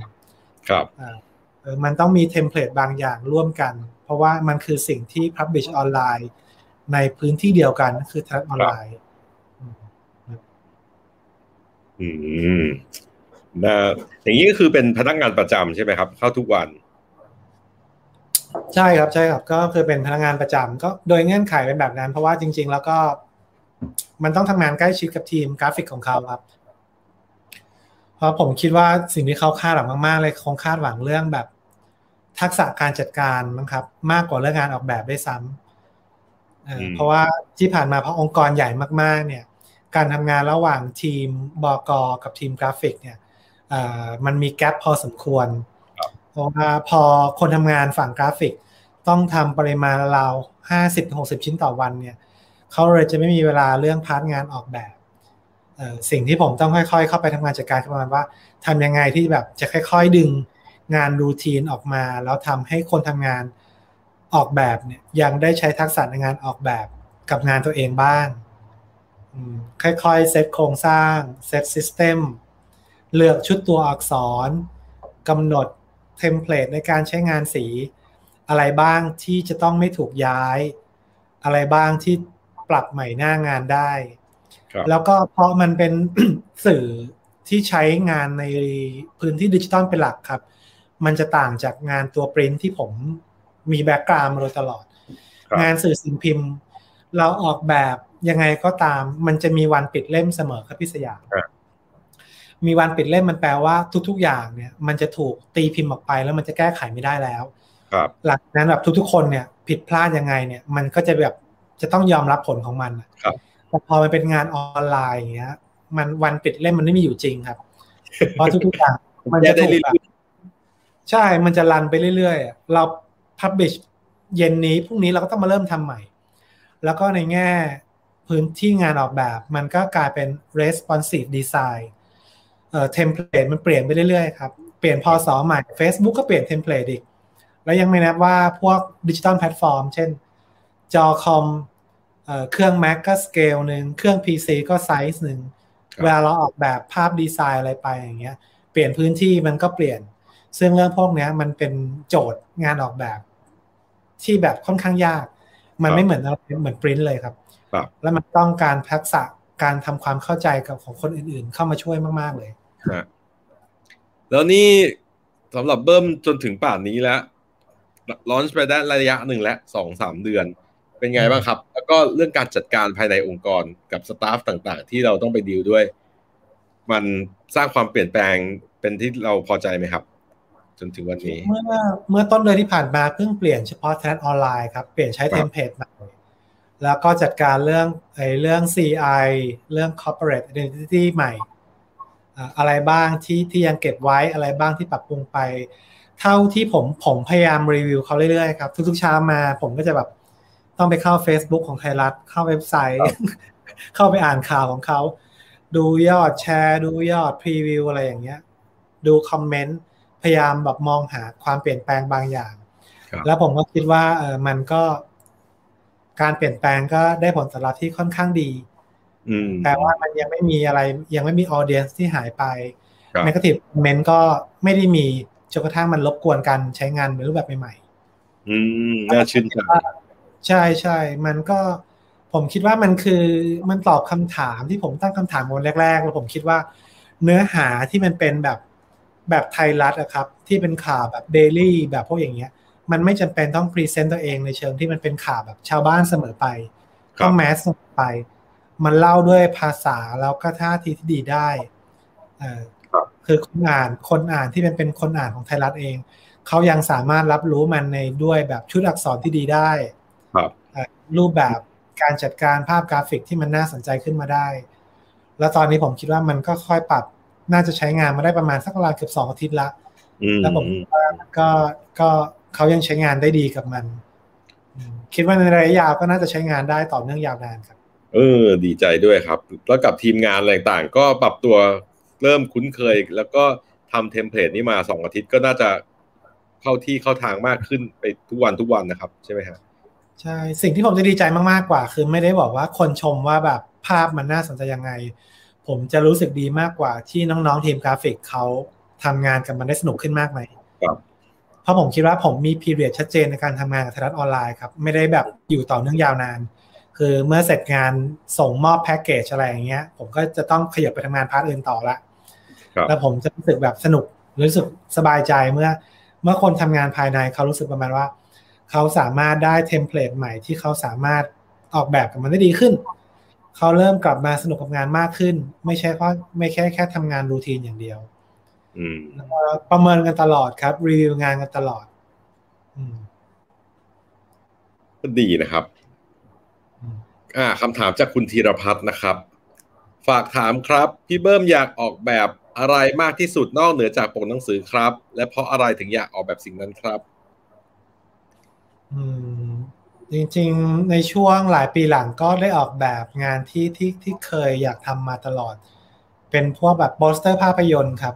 ครับอ่าเออมันต้องมีเทมเพลตบางอย่างร่วมกัน เพราะว่ามันคือสิ่งที่ Publish ออนไลน์ ในพื้นที่เดียวกันคือทัศออนไลน์อืมนะอย่างนี้ก็คือเป็นพนักงานประจำใช่ไหมครับ เข้าทุกวัน ใช่ครับใช่ครับ ก็คือเป็นพนักงานประจำก็โดยเงื่อนไขเป็นแบบนั้น เพราะว่าจริง ๆ แล้วก็ มันต้องทำงานใกล้ชิดกับทีมกราฟิกของเขาครับ เพราะผมคิดว่าสิ่งที่เขาคาดหวังมากๆเลยคงคาดหวังเรื่องแบบ ทักษะการจัดการมั้งครับ มากกว่าเรื่องงานออกแบบด้วยซ้ำ เพราะว่าที่ผ่านมาเพราะองค์กรใหญ่มากๆ เนี่ย การทำงานระหว่างทีมบอกอกับทีมกราฟิก เนี่ยมันมี gap พอสมควร เพราะว่าพอคนทำงานฝั่งกราฟิก ต้องทำปริมาณราวห้าสิบหกสิบชิ้นต่อวันเนี่ยเขาเลยจะไม่มีเวลาเรื่อง part งานออกแบบสิ่งที่ผมต้องค่อยๆ เข้าไปทำงานจัดการคือประมาณว่าทำยังไงที่แบบจะค่อย ๆ ดึงงาน routine ออกมา แล้วทำให้คนทำงาน ออกแบบเนี่ยยังได้ใช้ทักษะในงานออกแบบกับงานตัวเองบ้างค่อยๆ เซตโครงสร้าง set system เลือกชุดตัวอักษรกำหนด template ในการใช้งานสี อะไรบ้างที่จะต้องไม่ถูกย้าย อะไรบ้างที่ปรับใหม่หน้างานได้ แล้วก็เพราะมันเป็นสื่อที่ใช้งานในพื้นที่ดิจิตอลเป็นหลักครับ มันจะต่างจากงานตัวปริ้นที่ผม มี background มาโดยตลอด งานสื่อสิ่งพิมพ์ เราออกแบบยังไงก็ตาม มันจะมีวันปิดเล่มเสมอครับพี่สยามมีวันปิดเล่มมันแปลว่าทุก ๆ อย่างเนี่ย มันจะถูกตีพิมพ์ออกไปแล้วมันจะแก้ไขไม่ได้แล้วครับหลังนั้นแบบทุกๆ คนเนี่ย ผิดพลาดยังไงเนี่ย มันก็จะแบบจะต้องยอมรับผลของมันครับแต่พอมันเป็นงานออนไลน์อย่างเงี้ย มันวันปิดเล่มมันไม่มีอยู่จริงครับเพราะทุกๆอย่างมันจะถูกแบบใช่ มันจะ run ไปเรื่อยๆเรา publish เย็นนี้พรุ่งนี้เราก็ต้องมาเริ่มทำใหม่ แล้วก็ในแง่พื้นที่งานออกแบบ มันก็กลายเป็น responsive design template มันเปลี่ยนไปเรื่อยๆครับ เปลี่ยนพอสอใหม่ Facebook ก็เปลี่ยน template อีก แล้วยังไม่นับว่าพวกดิจิตอลแพลตฟอร์ม เช่น จอคอมเครื่อง Mac ก็สเกลหนึ่ง เครื่อง PC ก็ไซส์หนึ่ง เวลาเราออกแบบภาพดีไซน์อะไรไปอย่างเงี้ย เปลี่ยนพื้นที่มันก็เปลี่ยน ซึ่งเรื่องพวกนี้มันเป็นโจทย์งานออกแบบ ที่แบบค่อนข้างยาก มันไม่เหมือนเหมือนปริ้นเลยครับ แล้วมันต้องการทักษะการทำความเข้าใจกับของคนอื่นๆ เข้ามาช่วยมากๆเลยแล้วนี่สำหรับเบิ้มจนถึงป่านนี้แล้วลอนช์ไปได้ระยะหนึ่งแล้วสองสามเดือน เป็นไงบ้างครับ แล้วก็เรื่องการจัดการภายในองค์กรกับสตาฟต่างๆ ที่เราต้องไปดีลด้วย มันสร้างความเปลี่ยนแปลงเป็นที่เราพอใจไหมครับ จนถึงวันนี้ เมื่อเมื่อต้นเดือนที่ผ่านมาเพิ่งเปลี่ยนเฉพาะแทนออนไลน์ครับ เปลี่ยนใช้เทมเพลตใหม่แล้วก็จัดการเรื่องไอ้เรื่อง CI เรื่อง corporate identity ใหม่อะไรบ้างที่ที่ยังเก็บไว้อะไรบ้างที่ปรับปรุงไป เท่าที่ผมผมพยายามรีวิวเขาเรื่อยๆครับ ทุกๆเช้ามาผมก็จะแบบต้องไปเข้า Facebook ของไทยรัฐ เข้าเว็บไซต์ เข้าไปอ่านข่าวของเขา ดูยอดแชร์ ดูยอดพรีวิวอะไรอย่างเงี้ย ดูคอมเมนต์พ ยายามแบบมองหาความเปลี่ยนแปลงบางอย่าง แล้วผมก็คิดว่าเออมันก็ การเปลี่ยนแปลงก็ได้ผลตอบรับที่ค่อนข้างดีแต่ว่ามันยังไม่มีอะไร ยังไม่มี audience ที่หายไป negative comment ก็ไม่ได้มีจนกระทั่งมันรบกวนการใช้งานในรูปแบบใหม่ๆอืมน่าชื่นใจใช่ใช่มันก็ผมคิดว่ามันคือมันตอบคำถามที่ผมตั้งคำถามวันแรกๆ แล้วผมคิดว่า เนื้อหาที่มันเป็นแบบ แบบไทยรัฐอะครับที่เป็นข่าวแบบ daily แบบพวกอย่างเงี้ยมันไม่จำเป็นต้อง present ตัวเองในเชิงที่มันเป็นข่าวแบบชาวบ้านเสมอไปต้อง mass เสมอไป มันเล่าด้วยภาษาแล้วก็ท่าทีที่ดีได้เออคือคนอ่านคนอ่านที่เป็นเป็นคนอ่านของไทยรัฐเองเขายังสามารถรับรู้มันในด้วยแบบชุดอักษรที่ดีได้ครับรูปแบบการจัดการภาพกราฟิกที่มันน่าสนใจขึ้นมาได้ แล้วตอนนี้ผมคิดว่ามันก็ค่อยปรับ น่าจะใช้งานมาได้ประมาณสักประมาณเกือบสองอาทิตย์ละแล้วผมว่าก็ก็เขายังใช้งานได้ดีกับมัน คิดว่าในระยะยาวก็น่าจะใช้งานได้ต่อเนื่องยาวนานครับ เออ ดีใจด้วยครับ แล้วกับทีมงานอะไรต่างก็ปรับตัวเริ่มคุ้นเคย แล้วก็ทำเทมเพลตนี้มาสองอาทิตย์ก็น่าจะเข้าที่เข้าทางมากขึ้นไปทุกวันทุกวันนะครับ ใช่ไหมครับใช่ สิ่งที่ผมจะดีใจมากๆกว่า คือไม่ได้บอกว่าคนชมว่าแบบภาพมันน่าสนใจยังไง ผมจะรู้สึกดีมากกว่าที่น้องๆทีมกราฟิกเขาทำงานกันมันได้สนุกขึ้นมากไหมครับเพราะผมคิดว่าผมมี period ชัดเจนในการทำงานกับไทยรัฐออนไลน์ครับ ไม่ได้แบบอยู่ต่อเนื่องยาวนาน คือเมื่อเสร็จงานส่งมอบแพ็กเกจอะไรอย่างเงี้ย ผมก็จะต้องขยับไปทำงาน part อื่นต่อละแล้วผมจะรู้สึกแบบสนุกรู้สึกสบายใจเมื่อ เมื่อคนทำงานภายในเขารู้สึกประมาณว่า เขาสามารถได้ template ใหม่ที่เขาสามารถออกแบบกับมันได้ดีขึ้น เขาเริ่มกลับมาสนุกกับงานมากขึ้น ไม่ใช่เพราะไม่แค่แค่ทำงานรูทีนอย่างเดียวอืมประเมินกันตลอดครับ รีวิวงานกันตลอดอืมก็ดีนะครับ อ่าคำถามจากคุณธีรพัฒน์นะครับ ฝากถามครับ พี่เบิ้มอยากออกแบบอะไรมากที่สุดนอกเหนือจากปกหนังสือครับ และเพราะอะไรถึงอยากออกแบบสิ่งนั้นครับ อืม จริงๆ ในช่วงหลายปีหลังก็ได้ออกแบบงานที่ที่ที่เคยอยากทำมาตลอด เป็นพวกแบบโปสเตอร์ภาพยนตร์ครับ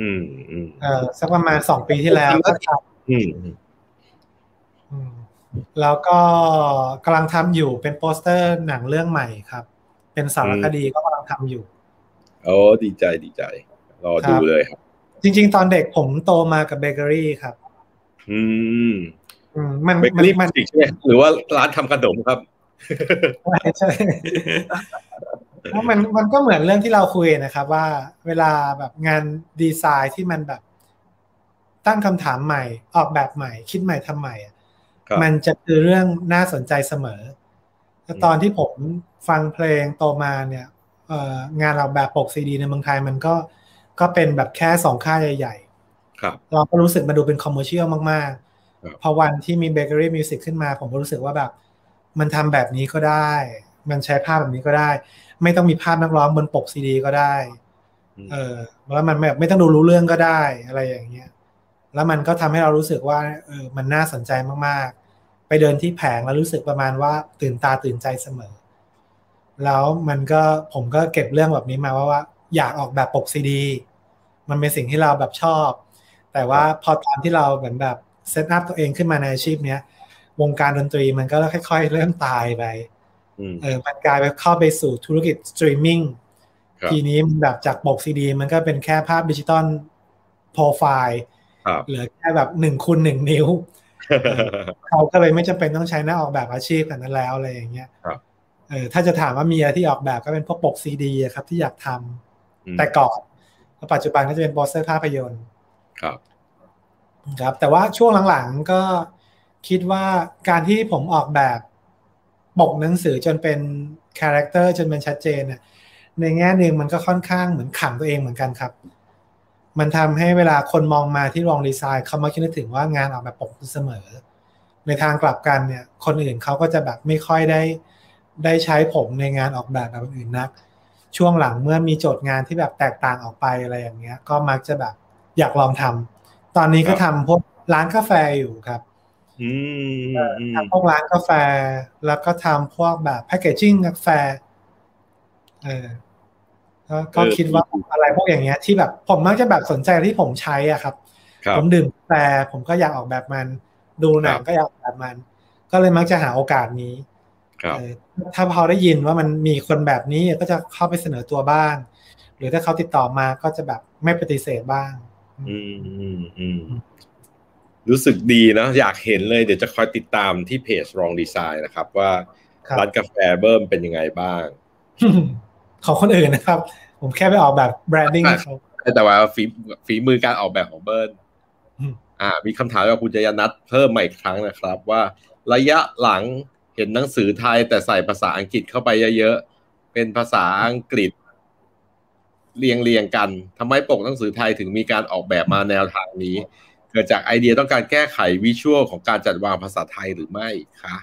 อืมอืมเออสักประมาณสองปีที่แล้วก็ทอืมำอืมแล้วก็กำลังทำอยู่เป็นโปสเตอร์หนังเรื่องใหม่ครับ เป็นสารคดีก็กำลังทำอยู่โอ้ดีใจดีใจ รอดูเลยครับ จริง ๆ ตอนเด็กผมโตมากับเบเกอรี่ครับ อืมอื มมันเบเกอมันรี่มันใช่ไหมหรือว่าร้านทำขนมครับใช่ใช่แล้วมันมันก็เหมือนเรื่องที่เราคุยนะครับ ว่าเวลาแบบงานดีไซน์ที่มันแบบ ตั้งคำถามใหม่ออกแบบใหม่ คิดใหม่ทำใหม่อะครับมันจะคือเรื่องน่าสนใจเสมอแต่ตอนที่ผมฟังเพลงโตมาเนี่ยเอ่องานออกแบบปกซีดีในเมืองไทยมันก็ก็เป็นแบบแค่สองค่ายใหญ่ ๆ ครับ เราก็รู้สึกมาดูเป็น commercial มากครับๆ พอวันที่มีเบเกอรี่มิวสิกขึ้นมา ผมก็รู้สึกว่าแบบ มันทำแบบนี้ก็ได้ มันใช้ภาพแบบนี้ก็ได้ ไม่ต้องมีภาพนักร้องบนปกซีดีก็ได้อืมเออแล้วมันแบบไม่ต้องดูรู้เรื่องก็ได้อะไรอย่างเงี้ย แล้วมันก็ทำให้เรารู้สึกว่าเออมันน่าสนใจมากๆ ไปเดินที่แผงแล้วรู้สึกประมาณว่าตื่นตาตื่นใจเสมอ แล้วมันก็ผมก็เก็บเรื่องแบบนี้มาว่าว่า อยากออกแบบปกซีดี มันเป็นสิ่งที่เราแบบชอบ แต่ว่าพอตอนที่เราเหมือนแบบ set up ตัวเองขึ้นมาในอาชีพเนี้ยวงการดนตรีมันก็ค่อยๆ เริ่มตายไปอืมเออมันกลายไปเข้าไปสู่ธุรกิจสตรีมมิ่งครับทีนี้มันแบบจากปกซีดีมันก็เป็นแค่ภาพดิจิตอลโปรไฟล์ครับเหลือแค่แบบหนึ่งคูณหนึ่งนิ้ว เขาก็เลยไม่จำเป็นต้องใช้นักออกแบบอาชีพกันนั้นแล้วอะไรอย่างเงี้ยครับเออถ้าจะถามว่ามีอะไรที่ออกแบบก็เป็นพวกปกซีดีอะครับที่อยากทำอืมแต่ก่อนแล้วปัจจุบันก็จะเป็นโปสเตอร์ภาพยนตร์ ครับ ครับแต่ว่าช่วงหลังๆก็คิดว่าการที่ผมออกแบบปกหนังสือจนเป็น character จนเป็นชัดเจนเนี่ยในแง่หนึ่งมันก็ค่อนข้างเหมือนขังตัวเองเหมือนกันครับ มันทำให้เวลาคนมองมาที่ Wrongdesign เขามักจะนึกถึงว่างานออกแบบปกเสมอ ในทางกลับกันเนี่ย คนอื่นเขาก็จะแบบไม่ค่อยได้ได้ใช้ผมในงานออกแบบแบบอื่นนัก ช่วงหลังเมื่อมีโจทย์งานที่แบบแตกต่างออกไปอะไรอย่างเงี้ย ก็มักจะแบบอยากลองทำ ตอนนี้ก็ทำพวกร้านกาแฟอยู่ครับอืมอืมทำพวกร้านกาแฟ แล้วก็ทำพวกแบบแพคเกจิ้งกาแฟ เออก็ก็คิดว่าอะไรพวกอย่างเงี้ย ที่แบบผมมักจะแบบสนใจที่ผมใช้อะครับครับผมดื่มกาแฟผมก็อยากออกแบบมัน ดูหนังครับก็อยากออกแบบมัน ก็เลยมักจะหาโอกาสนี้ครับเออถ้าพอได้ยินว่ามันมีคนแบบนี้ก็จะเข้าไปเสนอตัวบ้าง หรือถ้าเขาติดต่อมาก็จะแบบไม่ปฏิเสธบ้าง อืมอืมอืมรู้สึกดีนะอยากเห็นเลยเดี๋ยวจะคอยติดตามที่เพจรองดีไซน์นะครับ ว่าครับร้านกาแฟเบิ้มเป็นยังไงบ้าง ของคนอื่นนะครับ ผมแค่ไปออกแบบแบรนดิ้งให้เขาแต่ว่าฝีฝีมือการออกแบบของเบิ้ลอืมอ่า มีคำถามจากคุณจยนัทเพิ่มมาอีกครั้งนะครับ ว่าระยะหลังเห็นหนังสือไทยแต่ใส่ภาษาอังกฤษเข้าไปเยอะๆเป็นภาษาอังกฤษ เรียงเรียงกันทำไมปกหนังสือไทยถึงมีการออกแบบมาแนวทางนี้ เกิดจากไอเดียต้องการแก้ไขวิชวลของการจัดวางภาษาไทยหรือไม่คะ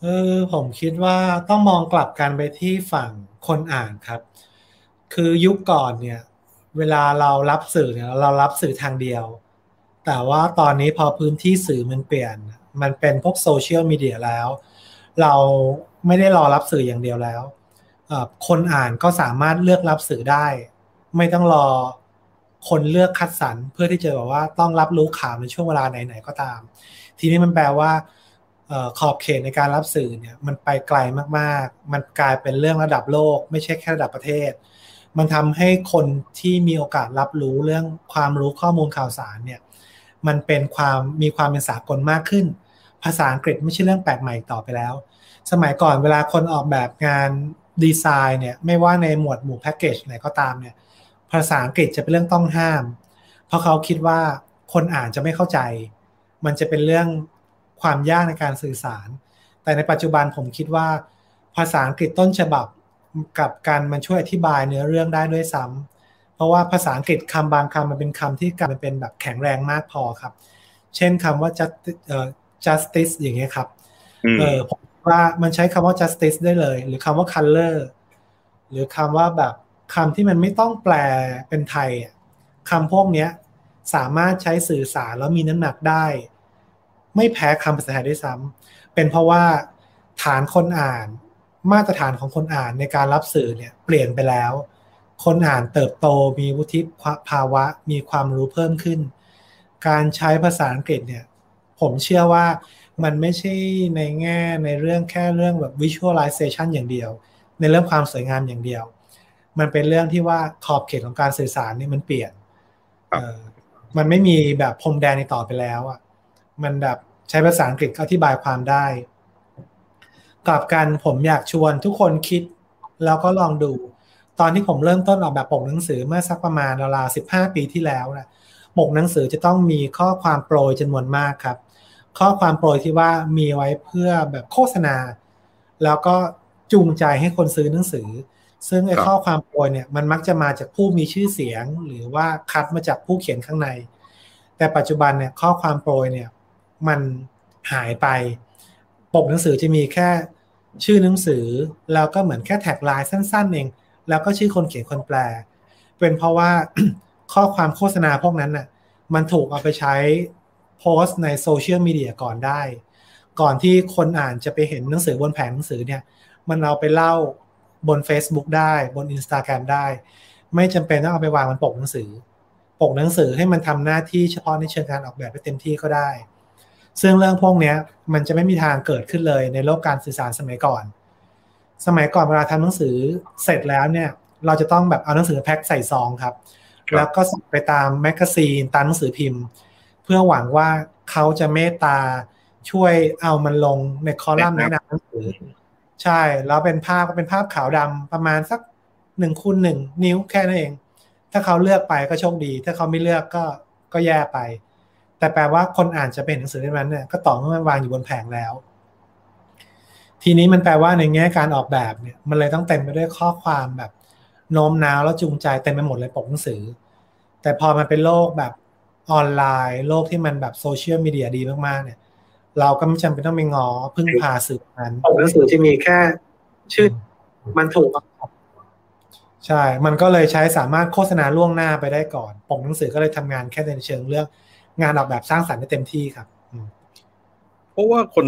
เออผมคิดว่าต้องมองกลับกันไปที่ฝั่งคนอ่านครับ คือยุคก่อนเนี่ย เวลาเรารับสื่อเนี่ยเรารับสื่อทางเดียว แต่ว่าตอนนี้พอพื้นที่สื่อมันเปลี่ยน มันเป็นพวกโซเชียลมีเดียแล้ว เราไม่ได้รอรับสื่ออย่างเดียวแล้ว คนอ่านก็สามารถเลือกรับสื่อได้ ไม่ต้องรอคนเลือกคัดสรรเพื่อที่จะแบบว่าต้องรับรู้ข่าวในช่วงเวลาไหนๆก็ตาม ทีนี้มันแปลว่าออขอบเขตในการรับสื่อเนี่ยมันไปไกลมากๆ มันกลายเป็นเรื่องระดับโลก ไม่ใช่แค่ระดับประเทศ มันทำให้คนที่มีโอกาสรับรู้เรื่องความรู้ข้อมูลข่าวสารเนี่ยมันเป็นความมีความเป็นสากลมากขึ้น ภาษาอังกฤษไม่ใช่เรื่องแปลกใหม่ต่อไปแล้ว สมัยก่อนเวลาคนออกแบบงาน ดีไซน์เนี่ยไม่ว่าในหมวดหมู่แพ็กเกจไหนก็ตามเนี่ยภาษาอังกฤษจะเป็นเรื่องต้องห้าม เพราะเขาคิดว่าคนอ่านจะไม่เข้าใจ มันจะเป็นเรื่องความยากในการสื่อสาร แต่ในปัจจุบันผมคิดว่า ภาษาอังกฤษต้นฉบับกับการมันช่วยอธิบายเนื้อเรื่องได้ด้วยซ้ำเพราะว่าภาษาอังกฤษคำบางคำมันเป็นคำที่การมันเป็นแบบแข็งแรงมากพอครับ เช่นคำว่า justice อย่างเงี้ยครับเออผม ว่ามันใช้คำว่า justice ได้เลย หรือคำว่า color หรือคำว่าแบบคำที่มันไม่ต้องแปลเป็นไทยคำพวกนี้สามารถใช้สื่อสารแล้วมีน้ำหนักได้ ไม่แพ้คำภาษาไทยด้วยซ้ำเป็นเพราะว่าฐานคนอ่านมาตรฐานของคนอ่านในการรับสื่อเนี่ยเปลี่ยนไปแล้ว คนอ่านเติบโตมีวุฒิภาวะมีความรู้เพิ่มขึ้น การใช้ภาษาอังกฤษเนี่ย ผมเชื่อว่า มันไม่ใช่ในแง่ในเรื่องแค่เรื่องแบบ visualization อย่างเดียว ในเรื่องความสวยงามอย่างเดียว มันเป็นเรื่องที่ว่าขอบเขตของการสื่อสารนี่มันเปลี่ยนมันไม่มีแบบพรมแดนในต่อไปแล้วอะมันแบบใช้ภาษาอังกฤษอธิบายความได้กลับกันผมอยากชวนทุกคนคิดแล้วก็ลองดู ตอนที่ผมเริ่มต้นออกแบบปกหนังสือเมื่อสักประมาณราวๆสิบห้าปีที่แล้วนะปกหนังสือจะต้องมีข้อความโปรยจำนวนมากครับ ข้อความโปรยที่ว่ามีไว้เพื่อแบบโฆษณา แล้วก็จูงใจให้คนซื้อหนังสือ ซึ่งไอ้ข้อความโปรยเนี่ยมันมักจะมาจากผู้มีชื่อเสียง หรือว่าคัดมาจากผู้เขียนข้างใน แต่ปัจจุบันเนี่ยข้อความโปรยเนี่ยมันหายไป ปกหนังสือจะมีแค่ชื่อหนังสือ แล้วก็เหมือนแค่แท็กไลน์สั้นๆเอง แล้วก็ชื่อคนเขียนคนแปล เป็นเพราะว่าข้อความโฆษณาพวกนั้นน่ะมันถูกเอาไปใช้ โพสต์ในโซเชียลมีเดียก่อนได้ ก่อนที่คนอ่านจะไปเห็นหนังสือบนแผงหนังสือเนี่ย มันเอาไปเล่าบน Facebook ได้บน Instagram ได้ ไม่จำเป็นต้องเอาไปวางบนปกหนังสือ ปกหนังสือให้มันทำหน้าที่เฉพาะในเชิงการออกแบบไปเต็มที่ก็ได้ ซึ่งเรื่องพวกนี้มันจะไม่มีทางเกิดขึ้นเลยในโลกการสื่อสารสมัยก่อน สมัยก่อนเวลาทำหนังสือเสร็จแล้วเนี่ยเราจะต้องแบบเอาหนังสือแพ็คใส่ซองครับ แล้วก็ส่งไปตามแมกกาซีนตามหนังสือพิมพ์เพื่อหวังว่าเขาจะเมตตาช่วยเอามันลงในคอลัมน์แนะนำหนังสือ ใช่ แล้วเป็นภาพก็เป็นภาพขาวดำประมาณสักหนึ่งคูณหนึ่งนิ้วแค่นั้นเอง ถ้าเขาเลือกไปก็โชคดี ถ้าเขาไม่เลือกก็ก็แย่ไป แต่แปลว่าคนอ่านจะเห็นหนังสือเล่มนั้นเนี่ยก็ต่อเมื่อมันวางอยู่บนแผงแล้ว ทีนี้มันแปลว่าในแง่การออกแบบเนี่ย มันเลยต้องเต็มไปด้วยข้อความแบบโน้มน้าวแล้วจูงใจเต็มไปหมดเลยปกหนังสือ แต่พอมันเป็นโลกแบบ ออนไลน์ โลกที่มันแบบโซเชียลมีเดียดีมากๆเนี่ย เราก็ไม่จำเป็นต้องไปงอพึ่งพาสื่อนั้นปกหนังสือที่มีแค่ชื่อมันถูกใช่ มันก็เลยใช้สามารถโฆษณาล่วงหน้าไปได้ก่อนปกหนังสือก็เลยทำงานแค่ในเชิงเรื่อง งานออกแบบสร้างสรรค์ได้เต็มที่ครับเพราะว่าคน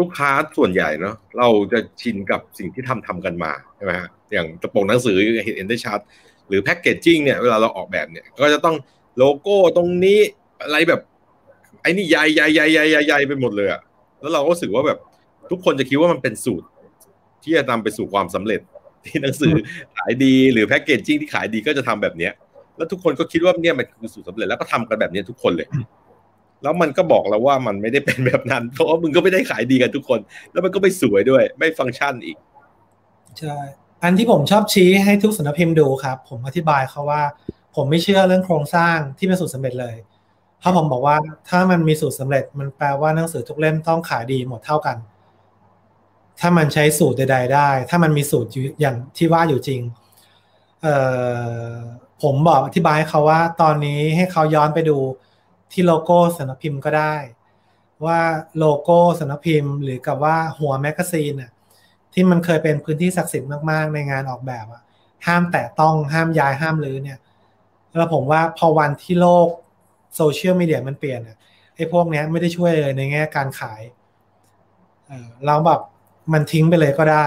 ลูกค้าส่วนใหญ่เนาะเราจะชินกับสิ่งที่ทำทำกันมาใช่ไหมฮะอย่างกระโปรงหนังสือเห็นได้ชัด หรือแพ็กเกจจิ้งเนี่ยเวลาเราออกแบบเนี่ย ก็จะต้อง โลโก้ตรงนี้อะไรแบบ ไอ้นี่ใหญ่ใหญ่ใหญ่ใหญ่ใหญ่ไปหมดเลยอะแล้วเราก็รู้สึกว่าแบบ ทุกคนจะคิดว่ามันเป็นสูตร ที่จะนำไปสู่ความสำเร็จ ที่หนังสือขายดีหรือแพ็กเกจจิ้งที่ขายดีก็จะทำแบบเนี้ย แล้วทุกคนก็คิดว่าเนี่ยมันคือสูตรสาเร็จแล้วก็ทำกันแบบนี้ทุกคนเลย แล้วมันก็บอกเราว่ามันไม่ได้เป็นแบบนั้น เพราะว่ามึงก็ไม่ได้ขายดีกันทุกคน แล้วมันก็ไม่สวยด้วย ไม่ฟังก์ชันอีกใช่อันที่ผมชอบชี้ให้ทุกสำนักพิมพ์ดูครับ ผมอธิบายเขาว่า ผมไม่เชื่อเรื่องโครงสร้างที่เป็นสูตรสาเร็จเลยเพราะผมบอกว่าถ้ามันมีสูตรสาเร็จ มันแปลว่าหนังสือทุกเล่มต้องขายดีหมดเท่ากัน ถ้ามันใช้สูตรใด ๆ ได้ ถ้ามันมีสูตรอย่างที่ว่าอยู่จริงเอ่อผมบอกอธิบายเขาว่าตอนนี้ให้เขาย้อนไปดูที่โลโก้สำนักพิมพ์ก็ได้ ว่าโลโก้สำนักพิมพ์หรือกับว่าหัวแมกกาซีนน่ะที่มันเคยเป็นพื้นที่ศักดิ์สิทธิ์มากๆ ในงานออกแบบอะห้ามแตะต้องห้ามย้ายห้ามรื้อเนี่ย แล้วผมว่าพอวันที่โลกโซเชียลมีเดียมันเปลี่ยนอะไอ้พวกนี้ไม่ได้ช่วยเลยในแง่การขายเราแบบมันทิ้งไปเลยก็ได้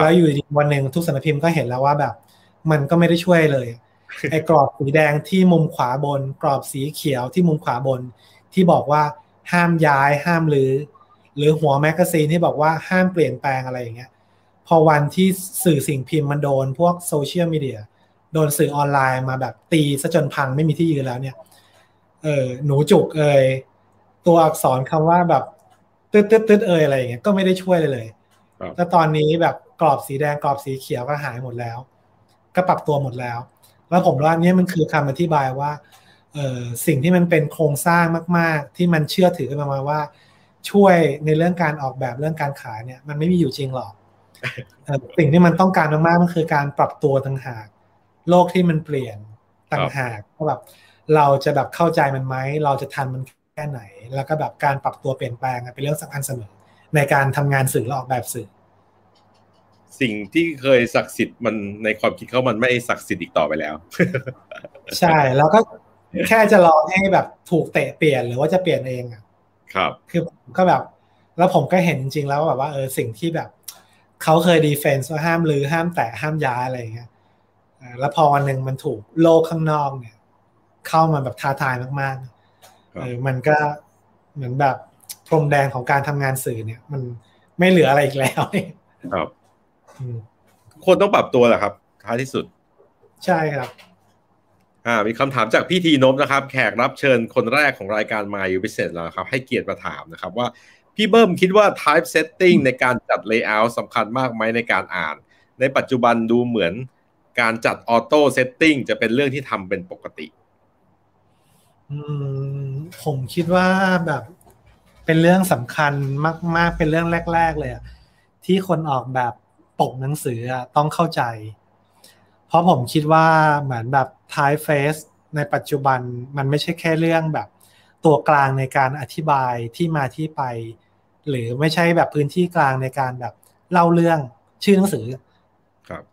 แล้วอยู่ดีวันหนึ่งทุกสำนักพิมพ์ก็เห็นแล้วว่าแบบ มันก็ไม่ได้ช่วยเลย ไอ้กรอบสีแดงที่มุมขวาบน กรอบสีเขียวที่มุมขวาบน ที่บอกว่าห้ามย้ายห้ามลือหรือหัวแมกกาซีนที่บอกว่าห้ามเปลี่ยนแปลงอะไรอย่างเงี้ย พอวันที่สื่อสิ่งพิมพ์มันโดนพวกโซเชียลมีเดีย โดนสื่อออนไลน์มาแบบตีซะจนพังไม่มีที่ยืนแล้วเนี่ย เออหนูจุกเอยตัวอักษรคำว่าแบบตึ๊ดตึ๊ดตึ๊ดเอยอะไรอย่างเงี้ยก็ไม่ได้ช่วยเลยเลยแล้วตอนนี้แบบกรอบสีแดงกรอบสีเขียวก็หายหมดแล้ว ก็ปรับตัวหมดแล้ว แล้วผมว่านี่มันคือคำอธิบายว่าเอ่อสิ่งที่มันเป็นโครงสร้างมาก ๆ ที่มันเชื่อถือกันมาว่า ช่วยในเรื่องการออกแบบเรื่องการขายเนี่ย มันไม่มีอยู่จริงหรอกสิ่งที่มันต้องการมากๆมันคือการปรับตัวต่างหาก โลกที่มันเปลี่ยนต่างหากว่าแบบเราจะแบบเข้าใจมันไหม เราจะทันมันแค่ไหน แล้วก็แบบการปรับตัวเปลี่ยนแปลงเป็นเรื่องสำคัญเสมอ ในการทำงานสื่อและออกแบบสื่อ สิ่งที่เคยศักดิ์สิทธิ์มันในความคิดเขามันไม่ศักดิ์สิทธิ์อีกต่อไปแล้ว ใช่แล้วก็แค่จะรอให้แบบถูกเตะเปลี่ยนหรือว่าจะเปลี่ยนเองอะครับ คือก็แบบ แล้วผมก็เห็นจริงๆแล้วแบบว่าเออสิ่งที่แบบเขาเคยดีเฟนซ์ว่าห้ามลือห้ามแตะห้ามย้ายอะไรอย่างเงี้ย แล้วพอวันหนึ่งมันถูกโลกข้างนอกเนี่ย เข้ามาแบบท้าทายมากๆเออมันก็เหมือนแบบพรมแดงของการทำงานสื่อเนี่ย มันไม่เหลืออะไรอีกแล้วครับคนต้องปรับตัวแหละครับท้ายที่สุด ใช่ครับ อ่า มีคำถามจากพี่ทีนบนะครับ แขกรับเชิญคนแรกของรายการมาอยู่พิเศษแล้วครับ ให้เกียรติมาถามนะครับว่าพี่เบิ้มคิดว่า type setting ในการจัด layout สำคัญมากไหมในการอ่าน ในปัจจุบันดูเหมือน การจัด auto setting จะเป็นเรื่องที่ทำเป็นปกติผมคิดว่าแบบเป็นเรื่องสำคัญมาก ๆ เป็นเรื่องแรก ๆ เลยอะที่คนออกแบบปกหนังสือต้องเข้าใจ เพราะผมคิดว่าเหมือนแบบ typeface ในปัจจุบันมันไม่ใช่แค่เรื่องแบบ ตัวกลางในการอธิบายที่มาที่ไป หรือไม่ใช่แบบพื้นที่กลางในการแบบเล่าเรื่องชื่อหนังสือ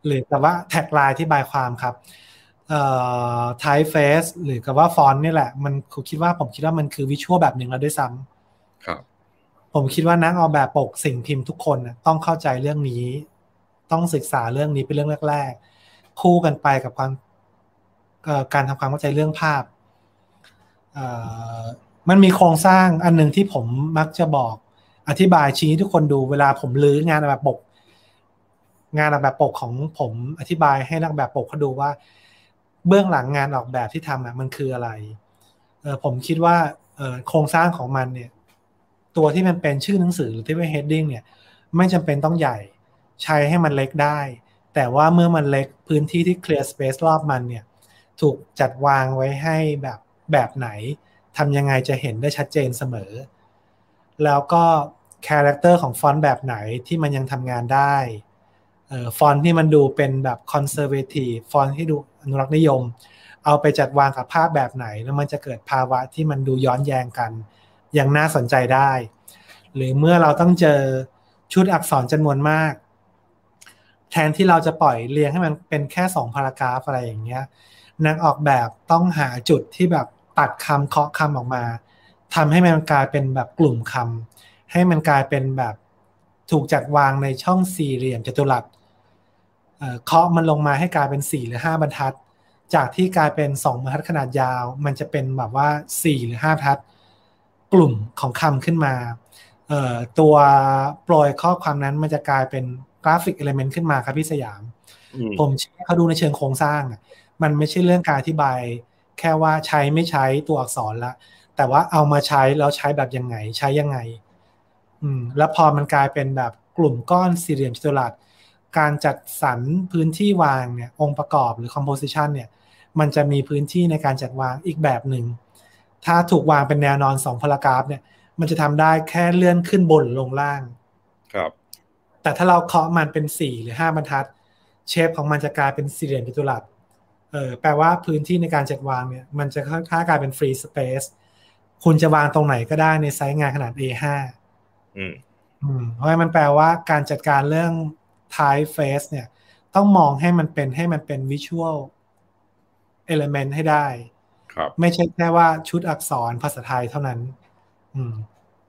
หรือกับว่า tagline อธิบายความครับเอ่อ typeface หรือกับว่าฟอนต์นี่แหละ มันผมคิดว่าผมคิดว่ามันคือ visual แบบหนึ่งแล้วด้วยซ้ำครับ ผมคิดว่านักออกแบบปกสิ่งพิมพ์ทุกคนต้องเข้าใจเรื่องนี้ ต้องศึกษาเรื่องนี้เป็นเรื่องแรก ๆ คู่กันไปกับความการทำความเข้าใจเรื่องภาพมันมีโครงสร้างอันหนึ่งที่ผมมักจะบอกอธิบายชี้ทุกคนดูเวลาผมลื้องานแบบปก งานออกแบบปกของผมอธิบายให้นักแบบปกเขาดูว่า เบื้องหลังงานออกแบบที่ทำอะมันคืออะไรเออผมคิดว่าเออโครงสร้างของมันเนี่ย ตัวที่มันเป็นชื่อหนังสือหรือที่เป็น heading เนี่ย ไม่จำเป็นต้องใหญ่ใช้ให้มันเล็กได้ แต่ว่าเมื่อมันเล็กพื้นที่ที่ clear space รอบมันเนี่ย ถูกจัดวางไว้ให้แบบแบบไหนทำยังไงจะเห็นได้ชัดเจนเสมอ แล้วก็ character ของฟอนต์แบบไหนที่มันยังทำงานได้ ฟอนต์ที่มันดูเป็นแบบ conservative ฟอนต์ที่ดูอนุรักษ์นิยม เอาไปจัดวางกับภาพแบบไหน แล้วมันจะเกิดภาวะที่มันดูย้อนแย้งกันยังน่าสนใจได้ หรือเมื่อเราต้องเจอชุดอักษรจำนวนมาก แทนที่เราจะปล่อยเรียงให้มันเป็นแค่สองพารากราฟอะไรอย่างเงี้ยนักออกแบบต้องหาจุดที่แบบตัดคำเคาะคำออกมาทำให้มันกลายเป็นแบบกลุ่มคำให้มันกลายเป็นแบบถูกจัดวางในช่องสี่เหลี่ยมจัตุรัส เคาะมันลงมาให้กลายเป็นสี่หรือห้าบรรทัด จากที่กลายเป็นสองบรรทัดขนาดยาว มันจะเป็นแบบว่าสี่หรือห้าบรรทัด กลุ่มของคำขึ้นมา ตัวโปรยข้อความนั้นมันจะกลายเป็น graphic element ขึ้นมาครับพี่สยาม ผมชี้เขาดูในเชิงโครงสร้าง มันไม่ใช่เรื่องการอธิบาย แค่ว่าใช้ไม่ใช้ตัวอักษรละ แต่ว่าเอามาใช้แล้วใช้แบบยังไง ใช้ยังไง อืม แล้วพอมันกลายเป็นแบบกลุ่มก้อนสี่เหลี่ยมจัตุรัส การจัดสรรพื้นที่วางเนี่ยองค์ประกอบหรือ composition เนี่ยมันจะมีพื้นที่ในการจัดวางอีกแบบหนึ่ง ถ้าถูกวางเป็นแนวนอนสองพารากราฟเนี่ยมันจะทำได้แค่เลื่อนขึ้นบนลงล่าง ครับ แต่ถ้าเราเคาะมันเป็นสี่หรือห้าบรรทัด เชฟของมันจะกลายเป็นสี่เหลี่ยมจัตุรัสเออแปลว่าพื้นที่ในการจัดวางเนี่ยมันจะค่ากลายเป็นฟรีสเปซคุณจะวางตรงไหนก็ได้ในไซส์งานขนาด A5 อืมอืมเพราะมันแปลว่าการจัดการเรื่อง typeface เนี่ย ต้องมองให้มันเป็นให้มันเป็น visual element ให้ได้ครับไม่ใช่แค่ว่าชุดอักษรภาษาไทยเท่านั้น อืม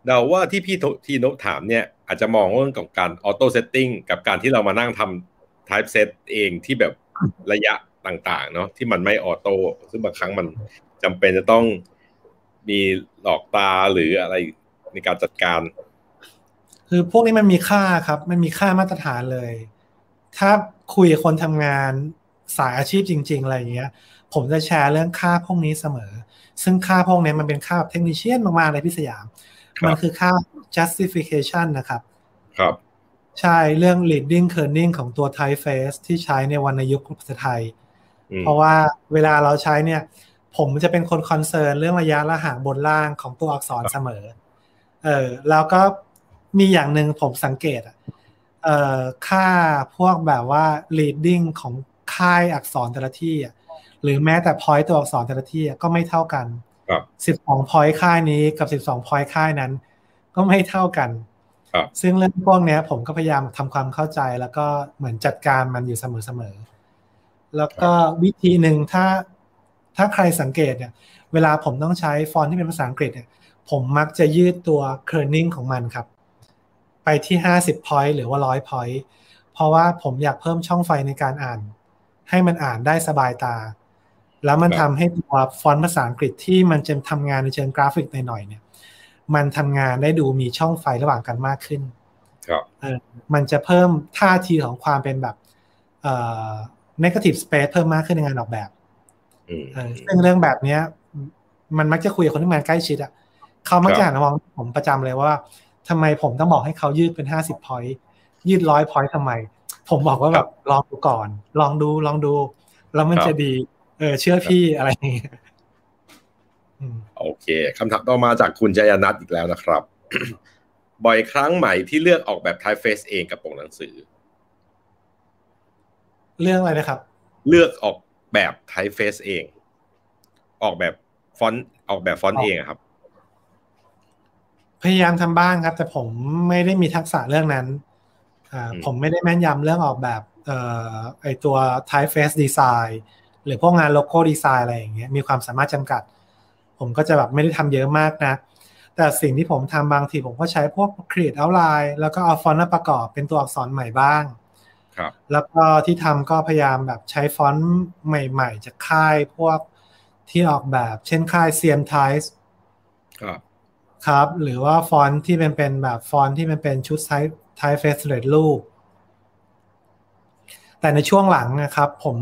เดาว่าที่พี่ทีนกถามเนี่ย อาจจะมองเรื่องของการ auto setting กับการที่เรามานั่งทำ type set เองที่แบบระยะต่าง ๆ เนาะที่มันไม่ auto ซึ่งบางครั้งมันจำเป็นจะต้องมีหลอกตาหรืออะไรในการจัดการ คือพวกนี้มันมีค่าครับ มันมีค่ามาตรฐานเลย ถ้าคุยกับคนทำงานสายอาชีพจริง ๆ อะไรอย่างเงี้ย ผมจะแชร์เรื่องค่าพวกนี้เสมอ ซึ่งค่าพวกนี้มันเป็นค่าแบบเทคนิชเชียนมากๆเลยพี่สยาม มันคือค่า justification นะครับ ครับ ใช่เรื่อง leading kerning ของตัว typeface ที่ใช้ในวรรณยุกต์ภาษาไทย เพราะว่าเวลาเราใช้เนี่ย ผมจะเป็นคนคอนเซิร์นเรื่องระยะระห่างบนล่างของตัวอักษรเสมอ เออแล้วก็ มีอย่างหนึ่งผมสังเกตอะเอ่อค่าพวกแบบว่า leading ของค่ายอักษรแต่ละที่อะหรือแม้แต่ point ตัวอักษรแต่ละที่ก็ไม่เท่ากันครับสิบสอง point ค่ายนี้กับสิบสอง point ค่ายนั้น ก็ไม่เท่ากันครับซึ่งเรื่องพวกเนี้ยผมก็พยายามทำความเข้าใจแล้วก็เหมือนจัดการมันอยู่เสมอๆแล้วก็วิธีหนึ่งถ้าถ้าใครสังเกตเนี่ย เวลาผมต้องใช้ฟอนต์ที่เป็นภาษาอังกฤษเนี่ย ผมมักจะยืดตัว kerning ของมันครับ ไปที่ 50 point หรือว่า 100 point เพราะว่าผมอยากเพิ่มช่องไฟในการอ่าน ให้มันอ่านได้สบายตา แล้วมันครัทำบให้ตัวฟอนต์ภาษาอังกฤษที่มันจะทำงานในเชิงกราฟิกหน่อยๆเนี่ย มันทำงานได้ดูมีช่องไฟระหว่างกันมากขึ้นครับเออมันจะเพิ่มท่าทีของความเป็นแบบเอ่อ negative space เพิ่มมากขึ้นในงานออกแบบอืมเออซึ่งเรื่องแบบเนี้ย มันมักจะคุยกับคนที่มาใกล้ชิดอะเขามักจะหันมามองผมประจำเลยว่า ทำไมผมต้องบอกให้เขายืดเป็นห้าสิบ point ยืดร้อย point ทำไม ผมบอกว่าแบบลองดูก่อน ลองดูลองดู แล้วมันจะดี เออเชื่อพี่อะไรอย่างเงี้ยอืมโอเคคำถามต่อมาจากคุณจยนัทอีกแล้วนะครับ บ่อยครั้งไหมที่เลือกออกแบบ typeface เองกับปกหนังสือ เรื่องอะไรนะครับ เลือกออกแบบ typeface เอง ออกแบบฟอนต์ออกแบบฟอนต์เองอะครับ พยายามทำบ้างครับ แต่ผมไม่ได้มีทักษะเรื่องนั้นอ่าอืมผมไม่ได้แม่นยำเรื่องออกแบบเอ่อไอตัว typeface design หรือพวกงานโลโก้ดีไซน์อะไรอย่างเงี้ยมีความสามารถจำกัด ผมก็จะแบบไม่ได้ทำเยอะมากนะ แต่สิ่งที่ผมทำบางทีผมก็ใช้พวก create outline แล้วก็เอาฟอนต์มาประกอบเป็นตัวอักษรใหม่บ้างครับแล้วก็ที่ทำก็พยายามแบบใช้ฟอนต์ใหม่ ๆ จากค่ายพวกที่ออกแบบ เช่นค่าย เซียมไทป์ ครับ ครับ หรือว่าฟอนต์ที่เป็นเป็นแบบฟอนต์ที่มันเป็นชุดไท typeface สำเร็จรูป แต่ในช่วงหลังนะครับ ผม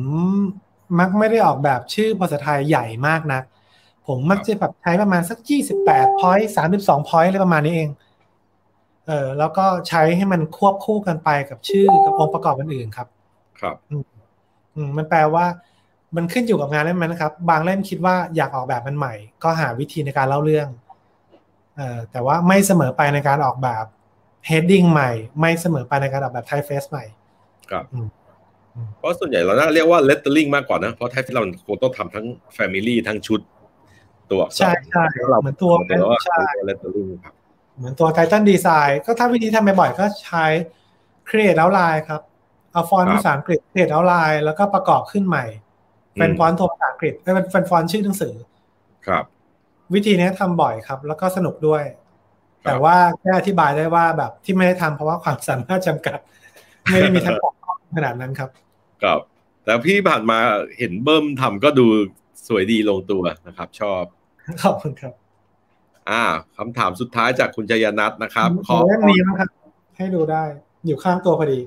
มักไม่ได้ออกแบบชื่อภาษาไทยใหญ่มากนักผมมักจะแบบใช้ประมาณสัก 28 point 32 point อะไรประมาณนี้เอง เออแล้วก็ใช้ให้มันควบคู่กันไปกับชื่อกับองค์ประกอบอื่นๆครับ ครับอืมมันแปลว่า มันขึ้นอยู่กับงานเล่มนั้นนะครับ บางเล่มคิดว่าอยากออกแบบมันใหม่ ก็หาวิธีในการเล่าเรื่องเอ่อ แต่ว่าไม่เสมอไปในการออกแบบ heading ใหม่ ไม่เสมอไปในการออกแบบ typeface ใหม่ ครับอืมเพราะส่วนใหญ่เราน่าเรียกว่า lettering มากกว่านะ เพราะ typeface เราคงต้องทำทั้ง family ทั้งชุด ตัวอักษรใช่ใช่เราเหมือนตัวแต่ว่าใช่ตัว lettering ครับเหมือนตัว Titan Design ก็ถ้าวิธีทำบ่อยๆก็ใช้ create outline ครับเอาฟอนต์ครับภาษาอังกฤษ create outline แล้วก็ประกอบขึ้นใหม่ เป็นอืมฟอนต์ตัวภาษาอังกฤษเอ้ยเป็นเป็นฟอนต์ชื่อหนังสือ ครับ วิธีนี้ทำบ่อยครับ แล้วก็สนุกด้วยครับแต่ว่าแค่อธิบายได้ว่าแบบที่ไม่ได้ทำเพราะว่าความสามารถจำกัด ไม่ได้มีทักษะขนาดนั้นครับครับแต่พี่ผ่านมาเห็นเบิ้มทำก็ดูสวยดีลงตัวนะครับ ชอบขอบคุณครับ อ่าคำถามสุดท้ายจากคุณจยนัทนะครับ ขอเล่มนี้นะครับให้ดูได้อยู่ข้างตัวพอดี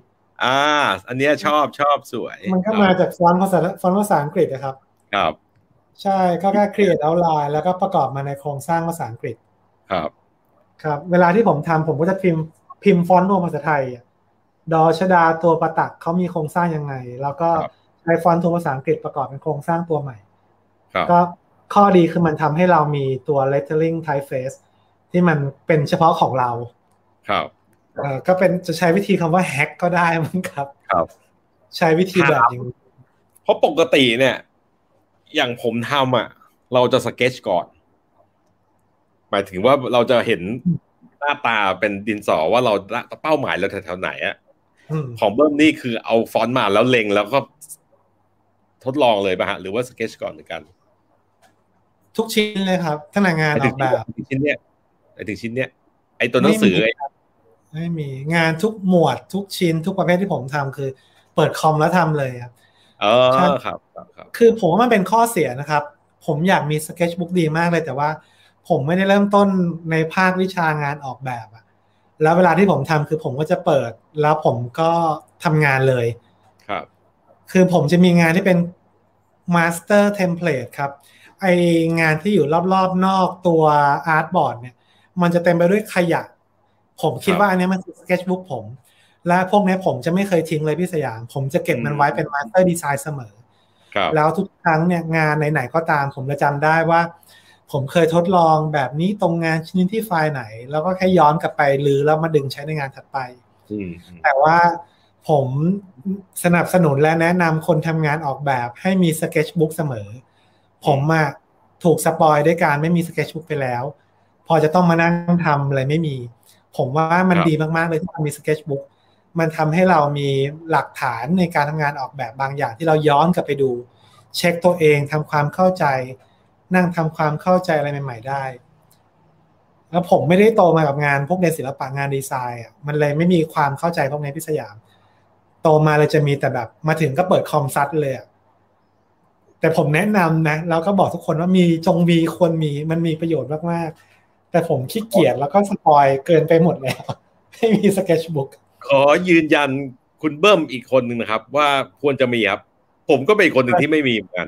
อ่า อันเนี้ยชอบชอบสวย มันก็มาจากฟอนต์ภาษาฟอนต์ภาษาอังกฤษนะครับ ครับ ใช่ก็แค่ create outline แล้วก็ประกอบมาในโครงสร้างภาษาอังกฤษ ครับ ครับ เวลาที่ผมทำผมก็จะพิมพ์พิมพ์ฟอนต์รวมภาษาไทยอะดอชดาตัวประตักเขามีโครงสร้างยังไง แล้วก็ครับใช้ฟอนต์ตัวภาษาอังกฤษประกอบเป็นโครงสร้างตัวใหม่ครับก็ข้อดีคือมันทำให้เรามีตัว lettering typeface ที่มันเป็นเฉพาะของเรา ครับเออก็เป็นจะใช้วิธีคำว่า hack ก็ได้มั้งครับ ครับ ใช้วิธีแบบอย่างนี้เพราะปกติเนี่ย อย่างผมทำอะ เราจะสเก็ตก่อน หมายถึงว่าเราจะเห็นหน้าตาเป็นดินสอว่าเราเป้าหมายเราแถวๆไหนอะอืมของเบิ้มนี่คือเอาฟอนต์มาแล้วเล็งแล้วก็ทดลองเลยป่ะฮะหรือว่าสเก็ตก่อนเหมือนกัน ทุกชิ้นเลยครับทั้งงานออกแบบไอ้ถึงชิ้นเนี้ยไอ้ถึงชิ้นเนี้ยไอ้ตัวหนังสือไอ้ไม่มีงานทุกหมวดทุกชิ้นทุกประเภทที่ผมทำคือ เปิดคอมแล้วทำเลยครับ เอใช่อครับครับครับ คือผมว่ามันเป็นข้อเสียนะครับ ผมอยากมี sketchbook ดีมากเลยแต่ว่า ผมไม่ได้เริ่มต้นในภาควิชางานออกแบบอะแล้วเวลาที่ผมทำคือผมก็จะเปิด แล้วผมก็ทำงานเลย ครับ คือผมจะมีงานที่เป็น master template ครับไองานที่อยู่รอบๆนอกตัว artboard เนี่ย มันจะเต็มไปด้วยขยะ ผมคิดครับว่าอันเนี้ยมันคือ sketchbook ผม และพวกเนี้ยผมจะไม่เคยทิ้งเลยพี่สยาม ผมจะเก็บมันไว้เป็น master design เสมอแล้วทุกครั้งเนี่ยงานไหนๆก็ตาม ผมจะจำได้ว่า ผมเคยทดลองแบบนี้ตรงงานชนิดที่ไฟล์ไหน แล้วก็แค่ย้อนกลับไปหรือแล้วมาดึงใช้ในงานถัดไปแต่ว่าผมสนับสนุนและแนะนำคนทำงานออกแบบ ให้มี sketchbook เสมอ ผมอะถูก spoil ด้วยการไม่มี sketchbook ไปแล้ว พอจะต้องมานั่งทำอะไรไม่มี ผมว่ามันดีมากๆเลยที่มันมี sketchbook มันทำให้เรามีหลักฐานในการทำงานออกแบบบางอย่างที่เราย้อนกลับไปดู เช็คตัวเองทำความเข้าใจ นั่งทำความเข้าใจอะไรใหม่ ๆ ได้ แล้วผมไม่ได้โตมากับงานพวกในศิลปะงานดีไซน์อะมันเลยไม่มีความเข้าใจพวกในพิสยาม โตมาเลยจะมีแต่แบบมาถึงก็เปิดคอมซัดเลยอะแต่ผมแนะนำนะแล้วก็บอกทุกคนว่ามีจงมีควรมีมันมีประโยชน์มากๆแต่ผมขี้เกียจแล้วก็สปอยเกินไปหมดแล้วให้มีสเกจบุ๊ก ขอยืนยันคุณเบิ้มอีกคนหนึ่งนะครับ ว่าควรจะมีครับ ผมก็เป็นคนหนึ่งที่ไม่มีเหมือนกัน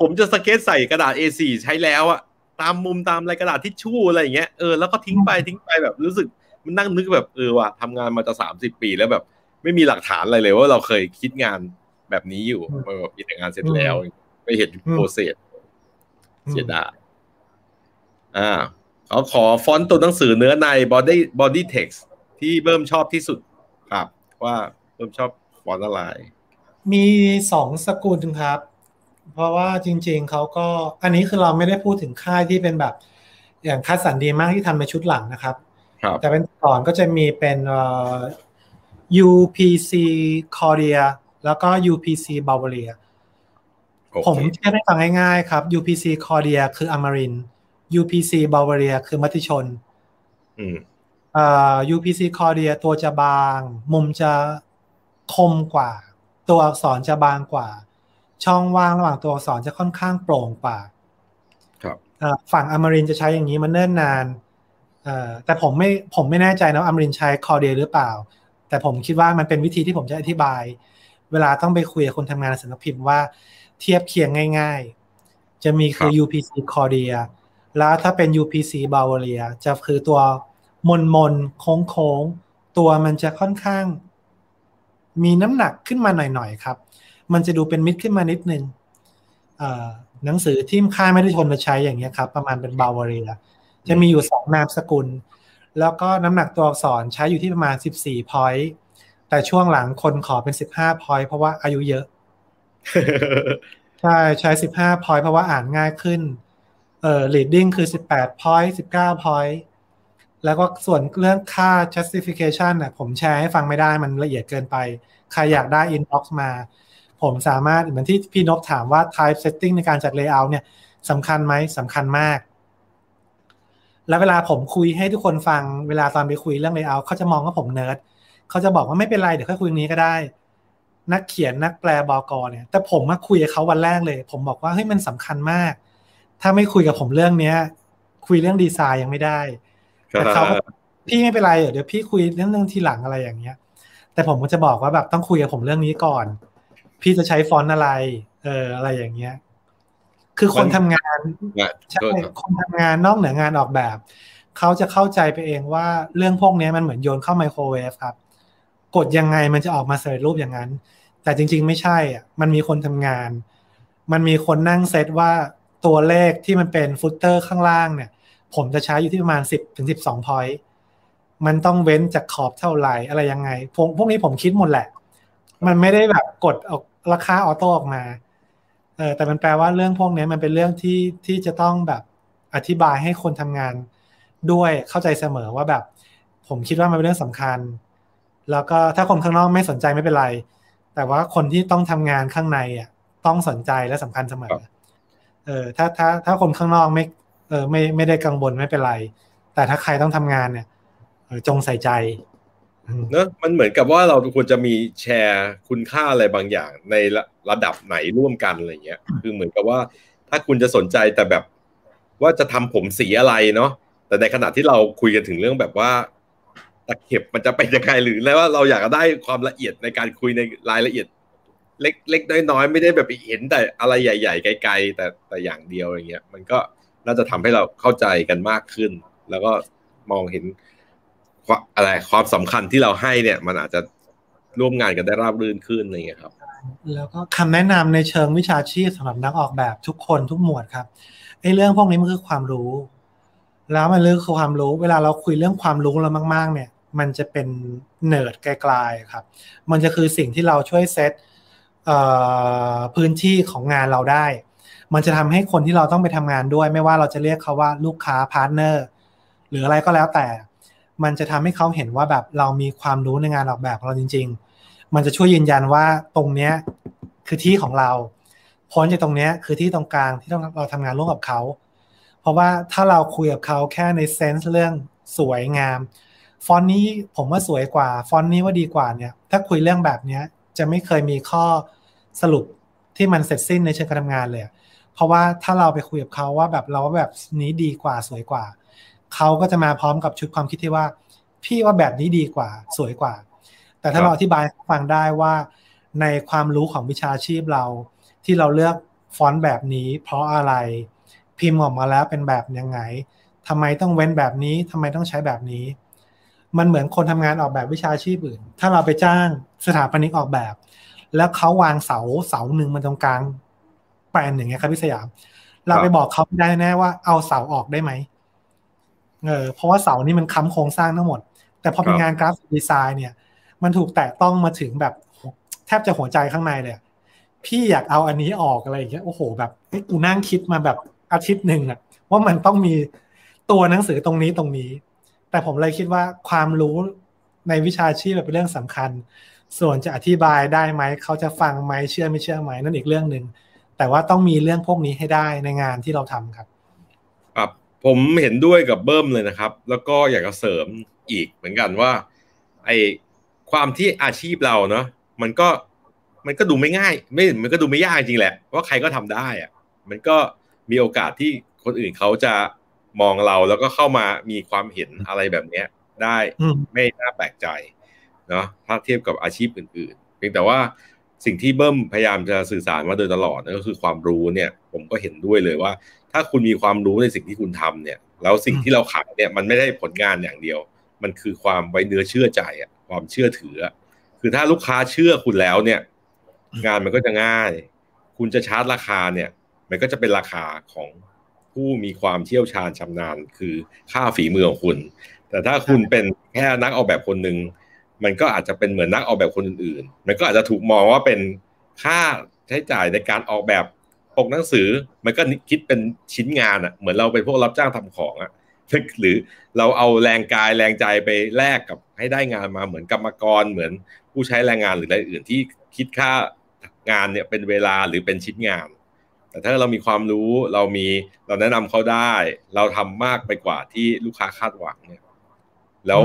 ผมจะสเก็ตใส่กระดาษ A4 ใช้แล้วอะตามมุมตามอะไรกระดาษทิชชู่อะไรอย่างเงี้ยเออแล้วก็ทิ้งไปทิ้งไปแบบรู้สึกมันนั่งนึกแบบเออว่ะทำงานมาจะสามสิบปีแล้วแบบ ไม่มีหลักฐานอะไรเลยว่าเราเคยคิดงานแบบนี้อยู่แบบมีแต่งานเสร็จแล้ว ไม่เห็นโปรเซสเสียดายอ่า เขาขอฟอนต์ตัวหนังสือเนื้อใน body body text ที่เบิ่มชอบที่สุดครับ ว่าเบิ่มชอบฟอนต์อะไร มีสองสกุลครับ เพราะว่าจริง ๆเขาก็อันนี้คือเราไม่ได้พูดถึงค่ายที่เป็นแบบ อย่างคัดสันดีมากที่ทำในชุดหลังนะครับครับแต่เป็นก่อนก็จะมีเป็น UPC Korea แล้วก็ UPC Bavaria ผมเทียบให้ฟังง่ายๆครับ UPC Korea คืออมริน UPC Bavaria คือมติชนอ่า UPC Korea ตัวจะบาง มุมจะคมกว่า ตัวอักษรจะบางกว่า ช่องว่างระหว่างตัวอักษรจะค่อนข้างโปร่งกว่า ครับฝั่งอมรินจะใช้อย่างนี้มันเนิ่นนานแต่ผมไม่ผมไม่แน่ใจนะอมรินใช้คอเดียหรือเปล่า แต่ผมคิดว่ามันเป็นวิธีที่ผมจะอธิบาย เวลาต้องไปคุยกับคนทำงานสำนักพิมพ์ว่าเทียบเคียงง่าย ๆ จะมีคือ UPC c o r d i a แล้วถ้าเป็น UPC Bavaria จะคือตัวมนมนโค้งโค้งตัวมันจะค่อนข้าง มีน้ำหนักขึ้นมาหน่อยๆครับ มันจะดูเป็นมิดขึ้นมานิดนึงหนังสือที่ค่ายไม่ได้ชนมาใช้อย่างเงี้ยครับ ประมาณเป็นบาวาเรียจะมีอยู่สองนามสกุล แล้วก็น้ำหนักตัวอักษรใช้อยู่ที่ประมาณสิบสี่พอยต์แต่ช่วงหลังคนขอเป็นสิบห้า point เพราะว่าอายุเยอะ ใช่ใช้สิบห้า point เพราะว่าอ่านง่ายขึ้น เอ่อ leading คือ 18 point 19 point แล้วก็ส่วนเรื่องค่า justification น่ะผมแชร์ให้ฟังไม่ได้มันละเอียดเกินไป ใครอยากได้ inbox มา ผมสามารถเหมือนที่พี่นบถามว่า type setting ในการจัด layout เนี่ยสำคัญไหมสำคัญมาก แล้วเวลาผมคุยให้ทุกคนฟังเวลาตอนไปคุยเรื่อง layout เขาจะมองว่าผมเนิร์ดเขาจะบอกว่าไม่เป็นไรเดี๋ยวค่อยคุยงนี้ก็ได้ นักเขียนนักแปลบอกอเนี่ย แต่ผมมาคุยกับเขาวันแรกเลย ผมบอกว่าเฮ้ยมันสำคัญมาก ถ้าไม่คุยกับผมเรื่องเนี้ย คุยเรื่องดีไซน์ยังไม่ได้แต่เขาพี่ไม่เป็นไรเดี๋ยวพี่คุยเรื่องเรื่องทีหลังอะไรอย่างเงี้ย แต่ผมก็จะบอกว่าแบบต้องคุยกับผมเรื่องนี้ก่อน พี่จะใช้ฟอนต์อะไร เอออะไรอย่างเงี้ย คือคนทำงานใช่คนทำงานนอกเหนืองานออกแบบเขาจะเข้าใจไปเองว่าเรื่องพวกนี้มันเหมือนโยนเข้าไมโครเวฟครับ กดยังไงมันจะออกมาเสร็จรูปอย่างนั้น แต่จริง ๆ ไม่ใช่อะมันมีคนทำงาน มันมีคนนั่งเซตว่า ตัวเลขที่มันเป็นฟุตเตอร์ข้างล่างเนี่ย ผมจะใช้อยู่ที่ประมาณสิบถึงสิบสองพอยต์มันต้องเว้นจากขอบเท่าไหร่อะไรยังไงพวกพวกนี้ผมคิดหมดแหละ มันไม่ได้แบบกดออกราคาออโต้ออกมาเออแต่มันแปลว่าเรื่องพวกนี้มันเป็นเรื่องที่ที่จะต้องแบบอธิบายให้คนทำงานด้วยเข้าใจเสมอว่าแบบ ผมคิดว่ามันเป็นเรื่องสำคัญ แล้วก็ถ้าคนข้างนอกไม่สนใจไม่เป็นไร แต่ว่าคนที่ต้องทำงานข้างในอะต้องสนใจและสำคัญเสมอ เออถ้าถ้าถ้าคนข้างนอกไม่เออไม่ไม่ได้กังวลไม่เป็นไร แต่ถ้าใครต้องทำงานเนี่ยจงใส่ใจเนอะมันเหมือนกับว่าเราควรจะมีแชร์คุณค่าอะไรบางอย่างในระดับไหนร่วมกันอะไรเงี้ย คือเหมือนกับว่าถ้าคุณจะสนใจแต่แบบว่าจะทำผมสีอะไรเนาะแต่ในขณะที่เราคุยกันถึงเรื่องแบบว่าตะเข็บมันจะเป็นยังไงหรือแล้วว่าเราอยากได้ความละเอียดในการคุยในรายละเอียด เล็กเล็กน้อยๆ ไม่ได้แบบเห็นแต่อะไรใหญ่ ๆ ไกลๆ แต่แต่อย่างเดียวอย่างเงี้ย มันก็น่าจะทำให้เราเข้าใจกันมากขึ้น แล้วก็มองเห็นอะไรความสำคัญที่เราให้เนี่ย มันอาจจะร่วมงานกันได้ราบรื่นขึ้นอะไรเงี้ยครับ แล้วก็คำแนะนำในเชิงวิชาชีพสำหรับนักออกแบบทุกคนทุกหมวดครับไอ้เรื่องพวกนี้มันคือความรู้ แล้วมันเรื่องคือความรู้ เวลาเราคุยเรื่องความรู้เรามาก ๆ เนี่ย มันจะเป็นเนิร์ดไกลๆครับ มันจะคือสิ่งที่เราช่วยเซต พื้นที่ของงานเราได้ มันจะทำให้คนที่เราต้องไปทำงานด้วย ไม่ว่าเราจะเรียกเขาว่าลูกค้า partner หรืออะไรก็แล้วแต่ มันจะทำให้เขาเห็นว่าแบบเรามีความรู้ในงานออกแบบของเราจริง ๆ มันจะช่วยยืนยันว่าตรงเนี้ยคือที่ของเราพ้นจากตรงเนี้ยคือที่ตรงกลางที่ต้องเราทำงานร่วมกับเขา เพราะว่าถ้าเราคุยกับเขาแค่ใน sense เรื่องสวยงาม ฟอนต์นี้ผมว่าสวยกว่า ฟอนต์นี้ว่าดีกว่าเนี่ย ถ้าคุยเรื่องแบบเนี้ย จะไม่เคยมีข้อสรุปที่มันเสร็จสิ้นในเชิงการทำงานเลย เพราะว่าถ้าเราไปคุยกับเขาว่าแบบเราว่าแบบนี้ดีกว่าสวยกว่า เขาก็จะมาพร้อมกับชุดความคิดที่ว่า พี่ว่าแบบนี้ดีกว่าสวยกว่า แต่ถ้าเราอธิบายฟังได้ว่า ในความรู้ของวิชาชีพเรา ที่เราเลือกฟอนต์แบบนี้ เพราะอะไรพิมพ์ออกมาแล้วเป็นแบบยังไงทำไมต้องเว้นแบบนี้ทำไมต้องใช้แบบนี้ มันเหมือนคนทำงานออกแบบวิชาชีพอื่น ถ้าเราไปจ้างสถาปนิกออกแบบ แล้วเขาวางเสาเสาหนึ่งมันตรงกลางแปลนอย่างเงี้ยครับพี่สยาม เราไปบอกเขาได้แน่ว่าเอาเสาออกได้ไหมเออเพราะว่าเสานี่มันค้ำโครงสร้างทั้งหมด แต่พอเป็นงานกราฟิกดีไซน์เนี่ย มันถูกแตะต้องมาถึงแบบแทบจะหัวใจข้างในเลยพี่อยากเอาอันนี้ออกอะไรอย่างเงี้ยโอ้โห แบบกูนั่งคิดมาแบบอาทิตย์หนึ่งอะว่ามันต้องมีตัวหนังสือตรงนี้ตรงนี้ แต่ผมเลยคิดว่าความรู้ในวิชาชีพเป็นเรื่องสำคัญ ส่วนจะอธิบายได้ไหม เขาจะฟังไหมเชื่อไม่เชื่อไหมนั่นอีกเรื่องหนึ่งแต่ว่าต้องมีเรื่องพวกนี้ให้ได้ในงานที่เราทำครับครับผมเห็นด้วยกับเบิ้มเลยนะครับ แล้วก็อยากจะเสริมอีกเหมือนกันว่าไอความที่อาชีพเราเนาะมันก็มันก็ดูไม่ง่าย ไม่มันก็ดูไม่ยากจริงแหละว่าใครก็ทำได้อะมันก็มีโอกาสที่คนอื่นเขาจะ มองเราแล้วก็เข้ามามีความเห็นอะไรแบบเนี้ย ได้ไม่น่าแปลกใจเนาะถ้าเทียบกับอาชีพอื่นๆ เพียงแต่ว่าสิ่งที่เบิ้มพยายามจะสื่อสารมาโดยตลอดนั่นก็คือความรู้เนี่ย ผมก็เห็นด้วยเลยว่า ถ้าคุณมีความรู้ในสิ่งที่คุณทำเนี่ย แล้วสิ่งที่เราขายเนี่ยมันไม่ได้ผลงานอย่างเดียว มันคือความไว้เนื้อเชื่อใจอะความเชื่อถือ คือถ้าลูกค้าเชื่อคุณแล้วเนี่ย งานมันก็จะง่าย คุณจะชาร์จราคาเนี่ย มันก็จะเป็นราคาของ ผู้มีความเชี่ยวชาญชำนาญ คือค่าฝีมือของคุณ แต่ถ้าคุณเป็นแค่นักออกแบบคนหนึ่งมันก็อาจจะเป็นเหมือนนักออกแบบคนอื่นๆ มันก็อาจจะถูกมองว่าเป็นค่าใช้จ่ายในการออกแบบปกหนังสือ มันก็คิดเป็นชิ้นงานอะ่ะ เหมือนเราเป็นพวกรับจ้างทำของอะ่ะ หรือเราเอาแรงกายแรงใจไปแลกกับให้ได้งานมาเหมือนกรรมกร เหมือนผู้ใช้แรงงานหรืออะไรอื่นที่คิดค่างานเนี่ยเป็นเวลาหรือเป็นชิ้นงาน แต่ถ้าเรามีความรู้เรามีเราแนะนำเขาได้ เราทำมากไปกว่าที่ลูกค้าคาดหวังเนี่ยแล้ว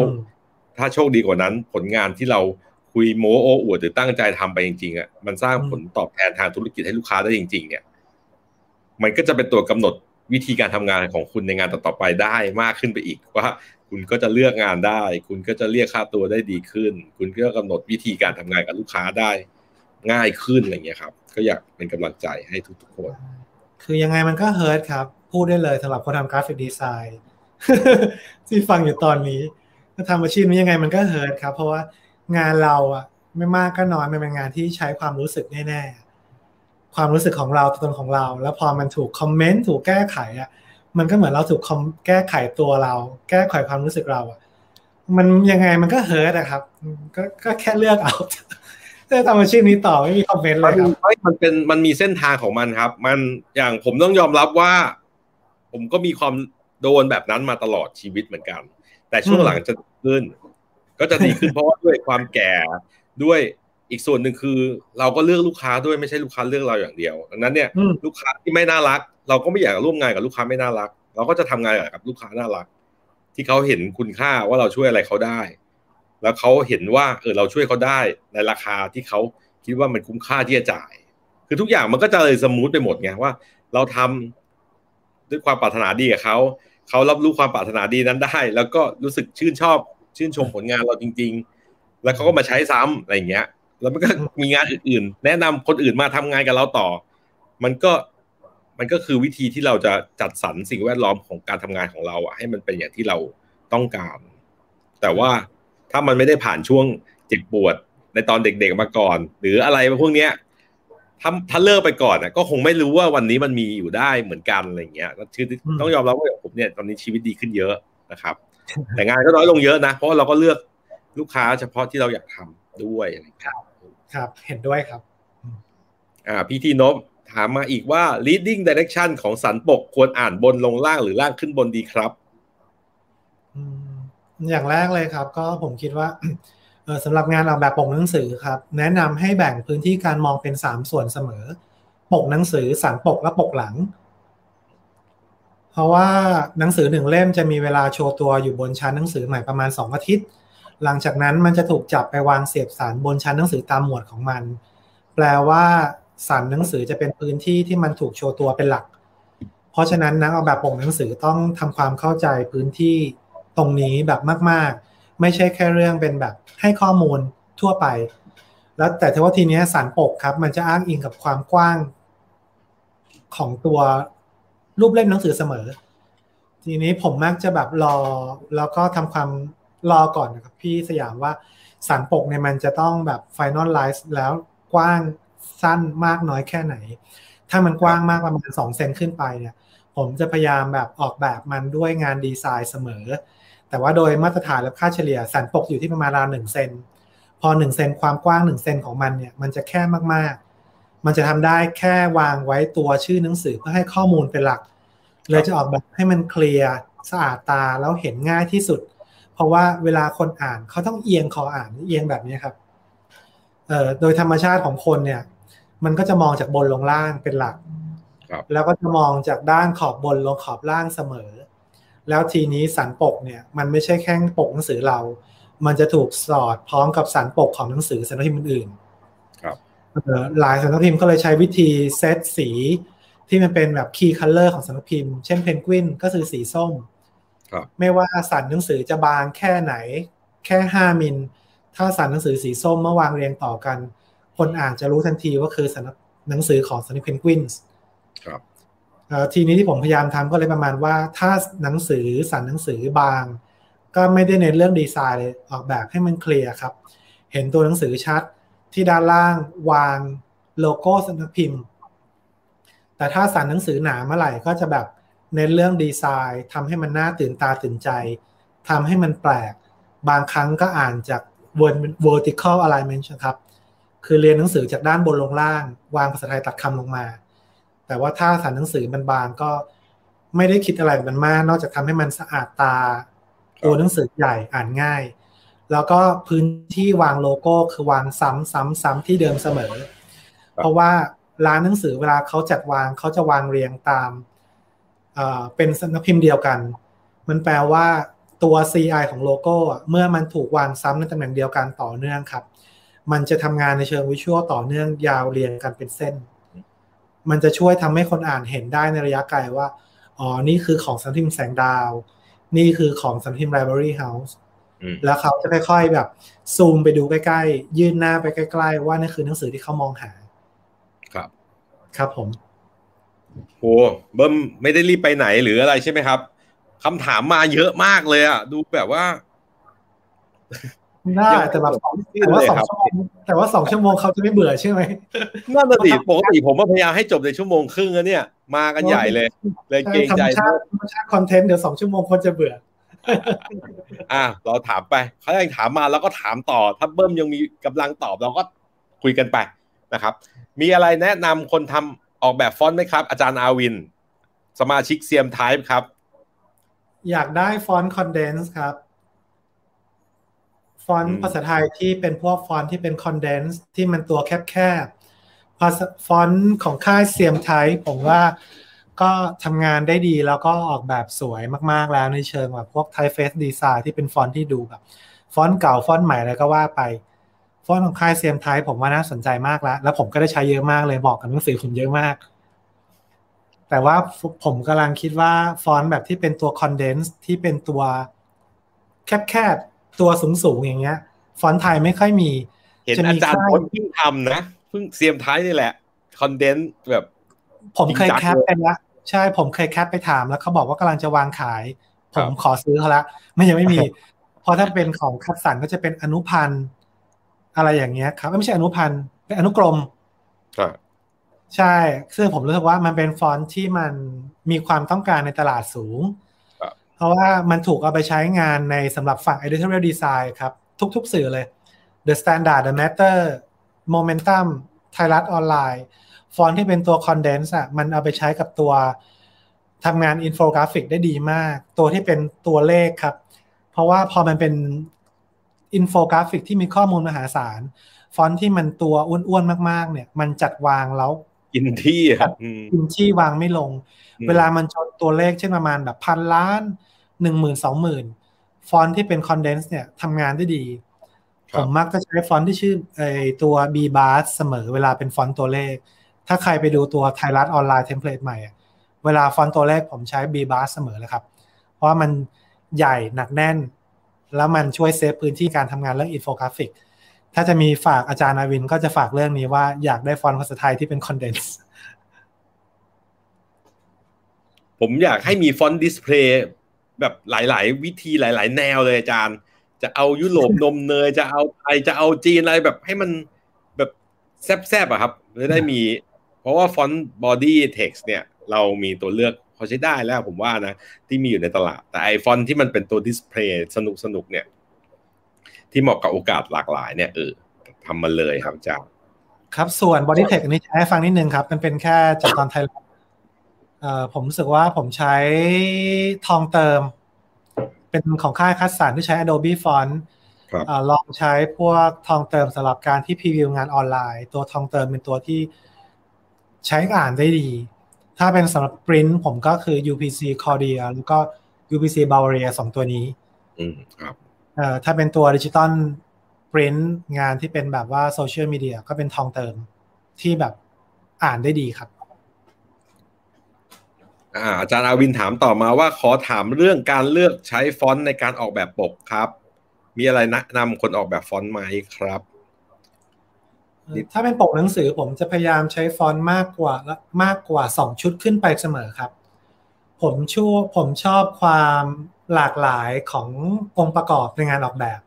ถ้าโชคดีกว่านั้น ผลงานที่เราคุยโมโอ้อวดหรือตั้งใจทำไปจริงๆอะมันสร้างผลตอบแทนทางธุรกิจให้ลูกค้าได้จริง ๆ เนี่ย มันก็จะเป็นตัวกำหนดวิธีการทำงานของคุณในงานต่อๆไปได้มากขึ้นไปอีกว่าคุณก็จะเลือกงานได้ คุณก็จะเรียกค่าตัวได้ดีขึ้น คุณก็กำหนดวิธีการทำงานกับลูกค้าได้ ง่ายขึ้นอะไรเงี้ยครับ ก็อยากเป็นกำลังใจให้ทุกๆคน คือยังไงมันก็เฮิร์ตครับ พูดได้เลยสำหรับคนทำกราฟิกดีไซน์ที่ฟังอยู่ตอนนี้ถ้าทำอาชีพนี้ยังไงมันก็เฮิร์ตครับ เพราะว่างานเราอะไม่มากก็น้อยมันเป็นงานที่ใช้ความรู้สึกแน่ๆความรู้สึกของเราตัวตนของเรา แล้วพอมันถูกคอมเมนต์ถูกแก้ไขอะมันก็เหมือนเราถูกแก้ไขตัวเรา แก้ไขความรู้สึกเราอะมันยังไงมันก็เฮิร์ตนะครับ ก็ก็แค่เลือกเอา จะทำอาชีพนี้ต่อไม่มีคอมเมนต์เลยครับมันเป็นมันมีเส้นทางของมันครับ มันอย่างผมต้องยอมรับว่า ผมก็มีความโดนแบบนั้นมาตลอดชีวิตเหมือนกัน แต่ช่วงหลังจะขึ้น ก็จะดีขึ้นเพราะว่าด้วยความแก่ด้วยอีกส่วนหนึ่งคือ เราก็เลือกลูกค้าด้วยไม่ใช่ลูกค้าเลือกเราอย่างเดียวดังนั้นเนี่ย ลูกค้าที่ไม่น่ารัก เราก็ไม่อยากร่วมงานกับลูกค้าไม่น่ารัก เราก็จะทำงานกับลูกค้าน่ารัก ที่เขาเห็นคุณค่าว่าเราช่วยอะไรเขาได้ แล้วเขาเห็นว่าเออเราช่วยเขาได้ในราคาที่เขาคิดว่ามันคุ้มค่าที่จะจ่าย คือทุกอย่างมันก็จะเลยสมูทไปหมดไงว่า เราทำด้วยความปรารถนาดีกับเขาเขารับรู้ความปรารถนาดีนั้นได้ แล้วก็รู้สึกชื่นชอบชื่นชมผลงานเราจริง ๆ แล้วเขาก็มาใช้ซ้ำอะไรอย่างเงี้ย แล้วมันก็มีงานอื่นๆ แนะนำคนอื่นมาทำงานกับเราต่อ มันก็มันก็คือวิธีที่เราจะจัดสรรสิ่งแวดล้อมของการทำงานของเราอะให้มันเป็นอย่างที่เราต้องการ แต่ว่า ถ้ามันไม่ได้ผ่านช่วงเจ็บปวดในตอนเด็กๆมาก่อน หรืออะไรพวกเนี้ยถ้าถ้าเลิกไปก่อนอะก็คงไม่รู้ว่าวันนี้มันมีอยู่ได้เหมือนกันอะไรเงี้ยก็คือต้องยอมรับว่าผมเนี่ยตอนนี้ชีวิตดีขึ้นเยอะนะครับ แต่งานก็น้อยลงเยอะนะ เพราะเราก็เลือกลูกค้าเฉพาะที่เราอยากทำด้วยอะไรครับ ครับ เห็นด้วยครับ อ่า พี่ทีนบถามมาอีกว่า leading direction ของสันปกควรอ่านบนลงล่างหรือล่างขึ้นบนดีครับ อ อย่างแรกเลยครับ ก็ผมคิดว่าสำหรับงานออกแบบปกหนังสือครับ แนะนำให้แบ่งพื้นที่การมองเป็นสามส่วนเสมอ ปกหนังสือสันปกและปกหลัง เพราะว่าหนังสือหนึ่งเล่มจะมีเวลาโชว์ตัวอยู่บนชั้นหนังสือใหม่ประมาณ 2 อาทิตย์ หลังจากนั้นมันจะถูกจับไปวางเสียบสารบนชั้นหนังสือตามหมวดของมัน แปลว่าสันหนังสือจะเป็นพื้นที่ที่มันถูกโชว์ตัวเป็นหลัก เพราะฉะนั้นนักออกแบบปกหนังสือต้องทำความเข้าใจพื้นที่ ตรงนี้แบบมาก ๆ ไม่ใช่แค่เรื่องเป็นแบบให้ข้อมูลทั่วไป แล้วแต่ทว่าทีนี้สารปกครับ มันจะอ้างอิงกับความกว้างของตัวรูปเล่มหนังสือเสมอ ทีนี้ผมมักจะแบบรอแล้วก็ทำความรอก่อนนะครับ พี่สยามว่าสารปกเนี่ยมันจะต้องแบบไฟนอลไลซ์แล้วกว้างสั้นมากน้อยแค่ไหน ถ้ามันกว้างมากประมาณ2เซนขึ้นไปเนี่ย ผมจะพยายามแบบออกแบบมันด้วยงานดีไซน์เสมอ แต่ว่าโดยมาตรฐานและค่าเฉลี่ยสันปกอยู่ที่ประมาณราวหนึ่งเซนพอหนึ่งเซนความกว้างหนึ่งเซนของมันเนี่ยมันจะแค่มากๆ มันจะทำได้แค่วางไว้ตัวชื่อหนังสือเพื่อให้ข้อมูลเป็นหลัก เลยจะออกแบบให้มันเคลียร์สะอาดตาแล้วเห็นง่ายที่สุด เพราะว่าเวลาคนอ่านเขาต้องเอียงคออ่านเอียงแบบนี้ครับเอ่อโดยธรรมชาติของคนเนี่ย มันก็จะมองจากบนลงล่างเป็นหลักแล้วก็จะมองจากด้านขอบบนลงขอบล่างเสมอ แล้วทีนี้สันปกเนี่ยมันไม่ใช่แค่ปกหนังสือเรา มันจะถูกสอดพร้อมกับสันปกของหนังสือสำนักพิมพ์อื่นครับหลายสำนักพิมพ์ก็เลยใช้วิธีเซตสี ที่มันเป็นแบบ key color ของสำนักพิมพ์ เช่นเพนกวินก็คือสีส้มไม่ว่าสันหนังสือจะบางแค่ไหน แค่ห้ามิลถ้าสันหนังสือสีส้มเมื่อวางเรียงต่อกัน คนอ่านจะรู้ทันทีว่าคือหนังสือของสันนิเพนกวินส์ครับ ทีนี้ที่ผมพยายามทำก็เลยประมาณว่า ถ้าหนังสือสั่นหนังสือบาง ก็ไม่ได้เน้นเรื่องดีไซน์เลยออกแบบให้มันเคลียร์ครับ เห็นตัวหนังสือชัดที่ด้านล่างวางโลโก้สำนักพิมพ์ แต่ถ้าสั่นหนังสือหนาเมื่อไหร่ก็จะแบบเน้นเรื่องดีไซน์ทำให้มันน่าตื่นตาตื่นใจทำให้มันแปลก บางครั้งก็อ่านจาก vertical alignment ครับ คือเรียนหนังสือจากด้านบนลงล่าง วางภาษาไทยตัดคำลงมา แต่ว่าถ้าสันหนังสือมันบางก็ไม่ได้คิดอะไรมันมาก นอกจากทำให้มันสะอาดตา ตัวหนังสือใหญ่อ่านง่าย แล้วก็พื้นที่วางโลโก้คือวางซ้ำซ้ำซ้ำที่เดิมเสมอ เพราะว่าร้านหนังสือเวลาเขาจัดวางเขาจะวางเรียงตามเป็นสนักพิมพ์เดียวกัน มันแปลว่าตัว CI ของโลโก้เมื่อมันถูกวางซ้ำในตำแหน่งเดียวกันต่อเนื่องครับ มันจะทำงานในเชิงวิชวลต่อเนื่องยาวเรียงกันเป็นเส้น มันจะช่วยทำให้คนอ่านเห็นได้ในระยะไกลว่า อ๋อ นี่คือของสันทิมแสงดาว นี่คือของสันทิมไลบรารีเฮาส์แล้วเขาจะค่อยๆแบบซูมไปดูใกล้ๆ ยื่นหน้าไปใกล้ๆ ว่านี่คือหนังสือที่เขามองหา ครับ ครับผมโหเบิ้มไม่ได้รีบไปไหนหรืออะไรใช่ไหมครับคำถามมาเยอะมากเลยอะ ดูแบบว่า ได้แต่แบบแต่ว่าสองชั่วโมงแต่ว่าสองชั่วโมงเขาจะไม่เบื่อใช่ไหมนั่นสิปกติผมพยายามให้จบในชั่วโมงครึ่งแล้วเนี่ย มากันใหญ่เลย เลยเกรงใจธรรมชาติธรรมชาติ content เดี๋ยวสองชั่วโมงคนจะเบื่อ อ่าเราถามไปเขายังถามมาแล้วก็ถามต่อ ถ้าเบิ้มยังมีกำลังตอบเราก็คุยกันไปนะครับ มีอะไรแนะนำคนทำออกแบบฟอนต์ไหมครับ อาจารย์อาวิน สมาชิกเซียมไทป์ครับ อยากได้ฟอนต์ condensed ครับ ฟอนต์ภาษาไทยที่เป็นพวกฟอนต์ที่เป็น condensed ที่มันตัวแคบๆภาษาฟอนต์ของค่ายเซียมไทป์ผมว่าก็ทำงานได้ดีแล้วก็ออกแบบสวยมากๆแล้วในเชิงแบบพวก typeface design ที่เป็นฟอนต์ที่ดูแบบฟอนต์เก่าฟอนต์ใหม่อะไรก็ว่าไป ฟอนต์ของค่ายเซียมไทป์ผมว่าน่าสนใจมากแล้ว แล้วผมก็ได้ใช้เยอะมากเลยบอกกับหนังสือผมเยอะมาก แต่ว่าผมกำลังคิดว่าฟอนต์แบบที่เป็นตัว condense ที่เป็นตัวแคบ ตัวสูงสูงอย่างเงี้ย ฟอนต์ไทยไม่ค่อยมี เห็นอาจารย์คนเพิ่งทำนะเพิ่งเซียมท้ายนี่แหละ condense แบบ ผมเคยแคปไปละใช่ผมเคยแคปไปถามแล้วเขาบอกว่ากำลังจะวางขาย ผมขอซื้อเขาละไม่ยังไม่มี เพราะถ้าเป็นของคัดสรรก็จะเป็นอนุพันธ์อะไรอย่างเงี้ยครับไม่ใช่อนุพันธ์เป็นอนุกรมใช่ ซึ่งผมรู้สึกว่ามันเป็นฟอนต์ที่มันมีความต้องการในตลาดสูง เพราะว่ามันถูกเอาไปใช้งานในสำหรับฝั่ง editorial design ครับ ทุก ๆ สื่อเลย The Standard The Matter Momentum ไทยรัฐออนไลน์ ฟอนต์ที่เป็นตัว condense อะมันเอาไปใช้กับตัวทำงานอินโฟกราฟิกได้ดีมาก ตัวที่เป็นตัวเลขครับ เพราะว่าพอมันเป็นอินโฟกราฟิกที่มีข้อมูลมหาศาล ฟอนต์ที่มันตัวอ้วนๆมาก ๆ เนี่ย มันจัดวางแล้วกินที่ครับกินที่วางไม่ลง เวลามันชนตัวเลขเช่นประมาณแบบพันล้าน หนึ่งหมื่นสองหมื่นฟอนต์ที่เป็น condense เนี่ยทำงานได้ดี ผมมักจะใช้ฟอนต์ที่ชื่อไอตัว b b a r เสมอเวลาเป็นฟอนต์ตัวเลข ถ้าใครไปดูตัวไทยรัฐออนไลน์เทมเพลตใหม่เวลาฟอนต์ตัวเลขผมใช้ b b a r เสมอเลยครับ เพราะว่ามันใหญ่หนักแน่น แล้วมันช่วย save พื้นที่การทำงานเรื่องอินโฟกราฟิกถ้าจะมีฝากอาจารย์อาวินก็จะฝากเรื่องนี้ว่าอยากได้ฟอนต์ภาษาไทยที่เป็น condenseผมอยากให้มีฟอนต์ display แบบหลาย ๆ วิธีหลาย ๆ แนวเลยอาจารย์ จะเอายุโรปนมเนยจะเอาไทยจะเอาจีนอะไรแบบให้มันแบบแซบๆอะครับจะได้มี เพราะว่าฟอนต์ body text เนี่ย เรามีตัวเลือกพอใช้ได้แล้วผมว่านะ ที่มีอยู่ในตลาด แต่ไอฟอนต์ที่มันเป็นตัว display สนุกสนุกเนี่ย ที่เหมาะกับโอกาสหลากหลายเนี่ยเออทำมาเลยครับอาจารย์ครับ ส่วน body text อันนี้ให้ฟังนิดนึงครับ มันเป็นแค่จากตอนไทย ผมรู้สึกว่าผมใช้ทองเติม เป็นของค่ายคัดสรรที่ใช้ Adobe Font ลองใช้พวกทองเติมสำหรับการที่พรีวิวงานออนไลน์ ตัวทองเติมเป็นตัวที่ใช้อ่านได้ดี ถ้าเป็นสำหรับปริ้นผมก็คือ UPC Cordia แล้วก็ UPC Browallia สองตัวนี้อืมครับเอ่อถ้าเป็นตัว digital print งานที่เป็นแบบว่าโซเชียลมีเดียก็เป็นทองเติมที่แบบอ่านได้ดีครับ อาจารย์อาวินถามต่อมาว่าขอถามเรื่องการเลือกใช้ฟอนต์ในการออกแบบปกครับ มีอะไรแนะนำคนออกแบบฟอนต์ไหมครับ ถ้าเป็นปกหนังสือผมจะพยายามใช้ฟอนต์มากกว่ามากกว่าสองชุดขึ้นไปเสมอครับ ผมชูผมชอบความหลากหลายขององค์ประกอบในงานออกแบบ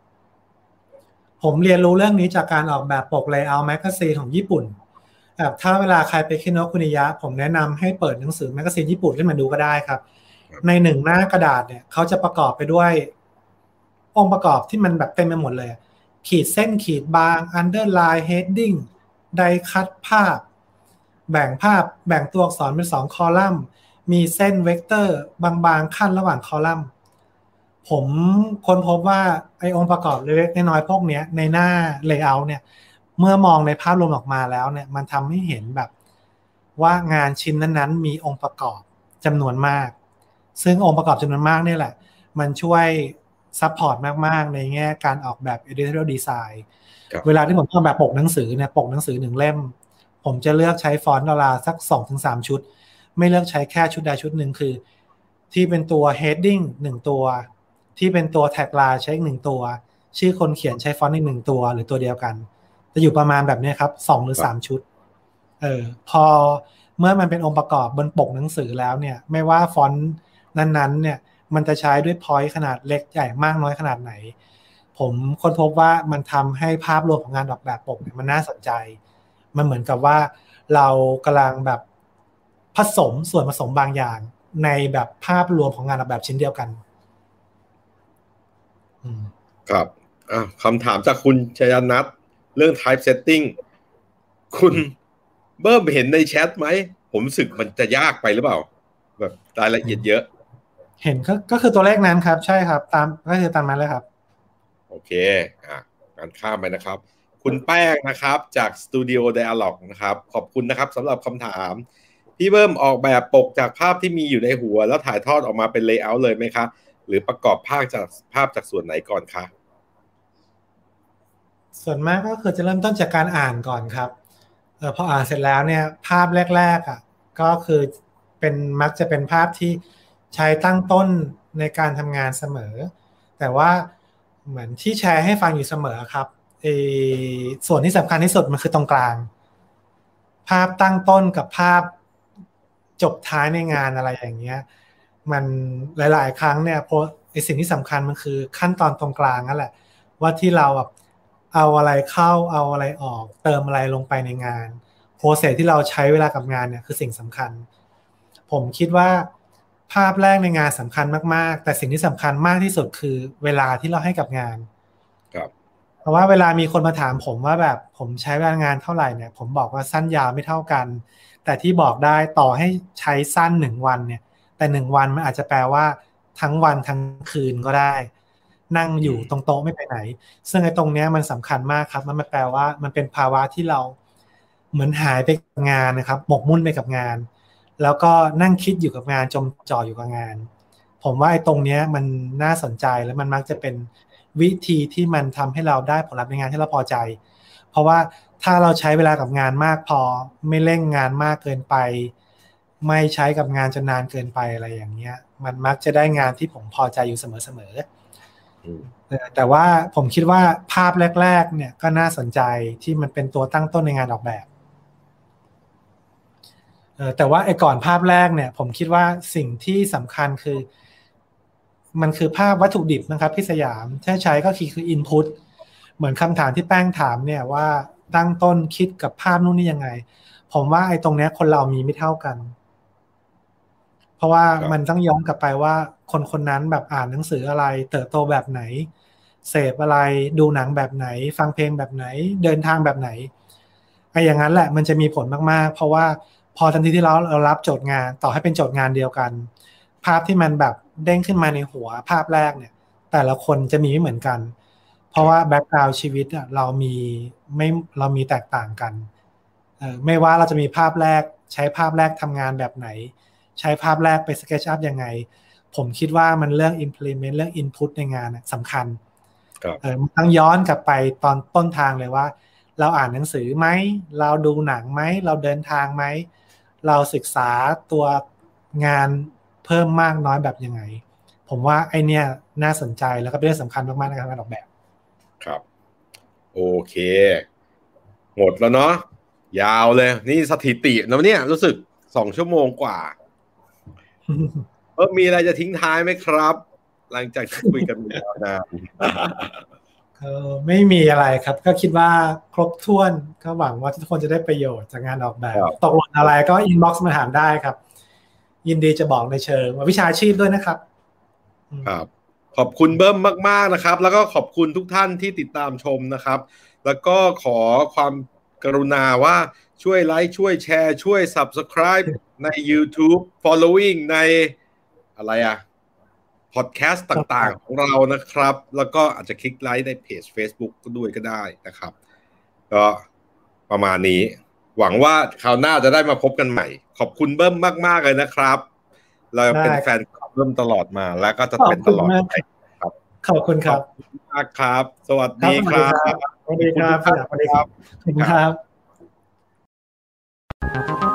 ผมเรียนรู้เรื่องนี้จากการออกแบบปก layout magazine ของญี่ปุ่น แบบถ้าเวลาใครไปคิโนคุนิยะ ผมแนะนำให้เปิดหนังสือ magazine ญี่ปุ่นขึ้นมาดูก็ได้ครับ ในหนึ่งหน้ากระดาษเนี่ยเขาจะประกอบไปด้วย องค์ประกอบที่มันแบบเต็มไปหมดเลย ขีดเส้นขีดบาง underline heading ไดคัดภาพ แบ่งภาพแบ่งตัวอักษรเป็นสองคอลัมน์ มีเส้นเวกเตอร์บางๆขั้นระหว่างคอลัมน์ ผมค้นพบว่าไอองค์ประกอบเล็กๆน้อยๆพวกนี้ในหน้า layout เนี่ย เมื่อมองในภาพรวมออกมาแล้วเนี่ยมันทำให้เห็นแบบว่างานชิ้นนั้นๆ มีองค์ประกอบจำนวนมาก ซึ่งองค์ประกอบจำนวนมากนี่แหละ มันช่วย support มาก ๆ ในแง่การออกแบบ editorial design เวลาที่ผมทำแบบปกหนังสือเนี่ยปกหนังสือหนึ่งเล่ม ผมจะเลือกใช้ฟอนต์ราวๆสักสองถึงสามชุด ไม่เลือกใช้แค่ชุดใดชุดหนึ่งคือ ที่เป็นตัว heading หนึ่งตัว ที่เป็นตัว tag line ใช้อีกหนึ่งตัว ชื่อคนเขียนใช้ฟอนต์อีกหนึ่งตัว หรือตัวเดียวกัน จะอยู่ประมาณแบบนี้ครับสองหรือสามชุด เออ พอเมื่อมันเป็นองค์ประกอบบนปกหนังสือแล้วเนี่ย ไม่ว่าฟอนต์นั้นๆ เนี่ย มันจะใช้ด้วย point ขนาดเล็กใหญ่มากน้อยขนาดไหน ผมค้นพบว่ามันทำให้ภาพรวมของงานออกแบบปกเนี่ยมันน่าสนใจ มันเหมือนกับว่าเรากำลังแบบผสมส่วนผสมบางอย่างในแบบภาพรวมของงานออกแบบชิ้นเดียวกัน ครับคำถามจากคุณชยนัท เรื่อง type setting คุณเบิ้มเห็นในแชทไหม ผมรู้สึกมันจะยากไปหรือเปล่า แบบรายละเอียดเยอะ เห็นก็ก็คือตัวเลขนั้นครับ ใช่ครับ ตามก็คือตามนั้นเลยครับ โอเค อะการข้ามไปนะครับ คุณแป้งนะครับ จากสตูดิโอ Dialog นะครับ ขอบคุณนะครับสำหรับคำถาม พี่เบิ้มออกแบบปกจากภาพที่มีอยู่ในหัว แล้วถ่ายทอดออกมาเป็น layer เลยไหมคะ หรือประกอบภาพจากภาพจากส่วนไหนก่อนคะ ส่วนมากก็คือจะเริ่มต้นจากการอ่านก่อนครับเออพออ่านเสร็จแล้วเนี่ยภาพแรกๆอะก็คือเป็นมักจะเป็นภาพที่ใช้ตั้งต้นในการทำงานเสมอ แต่ว่าเหมือนที่แชร์ให้ฟังอยู่เสมอครับเอส่วนที่สำคัญที่สุดมันคือตรงกลาง ภาพตั้งต้นกับภาพจบท้ายในงานอะไรอย่างเงี้ย มันหลาย ๆ ครั้งเนี่ยเพราะไอสิ่งที่สำคัญมันคือขั้นตอนตรงกลางนั่นแหละ ว่าที่เราแบบ เอาอะไรเข้าเอาอะไรออก เติมอะไรลงไปในงานพโปรเซสที่เราใช้เวลากับงานเนี่ยคือสิ่งสำคัญ ผมคิดว่าภาพแรกในงานสำคัญมาก ๆ แต่สิ่งที่สำคัญมากที่สุดคือเวลาที่เราให้กับงาน ครับเพราะว่าเวลามีคนมาถามผมว่าแบบผมใช้เวลางานเท่าไหร่เนี่ย ผมบอกว่าสั้นยาวไม่เท่ากัน แต่ที่บอกได้ต่อให้ใช้สั้นหนึ่งวันเนี่ย แต่หนึ่งวันมันอาจจะแปลว่าทั้งวันทั้งคืนก็ได้ นั่งอยู่ตรงโต๊ะไม่ไปไหน ซึ่งไอ้ตรงเนี้ยมันสำคัญมากครับ มันแปลว่ามันเป็นภาวะที่เราเหมือนหายไปกับงานนะครับ หมกมุ่นไปกับงาน แล้วก็นั่งคิดอยู่กับงานจมจ่ออยู่กับงาน ผมว่าไอ้ตรงเนี้ยมันน่าสนใจแล้วมันมักจะเป็นวิธีที่มันทำให้เราได้ผลลัพธ์ในงานที่เราพอใจ เพราะว่าถ้าเราใช้เวลากับงานมากพอ ไม่เร่งงานมากเกินไป ไม่ใช้กับงานจนนานเกินไปอะไรอย่างเงี้ย มันมักจะได้งานที่ผมพอใจอยู่เสมอๆ แต่ว่าผมคิดว่าภาพแรก ๆ เนี่ยก็น่าสนใจที่มันเป็นตัวตั้งต้นในงานออกแบบแต่ว่าไอ้ก่อนภาพแรกเนี่ย ผมคิดว่าสิ่งที่สำคัญคือ มันคือภาพวัตถุดิบนะครับพี่สยามถ้าใช้ก็คือคืออินพุตเหมือนคำถามที่แป้งถามเนี่ยว่าตั้งต้นคิดกับภาพนู่นนี่ยังไง ผมว่าไอ้ตรงเนี้ยคนเรามีไม่เท่ากัน เพราะว่ามันต้องย้อนกลับไปว่า คนคนนั้นแบบอ่านหนังสืออะไร เติบโตแบบไหน เสพอะไรดูหนังแบบไหน ฟังเพลงแบบไหน เดินทางแบบไหนไอ้อย่างนั้นแหละมันจะมีผลมากๆ เพราะว่าพอทันทีที่เราเรารับโจทย์งานต่อให้เป็นโจทย์งานเดียวกัน ภาพที่มันแบบเด้งขึ้นมาในหัวภาพแรกเนี่ย แต่ละคนจะมีไม่เหมือนกัน เพราะว่าแบ็กกราวชีวิตอะเรามีไม่เรามีแตกต่างกันไม่ว่าเราจะมีภาพแรกใช้ภาพแรกทำงานแบบไหน ใช้ภาพแรกไปสเกจอัพยังไง ผมคิดว่ามันเรื่อง implement เรื่อง input ในงานสำคัญเออต้องย้อนกลับไปตอนต้นทางเลยว่า เราอ่านหนังสือไหม เราดูหนังไหม เราเดินทางไหม เราศึกษาตัวงานเพิ่มมากน้อยแบบยังไง ผมว่าไอเนี้ยน่าสนใจแล้วก็เป็นเรื่องสำคัญมากๆในการออกแบบ ครับ โอเค หมดแล้วเนาะยาวเลย นี่สถิตินะเนี่ยรู้สึกสองชั่วโมงกว่า เออมีอะไรจะทิ้งท้ายไหมครับ หลังจากคุยกันมายาวนานไม่มีอะไรครับ ก็คิดว่าครบถ้วนก็หวังว่าทุกคนจะได้ประโยชน์จากงานออกแบบ ตกหล่นอะไรก็ inbox มาถามได้ครับ ยินดีจะบอกในเชิงวิชาชีพด้วยนะครับ ครับ ขอบคุณเบิ้มมาก ๆนะครับ แล้วก็ขอบคุณทุกท่านที่ติดตามชมนะครับ แล้วก็ขอความกรุณาว่าช่วยไลค์ช่วยแชร์ ช่วย Subscribe ใน YouTube Following ใน อะไรอะพอดแคสต์ต่างๆ ของเรานะครับ แล้วก็อาจจะคลิกไลค์ในเพจ Facebook ก็ด้วยก็ได้นะครับ ก็ประมาณนี้ หวังว่าคราวหน้าจะได้มาพบกันใหม่ ขอบคุณเบิ้มมากๆเลยนะครับ เราเป็นแฟนเบิ้มตลอดมา แล้วก็จะเป็นตลอดไปครับ ขอบคุณครับมากครับ สวัสดีครับสวัสดีครับสวัสดีครับขอบคุณครับ